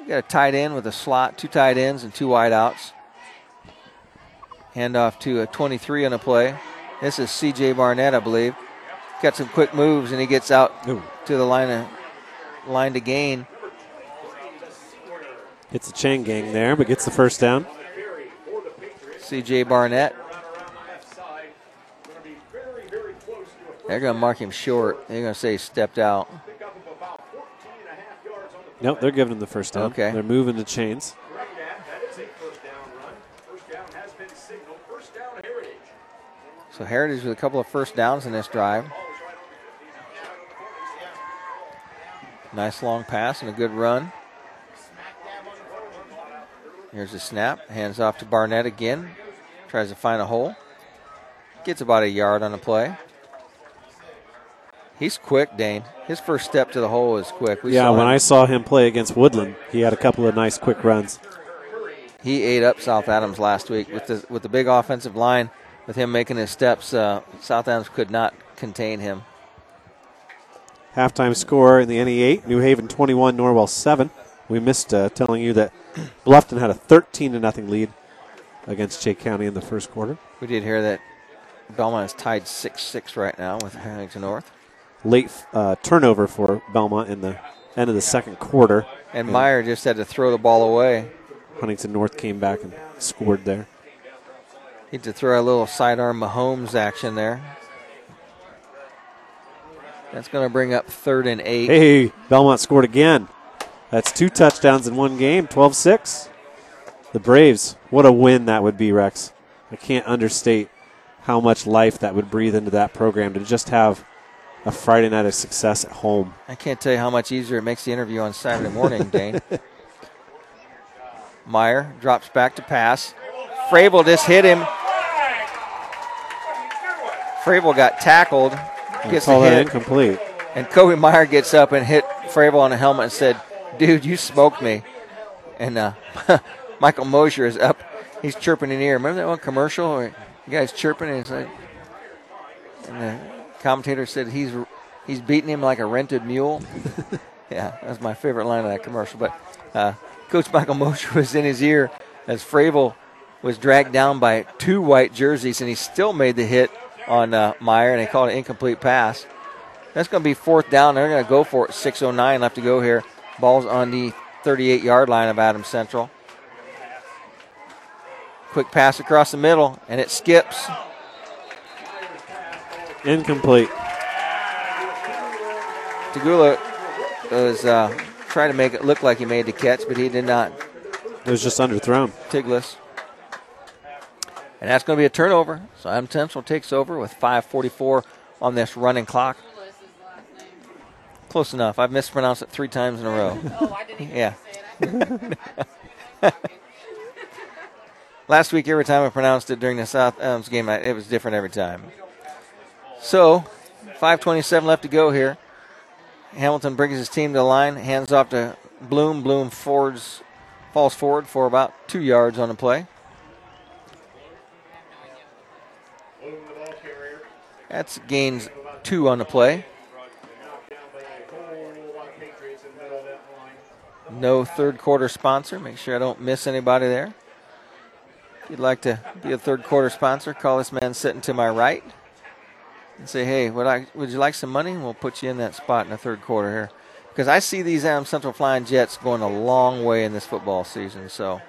we got a tight end with a slot, two tight ends and two wide outs. Hand off to a 23 on a play. This is C.J. Barnett, I believe. Got some quick moves and he gets out to the line of line to gain. Hits the chain gang there, but gets the first down. C.J. Barnett. They're going to mark him short. They're going to say he stepped out. Nope, they're giving him the first down. Okay. They're moving the chains. So Heritage with a couple of first downs in this drive. Nice long pass and a good run. Here's a snap. Hands off to Barnett again. Tries to find a hole. Gets about a yard on the play. He's quick, Dane. His first step to the hole is quick. We yeah, when him- I saw him play against Woodland, he had a couple of nice quick runs. he ate up South Adams last week with the with the big offensive line. With him making his steps, uh, South Adams could not contain him. Halftime score in the NE8, New Haven 21, Norwell 7. We missed uh, telling you that [CLEARS THROAT] Bluffton had a 13 to nothing lead against Jay County in the first quarter. We did hear that Belmont is tied six six right now with Huntington North. Late uh, turnover for Belmont in the end of the second quarter. And Meyer just had to throw the ball away. Huntington North came back and scored there. He had to throw a little sidearm Mahomes action there. That's going to bring up third and eight. Hey, Belmont scored again. That's two touchdowns in one game, 12 6. The Braves, what a win that would be, Rex. I can't understate how much life that would breathe into that program to just have a Friday night of success at home. I can't tell you how much easier it makes the interview on Saturday morning, Dane. [LAUGHS] Meyer drops back to pass. Frabel just hit him. Frabel got tackled. Gets a that hit. incomplete. And Kobe Meyer gets up and hit Frabel on the helmet and said, Dude, you smoked me. And uh, [LAUGHS] Michael Mosier is up. He's chirping in the ear. Remember that one commercial where the guy's chirping and it's like, and the commentator said he's he's beating him like a rented mule. [LAUGHS] yeah, that's my favorite line of that commercial. But uh, Coach Michael Mosier [LAUGHS] was in his ear as Fravel was dragged down by two white jerseys, and he still made the hit on uh, Meyer, and they called it incomplete pass. That's going to be fourth down. They're going to go for it. 6.09 left to go here. Ball's on the 38 yard line of Adams Central. Quick pass across the middle, and it skips. Incomplete. Tagula was uh, trying to make it look like he made the catch, but he did not. It was just underthrown. Tiglis. And that's going to be a turnover. So Adams Central takes over with 5:44 on this running clock. Close enough. I've mispronounced it three times in a row. Oh, I didn't even yeah. say that. [LAUGHS] Last week, every time I pronounced it during the South Adams game, it was different every time. So, 5:27 left to go here. Hamilton brings his team to the line, hands off to Bloom. Bloom forwards, falls forward for about two yards on the play. That's gains two on the play. No third quarter sponsor. Make sure I don't miss anybody there. If you'd like to be a third quarter sponsor, call this man sitting to my right and say, hey, would, I, would you like some money? We'll put you in that spot in the third quarter here. Because I see these Adams Central Flying Jets going a long way in this football season. So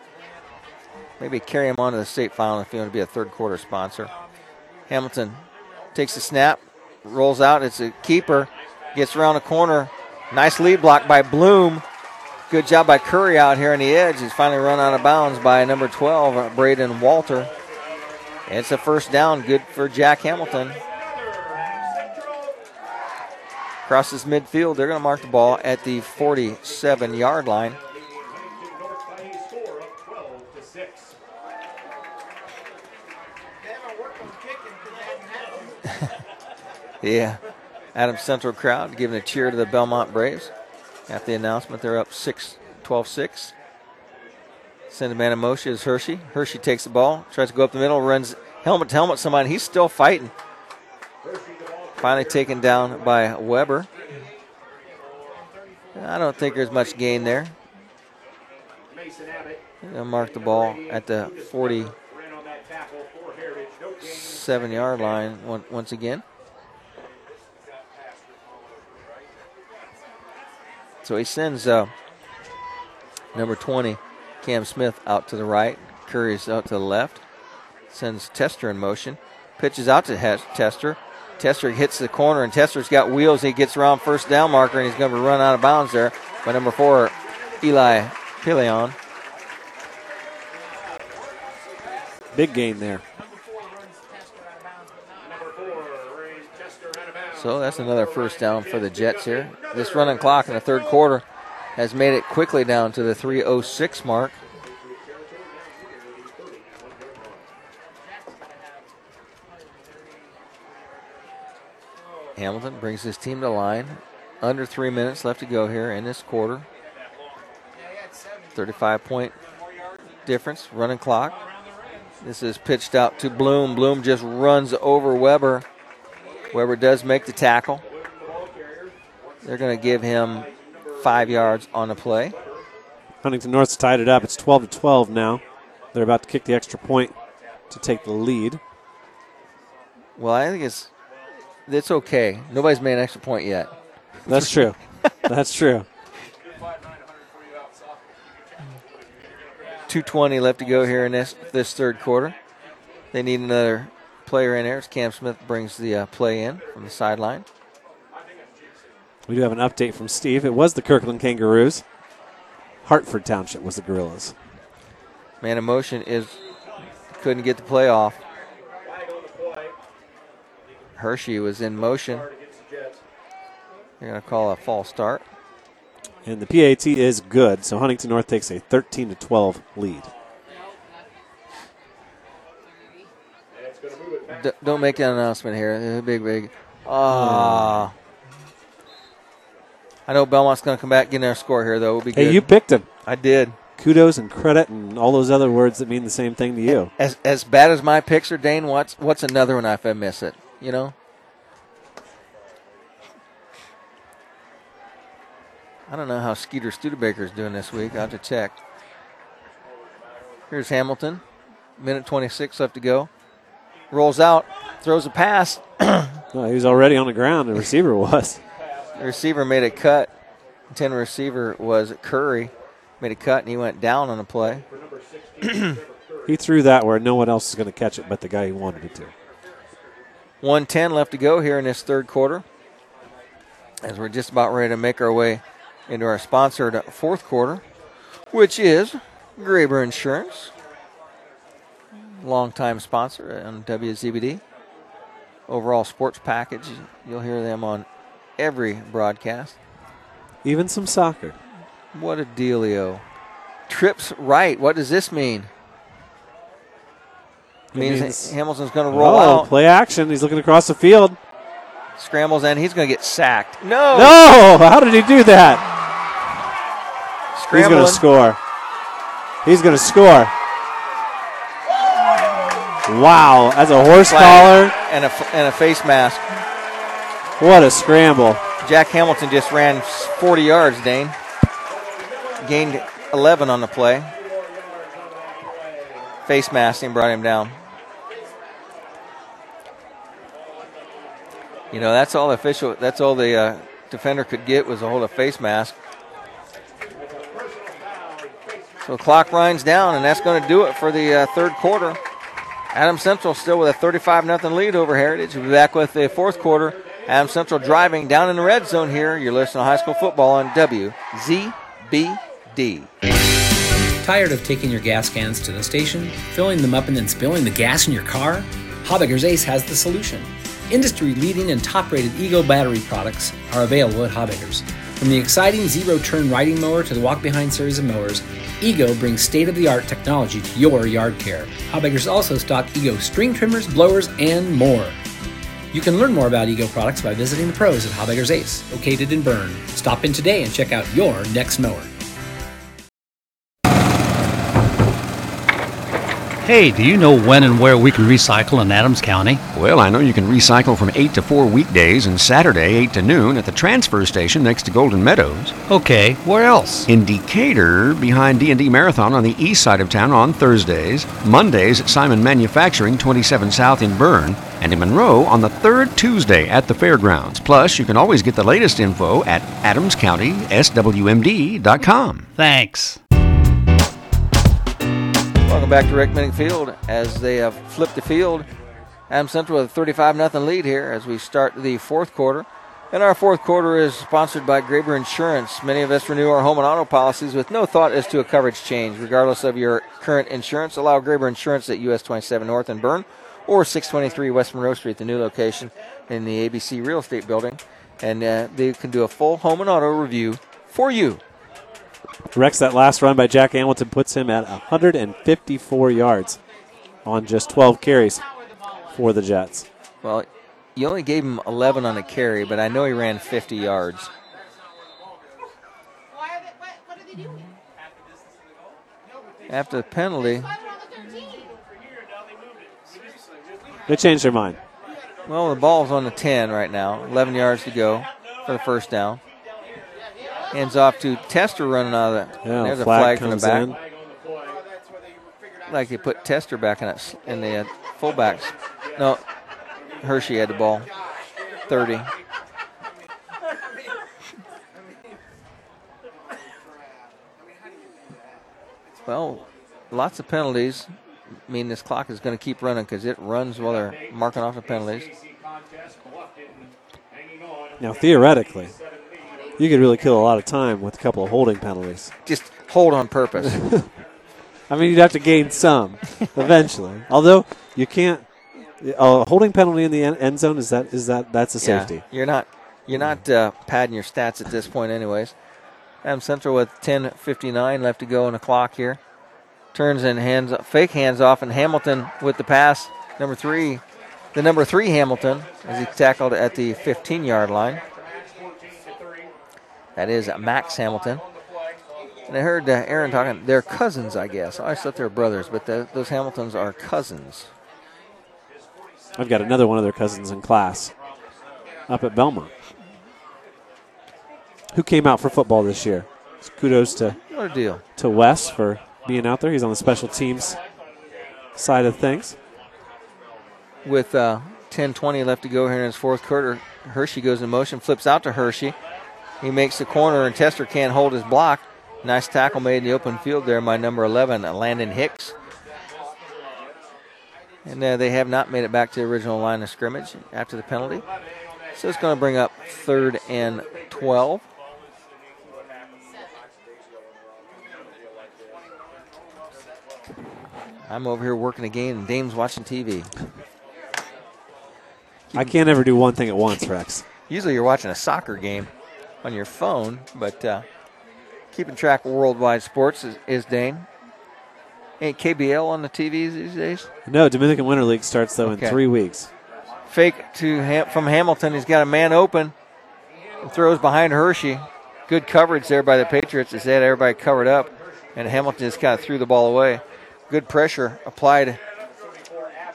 maybe carry them on to the state final if you want to be a third quarter sponsor. Hamilton takes the snap, rolls out. It's a keeper, gets around the corner. Nice lead block by Bloom. Good job by Curry out here on the edge. He's finally run out of bounds by number 12, uh, Braden Walter. It's a first down. Good for Jack Hamilton. Crosses midfield. They're going to mark the ball at the 47 yard line. [LAUGHS] Yeah. Adams Central crowd giving a cheer to the Belmont Braves. At the announcement, they're up 6 12 6. Send a man in motion is Hershey. Hershey takes the ball, tries to go up the middle, runs helmet to helmet somebody. He's still fighting. Finally taken down by Weber. I don't think there's much gain there. Gonna mark the ball at the 47 yard line once again. So he sends uh, number 20, Cam Smith, out to the right. Curry's out to the left. Sends Tester in motion. Pitches out to Tester. Tester hits the corner, and Tester's got wheels. He gets around first down marker, and he's going to run out of bounds there by number four, Eli Pileon. Big game there. So that's another first down for the Jets here. This running clock in the third quarter has made it quickly down to the 306 mark. Hamilton brings his team to line. Under three minutes left to go here in this quarter. 35 point difference, running clock. This is pitched out to Bloom. Bloom just runs over Weber. Weber does make the tackle. They're going to give him five yards on the play. Huntington North's tied it up. It's 12 to 12 now. They're about to kick the extra point to take the lead. Well, I think it's it's okay. Nobody's made an extra point yet. That's true. That's true. [LAUGHS] 220 left to go here in this this third quarter. They need another player in there. As Cam Smith brings the uh, play in from the sideline. We do have an update from Steve. It was the Kirkland Kangaroos. Hartford Township was the Gorillas. Man in motion is couldn't get the play off. Hershey was in motion. They're going to call a false start. And the PAT is good, so Huntington North takes a 13 to 12 lead. D- don't make an announcement here. Big, big. Ah. I know Belmont's going to come back getting their score here, though. We'll be hey, good. you picked him. I did. Kudos and credit and all those other words that mean the same thing to you. As as bad as my picks are, Dane, what's what's another one if I miss it? You know. I don't know how Skeeter Studebaker is doing this week. I'll have to check. Here's Hamilton. Minute 26 left to go. Rolls out, throws a pass. [CLEARS THROAT] no, he was already on the ground. The receiver was. The receiver made a cut. Ten receiver was Curry. Made a cut and he went down on the play. [CLEARS THROAT] he threw that where no one else is going to catch it but the guy he wanted it to. 110 left to go here in this third quarter. As we're just about ready to make our way into our sponsored fourth quarter, which is Graber Insurance, longtime sponsor on WZBD. Overall sports package, you'll hear them on every broadcast. Even some soccer. What a dealio. Trips right. What does this mean? It means, means Hamilton's going to roll oh, out. Play action. He's looking across the field. Scrambles and he's going to get sacked. No. No. How did he do that? He's going to score. He's going to score. Wow, that's a horse collar and a and a face mask. What a scramble! Jack Hamilton just ran 40 yards. Dane gained 11 on the play. Face masking brought him down. You know, that's all the official. That's all the uh, defender could get was a hold of face mask. So clock runs down, and that's going to do it for the uh, third quarter. Adam Central still with a 35 0 lead over Heritage. We'll be back with the fourth quarter. Adam Central driving down in the red zone here. You're listening to high school football on WZBD. Tired of taking your gas cans to the station, filling them up, and then spilling the gas in your car? Habegger's Ace has the solution. Industry leading and top rated Ego battery products are available at Habegger's. From the exciting zero turn riding mower to the walk behind series of mowers, Ego brings state of the art technology to your yard care. Habeggers also stock Ego string trimmers, blowers, and more. You can learn more about Ego products by visiting the pros at Habeggers Ace, located in Berne. Stop in today and check out your next mower. Hey, do you know when and where we can recycle in Adams County? Well, I know you can recycle from 8 to 4 weekdays and Saturday 8 to noon at the transfer station next to Golden Meadows. Okay, where else? In Decatur, behind D&D Marathon on the east side of town on Thursdays, Mondays at Simon Manufacturing 27 South in Berne, and in Monroe on the third Tuesday at the fairgrounds. Plus, you can always get the latest info at adamscountyswmd.com. Thanks. Welcome back to Rick Minnick Field as they have flipped the field. Adams Central with a 35 0 lead here as we start the fourth quarter. And our fourth quarter is sponsored by Graber Insurance. Many of us renew our home and auto policies with no thought as to a coverage change. Regardless of your current insurance, allow Graber Insurance at US 27 North in Berne or 623 West Monroe Street, the new location in the ABC Real Estate Building. And uh, they can do a full home and auto review for you. Rex, that last run by Jack Hamilton puts him at 154 yards on just 12 carries for the Jets. Well, you only gave him 11 on a carry, but I know he ran 50 yards. After the penalty, They changed their mind. well, the ball's on the 10 right now. 11 yards to go for the first down. Hands off to Tester running out of the. Yeah, there's a flag flag from the back. in. Like they put Tester back in, it, in the uh, fullbacks. No, Hershey had the ball. 30. Well, lots of penalties I mean this clock is going to keep running because it runs while they're marking off the penalties. Now, theoretically, you could really kill a lot of time with a couple of holding penalties. Just hold on purpose. [LAUGHS] I mean, you'd have to gain some eventually. [LAUGHS] Although you can't. A holding penalty in the end zone is that is that that's a Yeah, safety. you're not you're not uh, padding your stats at this point, anyways. Adams Central with 10:59 left to go on the clock here. Turns and hands fake hands off, and Hamilton with the pass. Number three, the number three Hamilton as he tackled at the 15 yard line. That is Max Hamilton. And I heard uh, Aaron talking. They're cousins, I guess. I thought they were brothers, but the, those Hamiltons are cousins. I've got another one of their cousins in class up at Bellmont who came out for football this year. Kudos to What a deal. to Wes for being out there. He's on the special teams side of things. with uh, 10-20 left to go here in his fourth quarter. Hershey goes in motion, flips out to Hershey. He makes the corner, and Tester can't hold his block. Nice tackle made in the open field there by number 11, Landon Hicks. And uh, they have not made it back to the original line of scrimmage after the penalty. So it's going to bring up third and 12. I'm over here working a game, and Dane's watching TV. I can't ever do one thing at once, Rex. Usually you're watching a soccer game on your phone, but uh, keeping track of worldwide sports is, is Dane. Ain't KBL on the TVs these days? No, Dominican Winter League starts though Okay. in three weeks. Fake to Ham- from Hamilton. He's got a man open. and Throws behind Hershey. Good coverage there by the Patriots. As they had everybody covered up, and Hamilton just kind of threw the ball away. Good pressure applied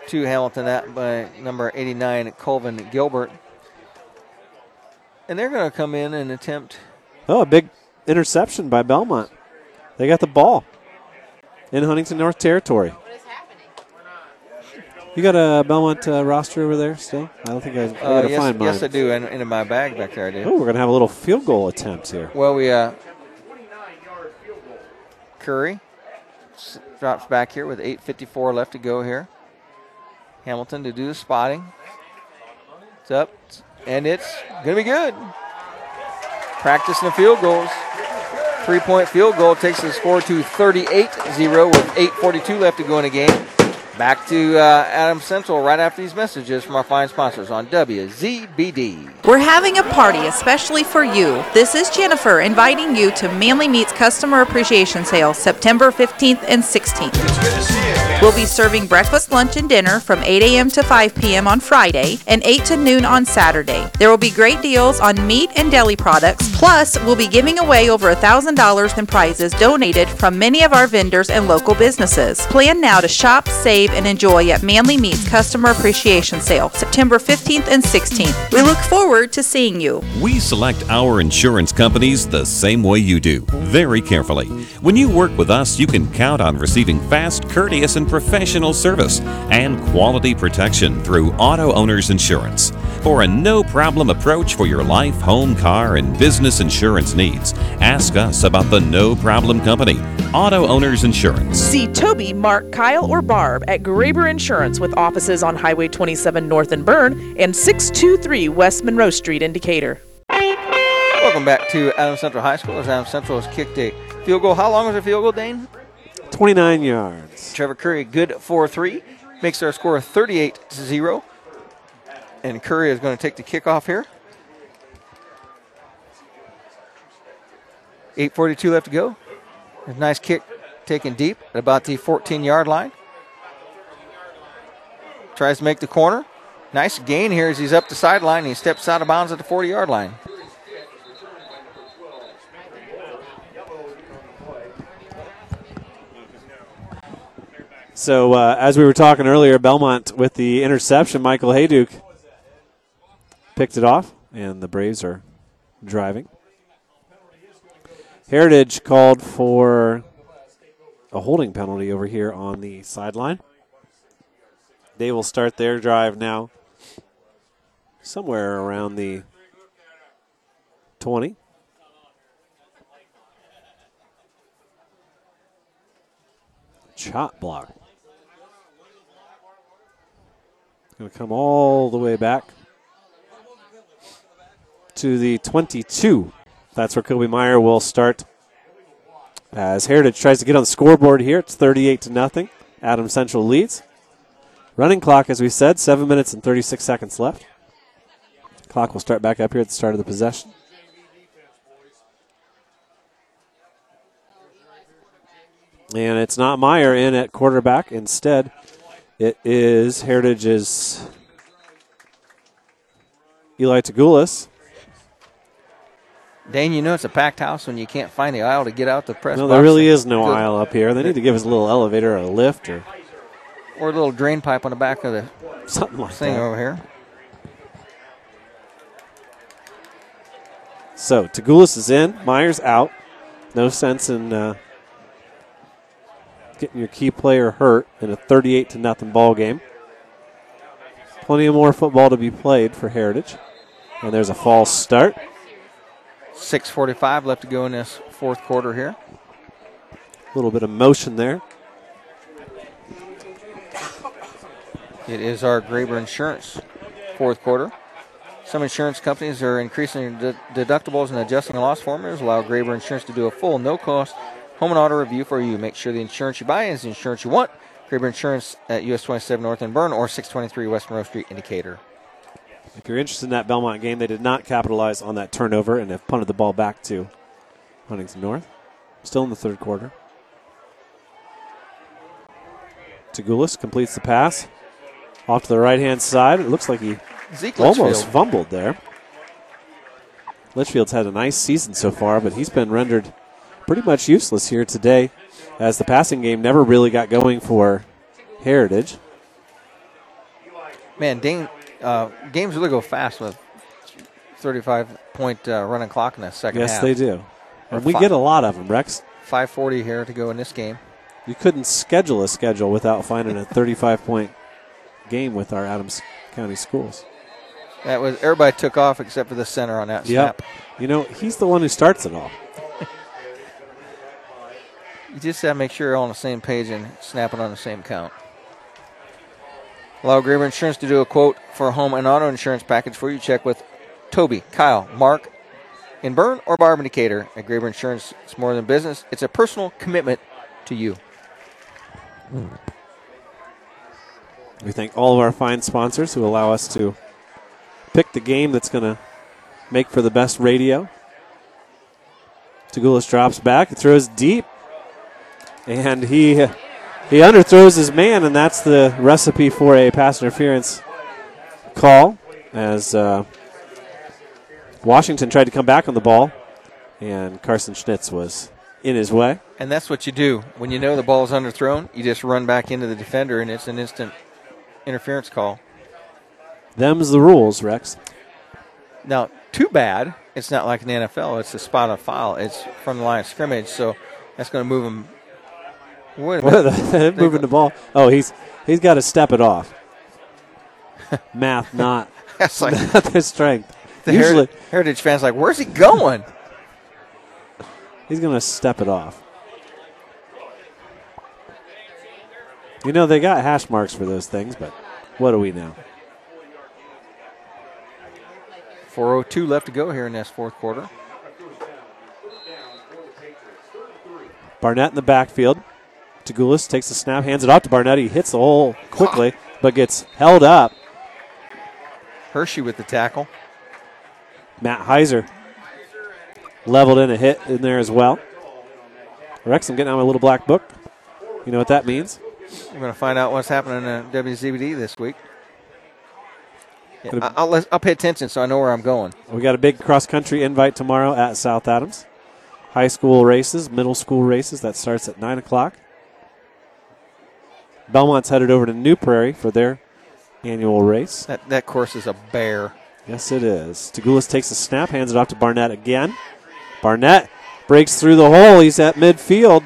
to Hamilton that by number 89 Colvin Gilbert. And they're going to come in and attempt Oh, a big interception by Bellmont. They got the ball in Huntington North Territory. You got a Bellmont uh, roster over there still? I don't think I, I Uh, gotta yes, find mine. yes, I do. In, in my bag back there, I do. Oh, we're gonna have a little field goal attempt here. Well, we uh, Curry drops back here with 8:54 left to go here. Hamilton to do the spotting. It's up, and it's gonna be good. Practicing the field goals. Three-point field goal takes the score to 38-0 with 8:42 left to go in the game. Back to uh, Adams Central right after these messages from our fine sponsors on WZBD. We're having a party especially for you. This is Jennifer inviting you to Manly Meats Customer Appreciation Sale September 15th and 16th. We'll be serving breakfast, lunch, and dinner from 8 a.m. to 5 p.m. on Friday and 8 to noon on Saturday. There will be great deals on meat and deli products. Plus, we'll be giving away over $1,000 in prizes donated from many of our vendors and local businesses. Plan now to shop, save, and enjoy at Manly Meats Customer Appreciation Sale September 15th and 16th. We look forward to seeing you. We select our insurance companies the same way you do, very carefully. When you work with us, you can count on receiving fast, courteous, and professional service and quality protection through Auto Owners Insurance. For a no problem approach for your life, home, car, and business insurance needs, ask us about the No Problem Company, Auto Owners Insurance. See Toby, Mark, Kyle, or Barb at Graber Insurance with offices on Highway 27 North in Berne and 623 West Monroe Street in Decatur. Welcome back to Adams Central High School as Adams Central has kicked a field goal. How long was the field goal, Dane? 29 yards. Trevor Curry, good 4 3, makes our score 38 0. And Curry is going to take the kickoff here. 8.42 left to go. A nice kick taken deep at about the 14 yard line. Tries to make the corner. Nice gain here as he's up the sideline. He steps out of bounds at the 40 yard line. So, uh, as we were talking earlier, Bellmont with the interception, Michael Hayduke picked it off, and the Braves are driving. Heritage called for a holding penalty over here on the sideline. They will start their drive now somewhere around the 20. Chop block. Going to come all the way back to the 22. That's where Kobe Meyer will start. As Heritage tries to get on the scoreboard here, it's 38 to nothing. Adams Central leads. Running clock, as we said, 7 minutes and 36 seconds left. Clock will start back up here at the start of the possession. And it's not Meyer in at quarterback. Instead, it is Heritage's Eli Tagulis. Dane, you know it's a packed house when you can't find the aisle to get out the press No, there really is no aisle up here. They need to give us a little elevator or a lift or Or a little drain pipe on the back of the something like thing that. over here. So Tagulis is in, Myers out. No sense in uh, getting your key player hurt in a 38 to nothing ball game. Plenty of more football to be played for Heritage. And there's a false start. 6.45 left to go in this fourth quarter here. A little bit of motion there. It is our Graber Insurance fourth quarter. Some insurance companies are increasing de- deductibles and adjusting loss formulas. Allow Graber Insurance to do a full, no cost home and auto review for you. Make sure the insurance you buy is the insurance you want. Graber Insurance at US 27 North and Berne or 623 West Monroe Street in Decatur. If you're interested in that Bellmont game, they did not capitalize on that turnover and have punted the ball back to Huntington North. Still in the third quarter. Tagulis completes the pass. Off to the right hand side. It looks like he Zeke almost Litchfield. fumbled there. Litchfield's had a nice season so far, but he's been rendered pretty much useless here today as the passing game never really got going for Heritage. Man, Dane, uh, games really go fast with 35 point uh, running clock in the second yes, half. they do. Or And we fi- get a lot of them, Rex. 540 here to go in this game. You couldn't schedule a schedule without finding a 35 point game with our Adams County schools. That was everybody took off except for the center on that snap. Yep. You know, he's the one who starts it all. [LAUGHS] You just got to make sure you're all on the same page and snapping on the same count. Allow Graber Insurance to do a quote for a home and auto insurance package for you. Check with Toby, Kyle, Mark, in Berne or Barb in Decatur at Graber Insurance. It's more than business; it's a personal commitment to you. Hmm. We thank all of our fine sponsors who allow us to pick the game that's going to make for the best radio. Tagulis drops back, throws deep, and he he underthrows his man, and that's the recipe for a pass interference call. As uh, Washington tried to come back on the ball, and Carson Schnitz was in his way. And that's what you do when you know the ball is underthrown. You just run back into the defender, and it's an instant interference call. Them's the rules, Rex. Now, too bad it's not like in the NFL. It's a spot on file. It's from the line of scrimmage, so that's going to move him. Wait [LAUGHS] moving the ball. Oh, he's he's got to step it off. [LAUGHS] Math, not [LAUGHS] That's like not their strength. the Usually, Heritage, Heritage fans like, where's he going? he's going to step it off. You know they got hash marks for those things, but what do we know? 4:02 left to go here in this fourth quarter. Barnett in the backfield. Tagulis takes the snap, hands it off to Barnett. He hits the hole quickly, [LAUGHS] but gets held up. Hershey with the tackle. Matt Heiser leveled in a hit in there as well. Rex, I'm getting out my little black book. You know what that means? We're going to find out what's happening in WZBD this week. Yeah, I'll, I'll pay attention so I know where I'm going. We got a big cross country invite tomorrow at South Adams. High school races, middle school races. That starts at 9 o'clock. Bellmont's headed over to New Prairie for their annual race. That, that course is a bear. Yes, it is. Tagulis takes a snap, hands it off to Barnett again. Barnett breaks through the hole. He's at midfield.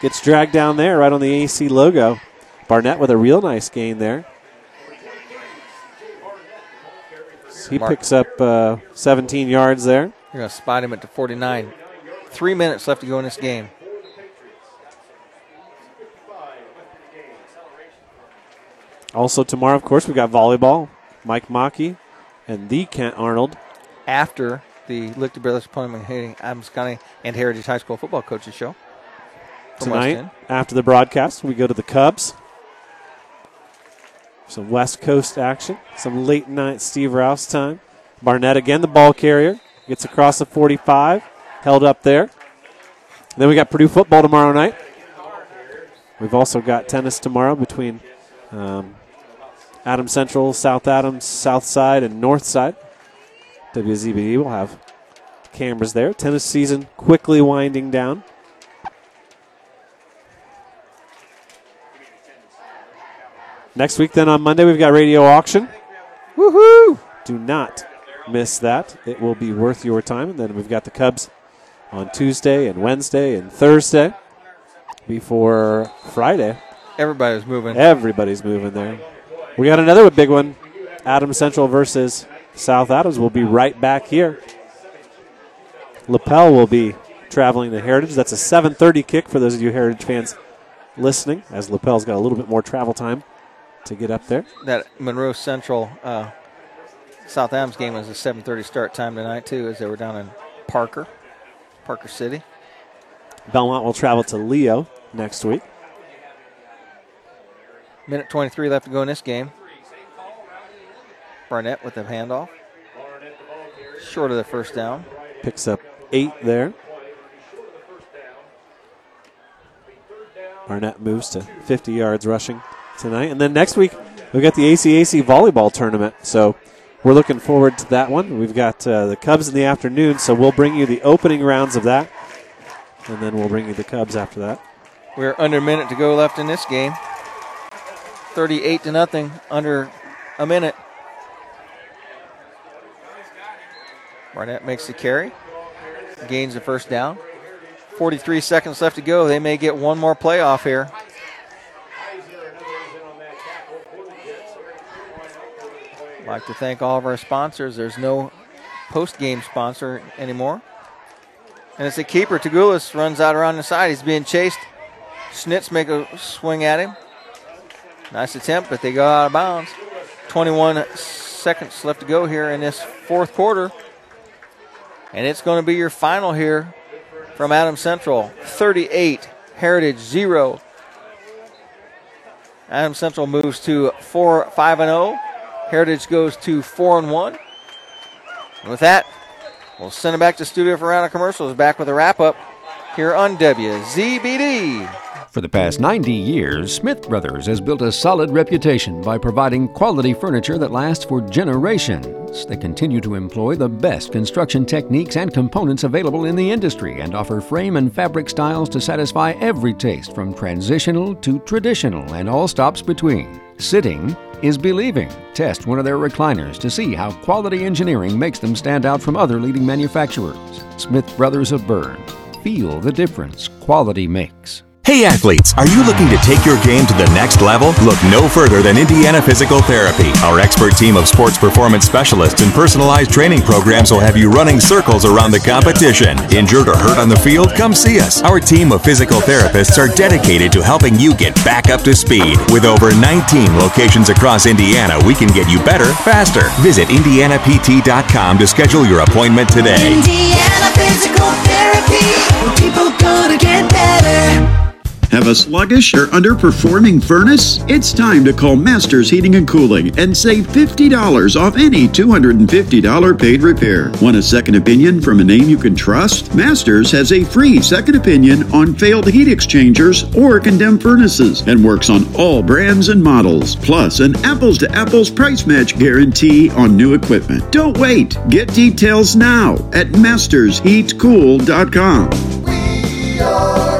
Gets dragged down there right on the AC logo. Barnett with a real nice gain there. He Mark. picks up uh, 17 yards there. You're going to spot him at the 49. Three minutes left to go in this game. Also tomorrow, of course, we've got volleyball. Mike Mackey and the Kent Arnold. After the Lichty Brothers Plumbing Heating Adams County and Heritage High School Football Coaches Show. Tonight, after the broadcast, we go to the Cubs. Some West Coast action, some late night Steve Rouse time. Barnett again, the ball carrier, gets across the 45, held up there. Then we got Purdue football tomorrow night. We've also got tennis tomorrow between um, Adams Central, South Adams, South Side, and North Side. WZBD will have cameras there. Tennis season quickly winding down. Next week, then on Monday, we've got radio auction. Woohoo! Do not miss that. It will be worth your time. And then we've got the Cubs on Tuesday and Wednesday and Thursday before Friday. Everybody's moving. Everybody's moving there. We got another big one Adams Central versus South Adams. We'll be right back here. Lapel will be traveling to Heritage. That's a 7:30 kick for those of you Heritage fans listening, as Lapel's got a little bit more travel time to get up there. That Monroe Central uh, South Adams game was a 7:30 start time tonight too, as they were down in Parker, Parker City. Bellmont will travel to Leo next week. Minute 23 left to go in this game. Barnett with the handoff, short of the first down. Picks up eight there. Barnett moves to 50 yards rushing tonight. And then next week, we've got the ACAC volleyball tournament. So we're looking forward to that one. We've got uh, the Cubs in the afternoon, so we'll bring you the opening rounds of that. And then we'll bring you the Cubs after that. We're under a minute to go left in this game. 38 to nothing, under a minute. Barnett makes the carry, gains the first down. 43 seconds left to go. They may get one more playoff here. I'd like to thank all of our sponsors. There's no post game sponsor anymore. And it's a keeper. Tagulis runs out around the side. He's being chased. Schnitz make a swing at him. Nice attempt, but they go out of bounds. 21 seconds left to go here in this fourth quarter. And it's going to be your final here from Adams Central 38, Heritage 0. Adams Central moves to 4 5 and 0. Heritage goes to 4 and 1. And with that, we'll send it back to studio for a round of commercials. Back with a wrap up here on WZBD. For the past 90 years, Smith Brothers has built a solid reputation by providing quality furniture that lasts for generations. They continue to employ the best construction techniques and components available in the industry and offer frame and fabric styles to satisfy every taste from transitional to traditional and all stops between. Sitting is believing. Test one of their recliners to see how quality engineering makes them stand out from other leading manufacturers. Smith Brothers of Berne. Feel the difference quality makes. Hey athletes, are you looking to take your game to the next level? Look no further than Indiana Physical Therapy. Our expert team of sports performance specialists and personalized training programs will have you running circles around the competition. Injured or hurt on the field? Come see us. Our team of physical therapists are dedicated to helping you get back up to speed. With over 19 locations across Indiana, we can get you better, faster. Visit IndianaPT.com to schedule your appointment today. Indiana Physical Therapy. People gonna get better. Have a sluggish or underperforming furnace? It's time to call Masters Heating and Cooling and save $50 off any $250 paid repair. Want a second opinion from a name you can trust? Masters has a free second opinion on failed heat exchangers or condemned furnaces and works on all brands and models, plus an apples to apples price match guarantee on new equipment. Don't wait. Get details now at mastersheatcool.com.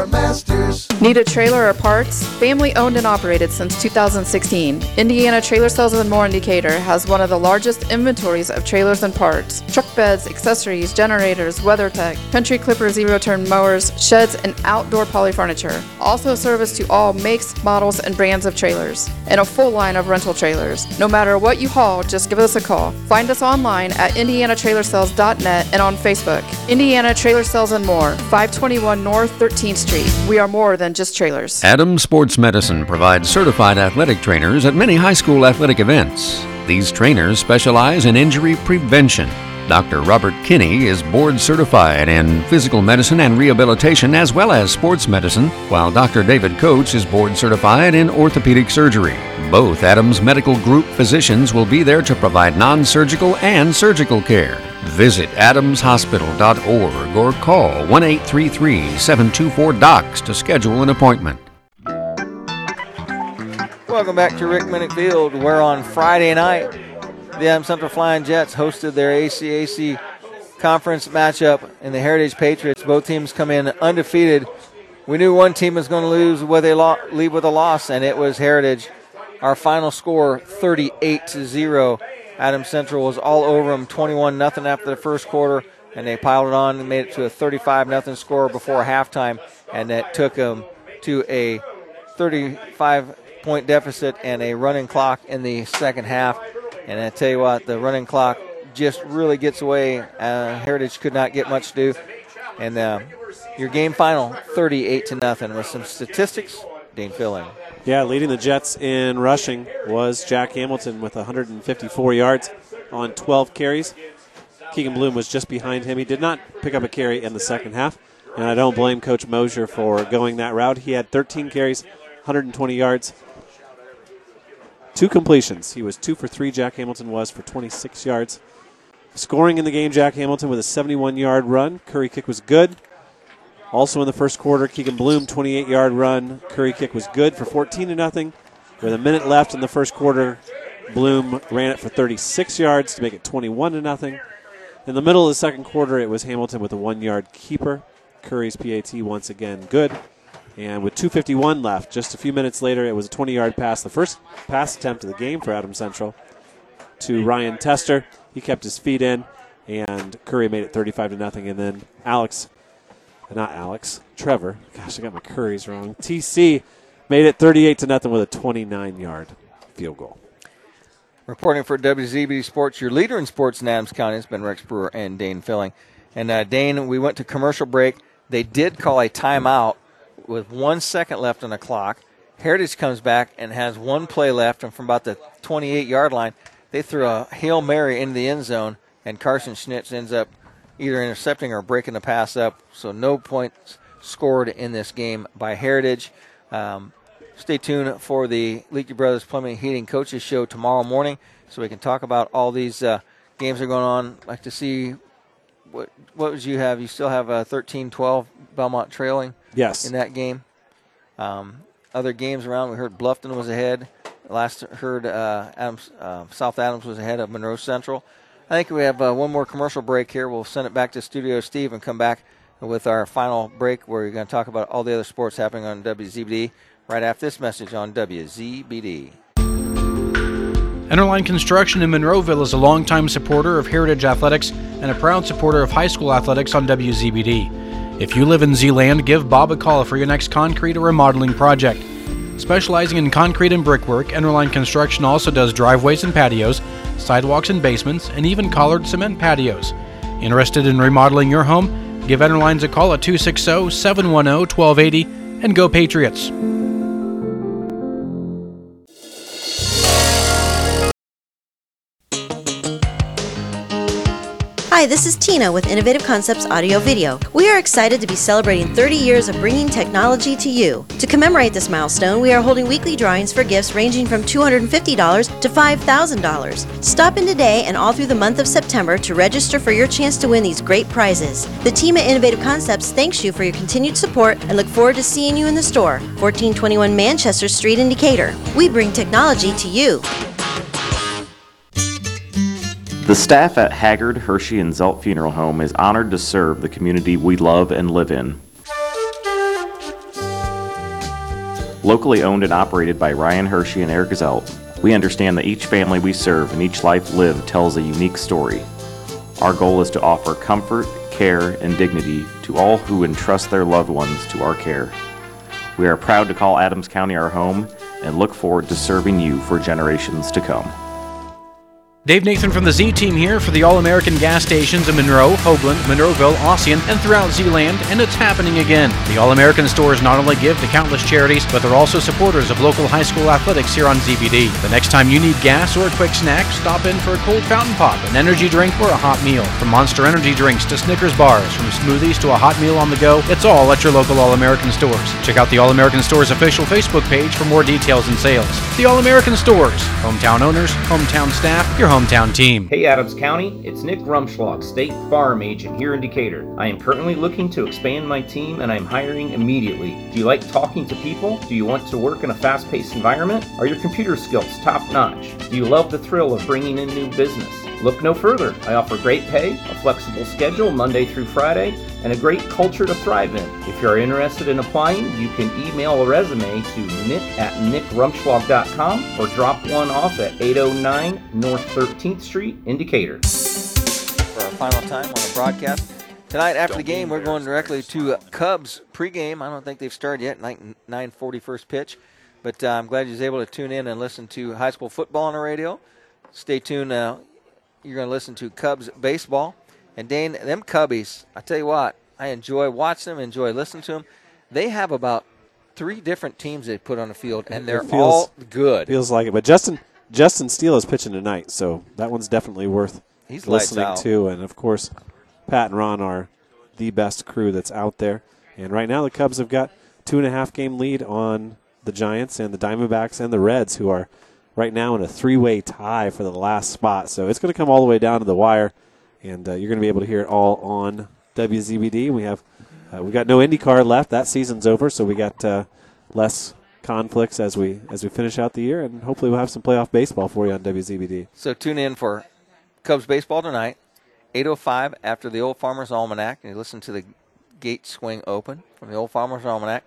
Need a trailer or parts? Family owned and operated since 2016, Indiana Trailer Sales and More in Decatur has one of the largest inventories of trailers and parts, truck beds, accessories, generators, WeatherTech, Country Clipper zero turn mowers, sheds, and outdoor poly furniture. Also service to all makes, models, and brands of trailers, and a full line of rental trailers. No matter what you haul, just give us a call. Find us online at indianatrailersales.net and on Facebook. Indiana Trailer Sales and More, 521 North 13th Street. We are more than just trailers. Adams Sports Medicine provides certified athletic trainers at many high school athletic events. These trainers specialize in injury prevention. Dr. Robert Kinney is board certified in physical medicine and rehabilitation as well as sports medicine, while Dr. David Coates is board certified in orthopedic surgery. Both Adams Medical Group physicians will be there to provide non surgical and surgical care. Visit adamshospital.org or call 1 833 724 DOCS to schedule an appointment. Welcome back to Rick Minnick Field, where on Friday night, the Adams Central Flying Jets hosted their ACAC conference matchup in the Heritage Patriots. Both teams come in undefeated. We knew one team was going to lose where they lo- leave with a loss, and it was Heritage. Our final score, 38 to 0. Adams Central was all over them, 21 nothing after the first quarter, and they piled it on and made it to a 35 nothing score before halftime, and that took them to a 35 point deficit and a running clock in the second half. And I tell you what, the running clock just really gets away. Uh, Heritage could not get much to do, and uh, your game final, 38 to nothing, with some statistics. Dane Filling. Yeah, leading the Jets in rushing was Jack Hamilton with 154 yards on 12 carries. Keegan Bloom was just behind him. He did not pick up a carry in the second half, and I don't blame Coach Mosier for going that route. He had 13 carries, 120 yards, two completions. He was two for three. Jack Hamilton was for 26 yards. Scoring in the game, Jack Hamilton with a 71 yard run. Curry kick was good. Also in the first quarter, Keegan Bloom, 28 yard run. Curry kick was good for 14 to nothing. With a minute left in the first quarter, Bloom ran it for 36 yards to make it 21 to nothing. In the middle of the second quarter, it was Hamilton with a one yard keeper. Curry's PAT once again good. And with 2.51 left, just a few minutes later, it was a 20 yard pass, the first pass attempt of the game for Adams Central to Ryan Tester. He kept his feet in, and Curry made it 35 to nothing. And then Alex, not Alex, Trevor, gosh, I got my curries wrong. TC made it 38 to nothing with a 29 yard field goal. Reporting for WZB Sports, your leader in sports in Adams County has been Rex Brewer and Dane Filling. And uh, Dane, we went to commercial break. They did call a timeout with one second left on the clock. Heritage comes back and has one play left, and from about the 28 yard line, they threw a Hail Mary into the end zone, and Carson Schnitz ends up either intercepting or breaking the pass up. So no points scored in this game by Heritage. Um, stay tuned for the Lichty Brothers Plumbing Heating Coaches Show tomorrow morning so we can talk about all these uh, games that are going on. Like to see what what would you have? You still have a 13-12 Bellmont trailing Yes. in that game. Um, other games around, we heard Bluffton was ahead. Last heard uh, Adams, uh, South Adams was ahead of Monroe Central. I think we have uh, one more commercial break here. We'll send it back to Studio Steve and come back with our final break where we're going to talk about all the other sports happening on WZBD right after this message on WZBD. Enterline Construction in Monroeville is a longtime supporter of Heritage Athletics and a proud supporter of high school athletics on WZBD. If you live in Z-Land, give Bob a call for your next concrete or remodeling project. Specializing in concrete and brickwork, Enterline Construction also does driveways and patios, sidewalks and basements, and even collared cement patios. Interested in remodeling your home? Give Enterlines a call at 260 710 1280 and go Patriots! Hi, this is Tina with Innovative Concepts Audio Video. We are excited to be celebrating 30 years of bringing technology to you. To commemorate this milestone, we are holding weekly drawings for gifts ranging from $250 to $5,000. Stop in today and all through the month of September to register for your chance to win these great prizes. The team at Innovative Concepts thanks you for your continued support and look forward to seeing you in the store, 1421 Manchester Street in Decatur. We bring technology to you. The staff at Haggard, Hershey, and Zelt Funeral Home is honored to serve the community we love and live in. Locally owned and operated by Ryan Hershey and Eric Zelt, we understand that each family we serve and each life lived tells a unique story. Our goal is to offer comfort, care, and dignity to all who entrust their loved ones to our care. We are proud to call Adams County our home and look forward to serving you for generations to come. Dave Nathan from the Z Team here for the All American gas stations in Monroe, Hoagland, Monroeville, Ossian, and throughout Z-Land, and it's happening again. The All American stores not only give to countless charities, but they're also supporters of local high school athletics here on ZBD. The next time you need gas or a quick snack, stop in for a cold fountain pop, an energy drink, or a hot meal. From Monster Energy drinks to Snickers bars, from smoothies to a hot meal on the go, it's all at your local All American stores. Check out the All American Stores official Facebook page for more details and sales. The All American Stores, hometown owners, hometown staff, your hometown team. Hey Adams County, it's Nick Rumschlag, State Farm Agent here in Decatur. I am currently looking to expand my team and I'm hiring immediately. Do you like talking to people? Do you want to work in a fast paced environment? Are your computer skills top notch? Do you love the thrill of bringing in new business? Look no further. I offer great pay, a flexible schedule Monday through Friday, and a great culture to thrive in. If you are interested in applying, you can email a resume to nick at nickrumschlag.com or drop one off at 809 North 13th Street in Decatur. for our final time on the broadcast. Tonight after the game, we're going directly to uh, Cubs pregame. I don't think they've started yet. Nine nine forty first pitch, but uh, I'm glad you was able to tune in and listen to high school football on the radio. Stay tuned. Uh, you're going to listen to Cubs baseball. And Dane, them Cubbies, I tell you what, I enjoy watching them, enjoy listening to them. They have about three different teams they put on the field, and they're It all good. Feels like it. But Justin Justin Steele is pitching tonight, so that one's definitely worth He's listening to. And of course, Pat and Ron are the best crew that's out there. And right now, the Cubs have got two and a half game lead on the Giants and the Diamondbacks and the Reds, who are right now in a three way tie for the last spot. So it's going to come all the way down to the wire, and uh, you're going to be able to hear it all on WZBD. We have uh, we got no IndyCar left. That season's over, so we got uh, less conflicts as we as we finish out the year, and hopefully we'll have some playoff baseball for you on WZBD. So tune in for Cubs baseball tonight, 8:05 after the Old Farmers Almanac, and you listen to the Gate Swing Open from the Old Farmers Almanac.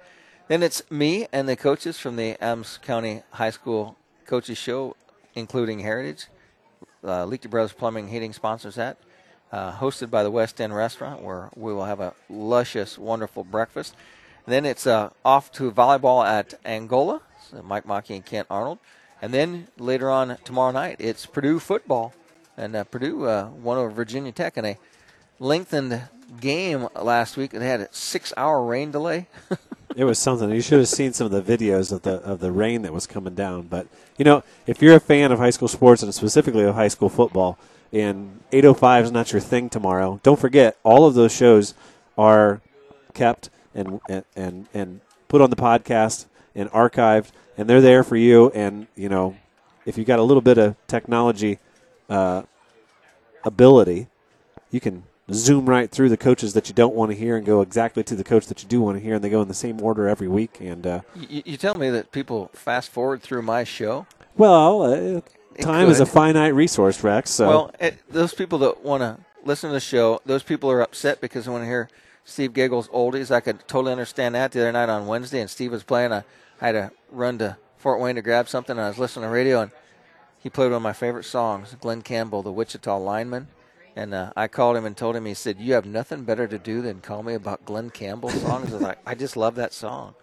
Then it's me and the coaches from the Adams County High School Coaches Show, including Heritage, uh, Lichty Brothers Plumbing Heating sponsors that, uh, hosted by the West End Restaurant, where we will have a luscious, wonderful breakfast. Then it's uh, off to volleyball at Angola, so Mike Mockey and Kent Arnold. And then later on tomorrow night, it's Purdue football. And uh, Purdue uh, won over Virginia Tech in a lengthened game last week. They had a six hour rain delay. [LAUGHS] It was something. You should have seen some of the videos of the of the rain that was coming down. But you know, if you're a fan of high school sports and specifically of high school football, and 805 is not your thing tomorrow, don't forget all of those shows are kept and and and, put on the podcast and archived, and they're there for you. And you know, if you got a little bit of technology uh, ability, you can zoom right through the coaches that you don't want to hear and go exactly to the coach that you do want to hear, and they go in the same order every week. And uh, You, you tell me that people fast forward through my show. well, uh, time is a finite resource, Rex. So Well, it, those people that want to listen to the show, those people are upset because they want to hear Steve Giggles oldies. I could totally understand that. The other night on Wednesday, and Steve was playing. I, I had to run to Fort Wayne to grab something, and I was listening to radio, and he played one of my favorite songs, Glen Campbell, the Wichita lineman. And uh, I called him and told him, he said, You have nothing better to do than call me about Glen Campbell songs. I was like, I just love that song.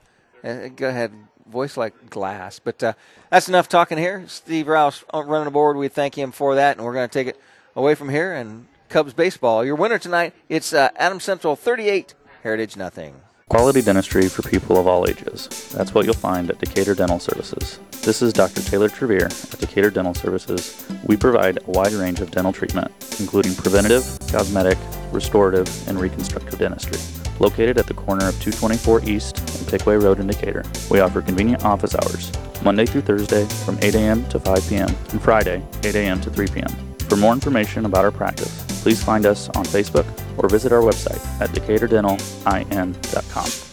Uh, go ahead, voice like glass. But uh, that's enough talking here. Steve Rouse uh, running the board. We thank him for that, and we're going to take it away from here. And Cubs baseball. Your winner tonight, it's uh, Adams Central 38, Heritage nothing. Quality dentistry for people of all ages. That's what you'll find at Decatur Dental Services. This is Dr. Taylor Trevere at Decatur Dental Services. We provide a wide range of dental treatment, including preventative, cosmetic, restorative, and reconstructive dentistry. Located at the corner of 224 East and Pickway Road in Decatur, we offer convenient office hours, Monday through Thursday from 8 a.m. to 5 p.m. and Friday 8 a.m. to 3 p.m. For more information about our practice, please find us on Facebook or visit our website at decaturdentalin.com.